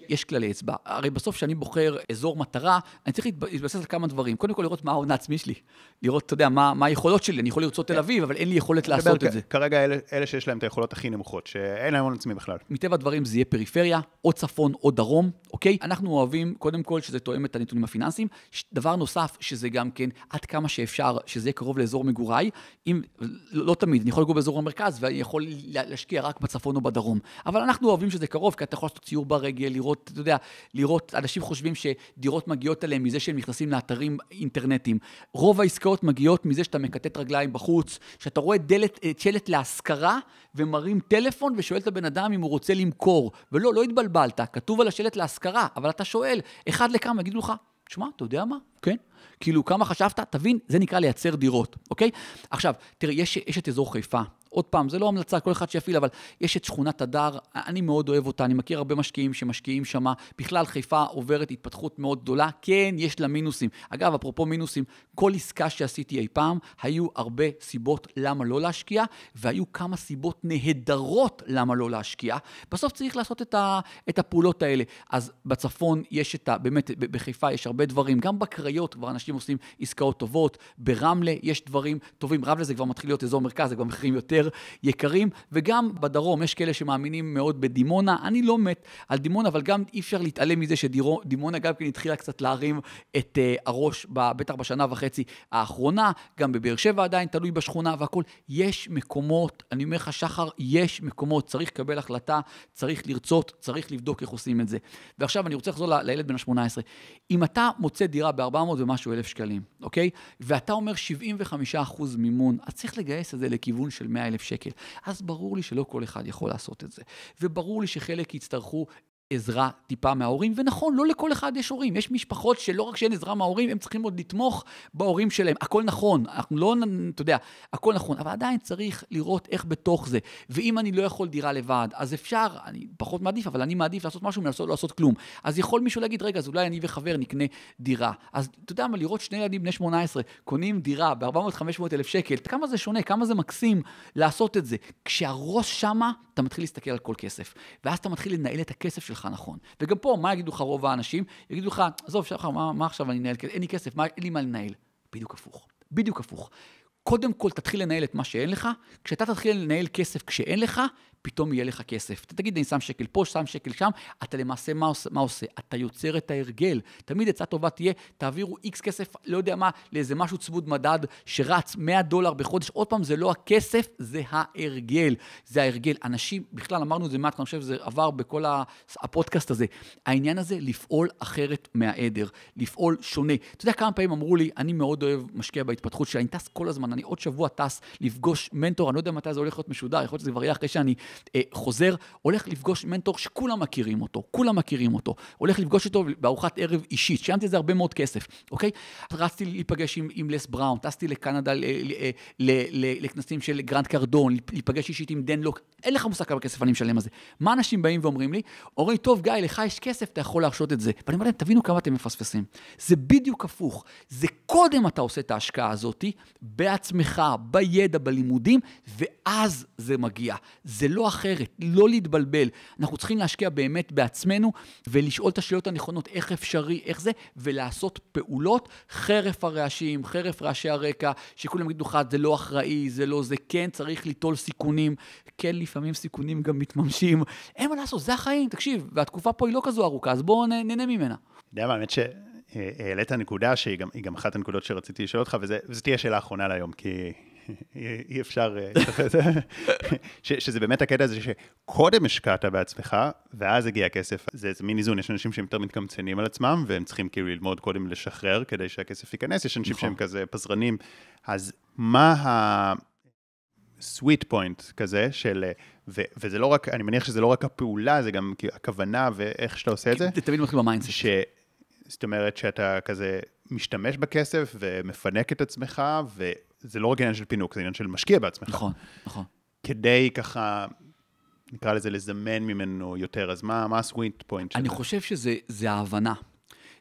יש כללי אצבע. הרי בסוף כשאני בוחר אזור מטרה, אני צריך להתבסס על כמה דברים. קודם כל לראות מה ההון העצמי שלי. לראות, אתה יודע, מה, מה היכולות שלי. אני יכול לרצות תל אביב, אבל אין לי יכולת לעשות את זה. כרגע אלה, אלה שיש להם את היכולות הכי נמוכות, שאין להם הון עצמי בכלל. מטבע הדברים זה יהיה פריפריה, או צפון או דרום, אוקיי? אנחנו אוהבים, קודם כל, שזה תואם את הנתונים הפיננסיים. דבר נוסף, שזה גם כן, עד כמה שאפשר, שזה יהיה קרוב לאזור מגוריי. אם, לא תמיד, אני יכול לגור באזור המרכז, ואני יכול להשקיע רק בצפון או בדרום. אבל אנחנו אוהבים שזה קרוב, כי אתה יכול לעשות ציור ברגל, לראות, אתה יודע, לראות, אנשים חושבים שדירות מגיעות אליהם מזה שהם נכנסים לאתרים אינטרנטיים. רוב העסקאות מגיעות מזה שאתה מקטט רגליים בחוץ, שאתה רואה דלת, אה, שלט להשכרה, ומרים טלפון ושואל את הבן אדם אם הוא רוצה למכור. ולא, לא התבלבלת, כתוב על השלט להשכרה, אבל אתה שואל, אחד לכמה, יגידו לך, שמע, אתה יודע מה? כן. כאילו, כמה חשבת? תבין, זה נקרא לייצר דירות, אוקיי? עכשיו, תראה, יש, יש את אזור חיפה, עוד פעם, זה לא המלצה, כל אחד שיפעיל, אבל יש את שכונת הדר, אני מאוד אוהב אותה, אני מכיר הרבה משקיעים שמשקיעים שמה. בכלל, חיפה עוברת התפתחות מאוד גדולה. כן, יש לה מינוסים. אגב, אפרופו מינוסים, כל עסקה שעשיתי אי פעם, היו הרבה סיבות למה לא להשקיע, והיו כמה סיבות נהדרות למה לא להשקיע. בסוף צריך לעשות את, ה, את הפעולות האלה. אז בצפון יש את ה... באמת, בחיפה יש הרבה דברים. גם בקריות כבר אנשים עושים עסקאות טובות. ברמלה יש דברים טובים. רמלה זה כבר מתחיל להיות אזור מרכז, זה כבר מחירים יותר יקרים, וגם בדרום יש כאלה שמאמינים מאוד בדימונה. אני לא מת על דימונה, אבל גם אי אפשר להתעלם מזה שדימונה גם כן התחילה קצת להרים את uh, הראש, בטח בשנה וחצי האחרונה, גם בבאר שבע עדיין תלוי בשכונה והכול. יש מקומות, אני אומר לך, שחר, יש מקומות, צריך לקבל החלטה, צריך לרצות, צריך לבדוק איך עושים את זה. ועכשיו אני רוצה לחזור לילד בן ה-18. אם אתה מוצא דירה ב-400 ומשהו אלף שקלים, אוקיי? ואתה אומר 75% מימון, אז צריך לגייס את זה לכיוון של 100 אלף שקל. אז ברור לי שלא כל אחד יכול לעשות את זה. וברור לי שחלק יצטרכו עזרה טיפה מההורים, ונכון, לא לכל אחד יש הורים. יש משפחות שלא רק שאין עזרה מההורים, הם צריכים עוד לתמוך בהורים שלהם. הכל נכון, אנחנו לא, אתה יודע, הכל נכון, אבל עדיין צריך לראות איך בתוך זה. ואם אני לא יכול דירה לבד, אז אפשר, אני פחות מעדיף, אבל אני מעדיף לעשות משהו מלעשות לא לעשות כלום. אז יכול מישהו להגיד, רגע, אז אולי אני וחבר נקנה דירה. אז אתה יודע מה, לראות שני ילדים בני 18 קונים דירה ב-400-500 אלף שקל, כמה זה שונה, כמה זה מקסים לעשות את זה. כשהראש שמה, אתה מתחיל להסתכל על כל כסף. ואז אתה מתחיל לנהל את הכסף שלך נכון. וגם פה, מה יגידו לך רוב האנשים? יגידו לך, עזוב, שחר, מה, מה עכשיו אני אנהל? אין לי כסף, מה, אין לי מה לנהל. בדיוק הפוך. בדיוק הפוך. קודם כל תתחיל לנהל את מה שאין לך, כשאתה תתחיל לנהל כסף כשאין לך, פתאום יהיה לך כסף. אתה תגיד, אני שם שקל פה, שם שקל שם, אתה למעשה, מה עושה? מה עושה? אתה יוצר את ההרגל. תמיד עצה טובה תהיה, תעבירו איקס כסף, לא יודע מה, לאיזה משהו צמוד מדד שרץ 100 דולר בחודש. עוד פעם, זה לא הכסף, זה ההרגל. זה ההרגל. אנשים, בכלל אמרנו את זה מעט, אני חושב שזה עבר בכל הפודקאסט הזה. העניין הזה, לפעול אחרת מהעדר, לפעול שונה. אתה יודע כמה פעמים אמרו לי, אני מאוד אוהב משקיע בהתפתחות שלי, אני טס כל הזמן, אני עוד שבוע טס לפגוש מנטור, אני לא יודע מתי זה הולך להיות משודר, יכול להיות שזה כבר יהיה אחרי שאני חוזר, הולך לפגוש מנטור שכולם מכירים אותו, כולם מכירים אותו, הולך לפגוש אותו בארוחת ערב אישית, שילמתי זה הרבה מאוד כסף, אוקיי? טסתי להיפגש עם, עם לס בראון, טסתי לקנדה לכנסים של גרנט קרדון, להיפגש אישית עם דן לוק, אין לך מושג כמה כסף אני משלם על זה. מה אנשים באים ואומרים לי? אומרים, טוב, גיא, לך יש כסף, אתה יכול להרשות את זה. ואני אומר להם, תבינו כמה אתם מפספסים. זה בדיוק הפוך. זה קודם אתה עושה את ההשקעה הזאת, בעצמך, בידע, בלימודים, ואז זה מגיע. זה לא אחרת, לא להתבלבל. אנחנו צריכים להשקיע באמת בעצמנו, ולשאול את השאלות הנכונות, איך אפשרי, איך זה, ולעשות פעולות חרף הרעשים, חרף רעשי הרקע, שכולם יגידו לך, זה לא אחראי, זה לא זה, כן צריך ליטול סיכונים, כן לפעמים סיכונים גם מתממשים. אין מה לעשות, זה החיים, תקשיב, והתקופה פה היא לא כזו ארוכה, אז בואו נהנה ממנה. יודע מה, האמת שהעלית נקודה שהיא גם, גם אחת הנקודות שרציתי לשאול אותך, וזו תהיה השאלה האחרונה להיום, כי אי אפשר, אה, שזה באמת הקטע הזה שקודם השקעת בעצמך, ואז הגיע הכסף. זה איזה מין איזון, יש אנשים שהם יותר מתקמצנים על עצמם, והם צריכים כאילו ללמוד קודם לשחרר כדי שהכסף ייכנס, יש אנשים שהם נכון. כזה פזרנים. אז מה ה... sweet point כזה של, ו, וזה לא רק, אני מניח שזה לא רק הפעולה, זה גם הכוונה ואיך שאתה עושה את זה. זה תמיד מתחיל במיינדסט. ש... זאת אומרת שאתה כזה משתמש בכסף ומפנק את עצמך, וזה לא רק עניין של פינוק, זה עניין של משקיע בעצמך. נכון, נכון. כדי ככה, נקרא לזה לזמן ממנו יותר, אז מה, מה ה-sweet point שלך? אני חושב שזה ההבנה.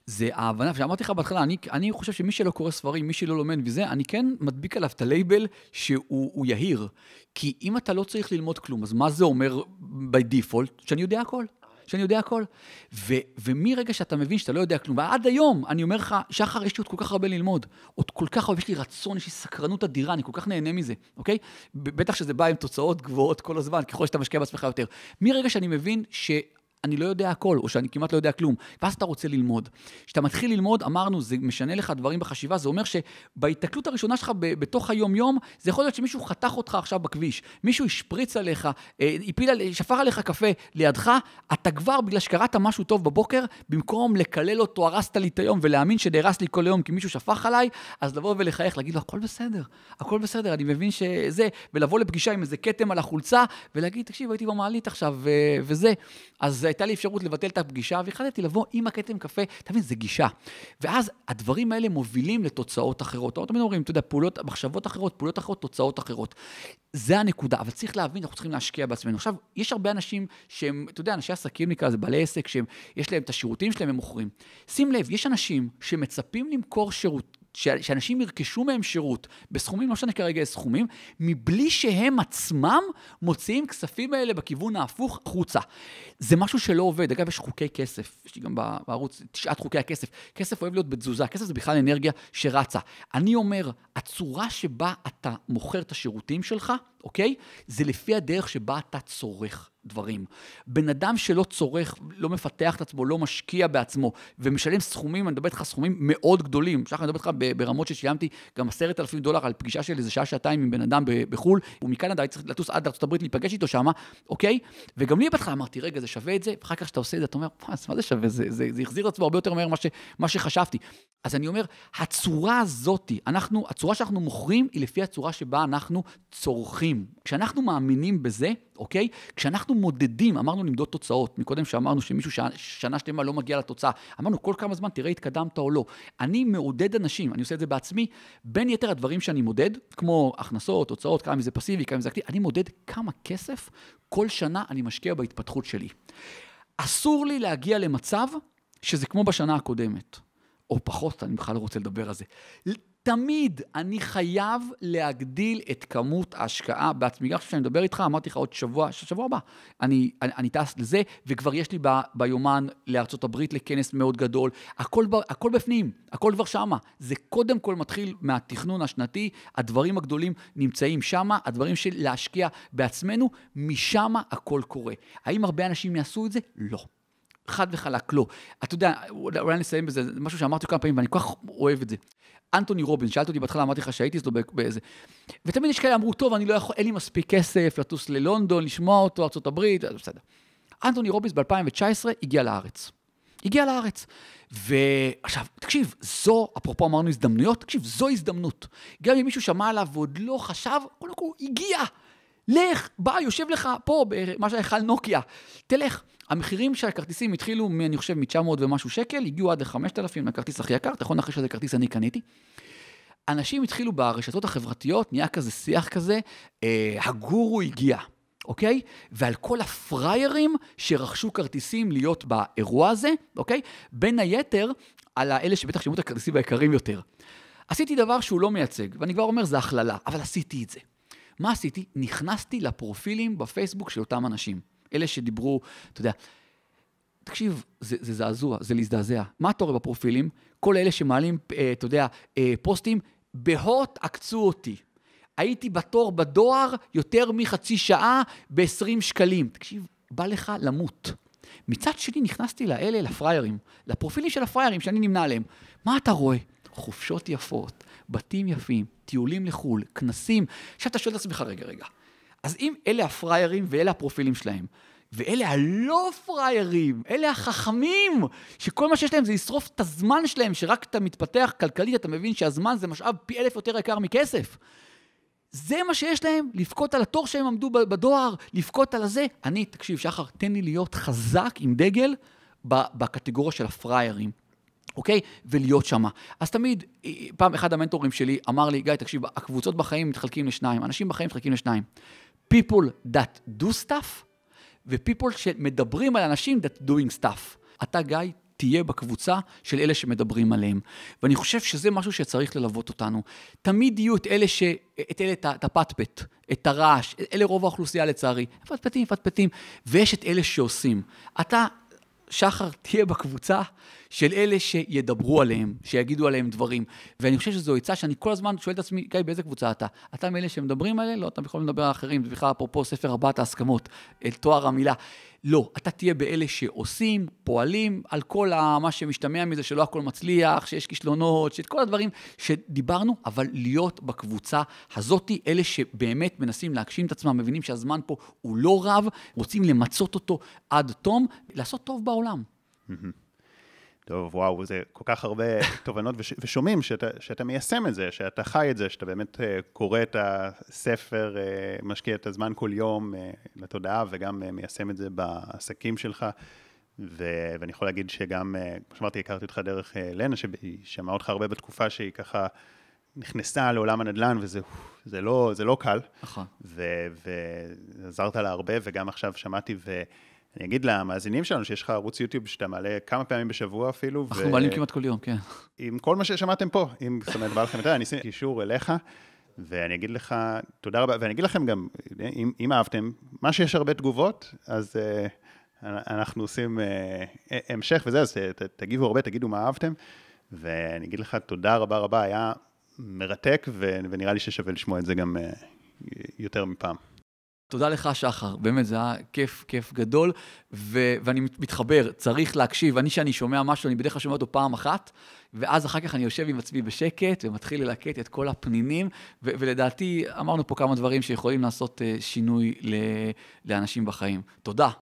זה ההבנה, ושאמרתי לך בהתחלה, אני, אני חושב שמי שלא קורא ספרים, מי שלא לומד וזה, אני כן מדביק עליו את הלייבל שהוא יהיר. כי אם אתה לא צריך ללמוד כלום, אז מה זה אומר default? שאני יודע הכל. שאני יודע הכל. ו, ומרגע שאתה מבין שאתה לא יודע כלום, ועד היום, אני אומר לך, שחר, יש לי עוד כל כך הרבה ללמוד. עוד כל כך הרבה, יש לי רצון, יש לי סקרנות אדירה, אני כל כך נהנה מזה, אוקיי? בטח שזה בא עם תוצאות גבוהות כל הזמן, ככל שאתה משקיע בעצמך יותר. מרגע שאני מבין ש... אני לא יודע הכל, או שאני כמעט לא יודע כלום. ואז אתה רוצה ללמוד. כשאתה מתחיל ללמוד, אמרנו, זה משנה לך דברים בחשיבה, זה אומר שבהיתקלות הראשונה שלך בתוך היום-יום, זה יכול להיות שמישהו חתך אותך עכשיו בכביש, מישהו השפריץ עליך, אה, הפיל, שפר עליך קפה לידך, אתה כבר, בגלל שקראת משהו טוב בבוקר, במקום לקלל אותו, הרסת לי את היום, ולהאמין שנהרס לי כל היום כי מישהו שפך עליי, אז לבוא ולחייך, להגיד לו, הכל בסדר, הכל בסדר, אני מבין שזה, ולבוא לפגישה עם איזה כתם על החולצה, ולהגיד, תקשיב, הייתי במעלית עכשיו, וזה. אז הייתה לי אפשרות לבטל את הפגישה, והחלטתי לבוא עם הכתם קפה, אתה מבין, זה גישה. ואז הדברים האלה מובילים לתוצאות אחרות. תמיד אומרים, אתה יודע, פעולות, מחשבות אחרות, פעולות אחרות, תוצאות אחרות. זה הנקודה, אבל צריך להבין, אנחנו צריכים להשקיע בעצמנו. עכשיו, יש הרבה אנשים שהם, אתה יודע, אנשי עסקים נקרא לזה, בעלי עסק, שיש להם את השירותים שלהם, הם מוכרים. שים לב, יש אנשים שמצפים למכור שירות, שאנשים ירכשו מהם שירות בסכומים, לא משנה כרגע סכומים, מבלי שהם עצמם מוציאים כספים האלה בכיוון ההפוך החוצה. זה משהו שלא עובד. אגב, יש חוקי כסף, יש לי גם בערוץ תשעת חוקי הכסף. כסף אוהב להיות בתזוזה, כסף זה בכלל אנרגיה שרצה. אני אומר, הצורה שבה אתה מוכר את השירותים שלך, אוקיי? זה לפי הדרך שבה אתה צורך דברים. בן אדם שלא צורך, לא מפתח את עצמו, לא משקיע בעצמו, ומשלם סכומים, אני מדבר איתך סכומים מאוד גדולים. שחר, אני מדבר איתך ברמות ששילמתי גם עשרת אלפים דולר על פגישה של איזה שעה-שעתיים עם בן אדם בחו"ל, ומקנדה הייתי צריך לטוס עד ארה"ב להיפגש איתו שמה, אוקיי? וגם לי בהתחלה אמרתי, רגע, זה שווה את זה? ואחר כך כשאתה עושה את זה, אתה אומר, מה זה שווה? זה, זה, זה החזיר את עצמו הרבה יותר מהר ממה שחשבתי. אז אני אומר, הצורה הזאתי, אנחנו, הצורה שאנחנו מוכרים היא לפי הצורה שבה אנחנו צורכים. כשאנחנו מאמינים בזה, אוקיי? כשאנחנו מודדים, אמרנו למדוד תוצאות, מקודם שאמרנו שמישהו שנה שלמה לא מגיע לתוצאה, אמרנו כל כמה זמן תראה התקדמת או לא. אני מעודד אנשים, אני עושה את זה בעצמי, בין יתר הדברים שאני מודד, כמו הכנסות, תוצאות, כמה מזה פסיבי, כמה מזה אקטיבי, אני מודד כמה כסף כל שנה אני משקיע בהתפתחות שלי. אסור לי להגיע למצב שזה כמו בשנה הקודמת. או פחות, אני בכלל לא רוצה לדבר על זה. תמיד אני חייב להגדיל את כמות ההשקעה בעצמי. גם כשאני מדבר איתך, אמרתי לך עוד שבוע, שבוע הבא, אני, אני, אני טס לזה, וכבר יש לי ב, ביומן לארצות הברית לכנס מאוד גדול. הכל, הכל בפנים, הכל כבר שמה. זה קודם כל מתחיל מהתכנון השנתי, הדברים הגדולים נמצאים שמה, הדברים של להשקיע בעצמנו, משמה הכל קורה. האם הרבה אנשים יעשו את זה? לא. חד וחלק, לא. אתה יודע, אולי נסיים בזה, זה משהו שאמרתי כמה פעמים, ואני כל כך אוהב את זה. אנטוני רובינס, שאלת אותי בהתחלה, אמרתי לך שהייתי אצלו באיזה... ותמיד יש כאלה אמרו, טוב, אני לא יכול, אין לי מספיק כסף לטוס ללונדון, לשמוע אותו, ארה"ב, בסדר. אנטוני רובינס ב-2019 הגיע לארץ. הגיע לארץ. ועכשיו, תקשיב, זו, אפרופו אמרנו הזדמנויות, תקשיב, זו הזדמנות. גם אם מישהו שמע עליו ועוד לא חשב, קודם כל, הגיע. לך, בא, יושב לך פה, במה שהיכל נוקיה. תלך. המחירים של הכרטיסים התחילו, אני חושב, מ-900 ומשהו שקל, הגיעו עד ל-5,000, הכרטיס הכי יקר, יכול לנחש איזה כרטיס אני קניתי. אנשים התחילו ברשתות החברתיות, נהיה כזה שיח כזה, אה, הגורו הגיע, אוקיי? ועל כל הפריירים שרכשו כרטיסים להיות באירוע הזה, אוקיי? בין היתר, על האלה שבטח שימו את הכרטיסים היקרים יותר. עשיתי דבר שהוא לא מייצג, ואני כבר אומר, זה הכללה, אבל עשיתי את זה. מה עשיתי? נכנסתי לפרופילים בפייסבוק של אותם אנשים. אלה שדיברו, אתה יודע, תקשיב, זה, זה זעזוע, זה להזדעזע. מה אתה רואה בפרופילים? כל אלה שמעלים, אה, אתה יודע, אה, פוסטים, בהוט עקצו אותי. הייתי בתור בדואר יותר מחצי שעה ב-20 שקלים. תקשיב, בא לך למות. מצד שני, נכנסתי לאלה, לפריירים, לפרופילים של הפריירים שאני נמנה עליהם. מה אתה רואה? חופשות יפות, בתים יפים, טיולים לחו"ל, כנסים. עכשיו אתה שואל את עצמך, רגע, רגע. אז אם אלה הפריירים ואלה הפרופילים שלהם, ואלה הלא פריירים, אלה החכמים, שכל מה שיש להם זה לשרוף את הזמן שלהם, שרק אתה מתפתח כלכלית, אתה מבין שהזמן זה משאב פי אלף יותר יקר מכסף. זה מה שיש להם, לבכות על התור שהם עמדו בדואר, לבכות על הזה. אני, תקשיב, שחר, תן לי להיות חזק עם דגל בקטגוריה של הפריירים. אוקיי? ולהיות שמה. אז תמיד, פעם אחד המנטורים שלי אמר לי, גיא, תקשיב, הקבוצות בחיים מתחלקים לשניים, אנשים בחיים מתחלקים לשניים. People that do stuff, ו-people שמדברים על אנשים that doing stuff. אתה, גיא, תהיה בקבוצה של אלה שמדברים עליהם. ואני חושב שזה משהו שצריך ללוות אותנו. תמיד יהיו את אלה ש... את אלה, את הפטפט, את הרעש, אלה רוב האוכלוסייה לצערי. פטפטים, מפטפטים, ויש את אלה שעושים. אתה שחר, תהיה בקבוצה של אלה שידברו עליהם, שיגידו עליהם דברים. ואני חושב שזו עצה שאני כל הזמן שואל את עצמי, גיא, באיזה קבוצה אתה? אתה מאלה שמדברים עליהם? לא, אתה יכול לדבר על אחרים. זה בכלל אפרופו ספר ארבעת ההסכמות, תואר המילה. לא, אתה תהיה באלה שעושים, פועלים, על כל מה שמשתמע מזה, שלא הכל מצליח, שיש כישלונות, שאת כל הדברים שדיברנו, אבל להיות בקבוצה הזאתי, אלה שבאמת מנסים להגשים את עצמם, מבינים שהזמן פה הוא לא רב, רוצים למצות אותו עד תום, לעשות טוב בעולם. טוב, וואו, זה כל כך הרבה תובנות וש, ושומעים שאתה, שאתה מיישם את זה, שאתה חי את זה, שאתה באמת uh, קורא את הספר, uh, משקיע את הזמן כל יום uh, לתודעה וגם uh, מיישם את זה בעסקים שלך. ו- ואני יכול להגיד שגם, uh, כמו שאמרתי, הכרתי אותך דרך uh, לנה, שהיא שמעה אותך הרבה בתקופה שהיא ככה נכנסה לעולם הנדל"ן, וזה לא, לא קל. נכון. ועזרת לה הרבה, וגם עכשיו שמעתי, ו... אני אגיד למאזינים שלנו שיש לך ערוץ יוטיוב שאתה מעלה כמה פעמים בשבוע אפילו. אנחנו ו... מעלים כמעט כל יום, כן. עם כל מה ששמעתם פה, אם זאת אומרת בא לכם יותר, אני אשים קישור אליך, ואני אגיד לך תודה רבה, ואני אגיד לכם גם, אם, אם אהבתם, מה שיש הרבה תגובות, אז uh, אנחנו עושים uh, המשך וזה, אז ת, תגיבו הרבה, תגידו מה אהבתם, ואני אגיד לך תודה רבה רבה, היה מרתק, ו, ונראה לי ששווה לשמוע את זה גם uh, יותר מפעם. תודה לך, שחר. באמת, זה היה כיף, כיף גדול. ו- ואני מתחבר, צריך להקשיב. אני, כשאני שומע משהו, אני בדרך כלל שומע אותו פעם אחת, ואז אחר כך אני יושב עם עצמי בשקט ומתחיל ללקט את כל הפנינים, ו- ולדעתי, אמרנו פה כמה דברים שיכולים לעשות uh, שינוי ל- לאנשים בחיים. תודה.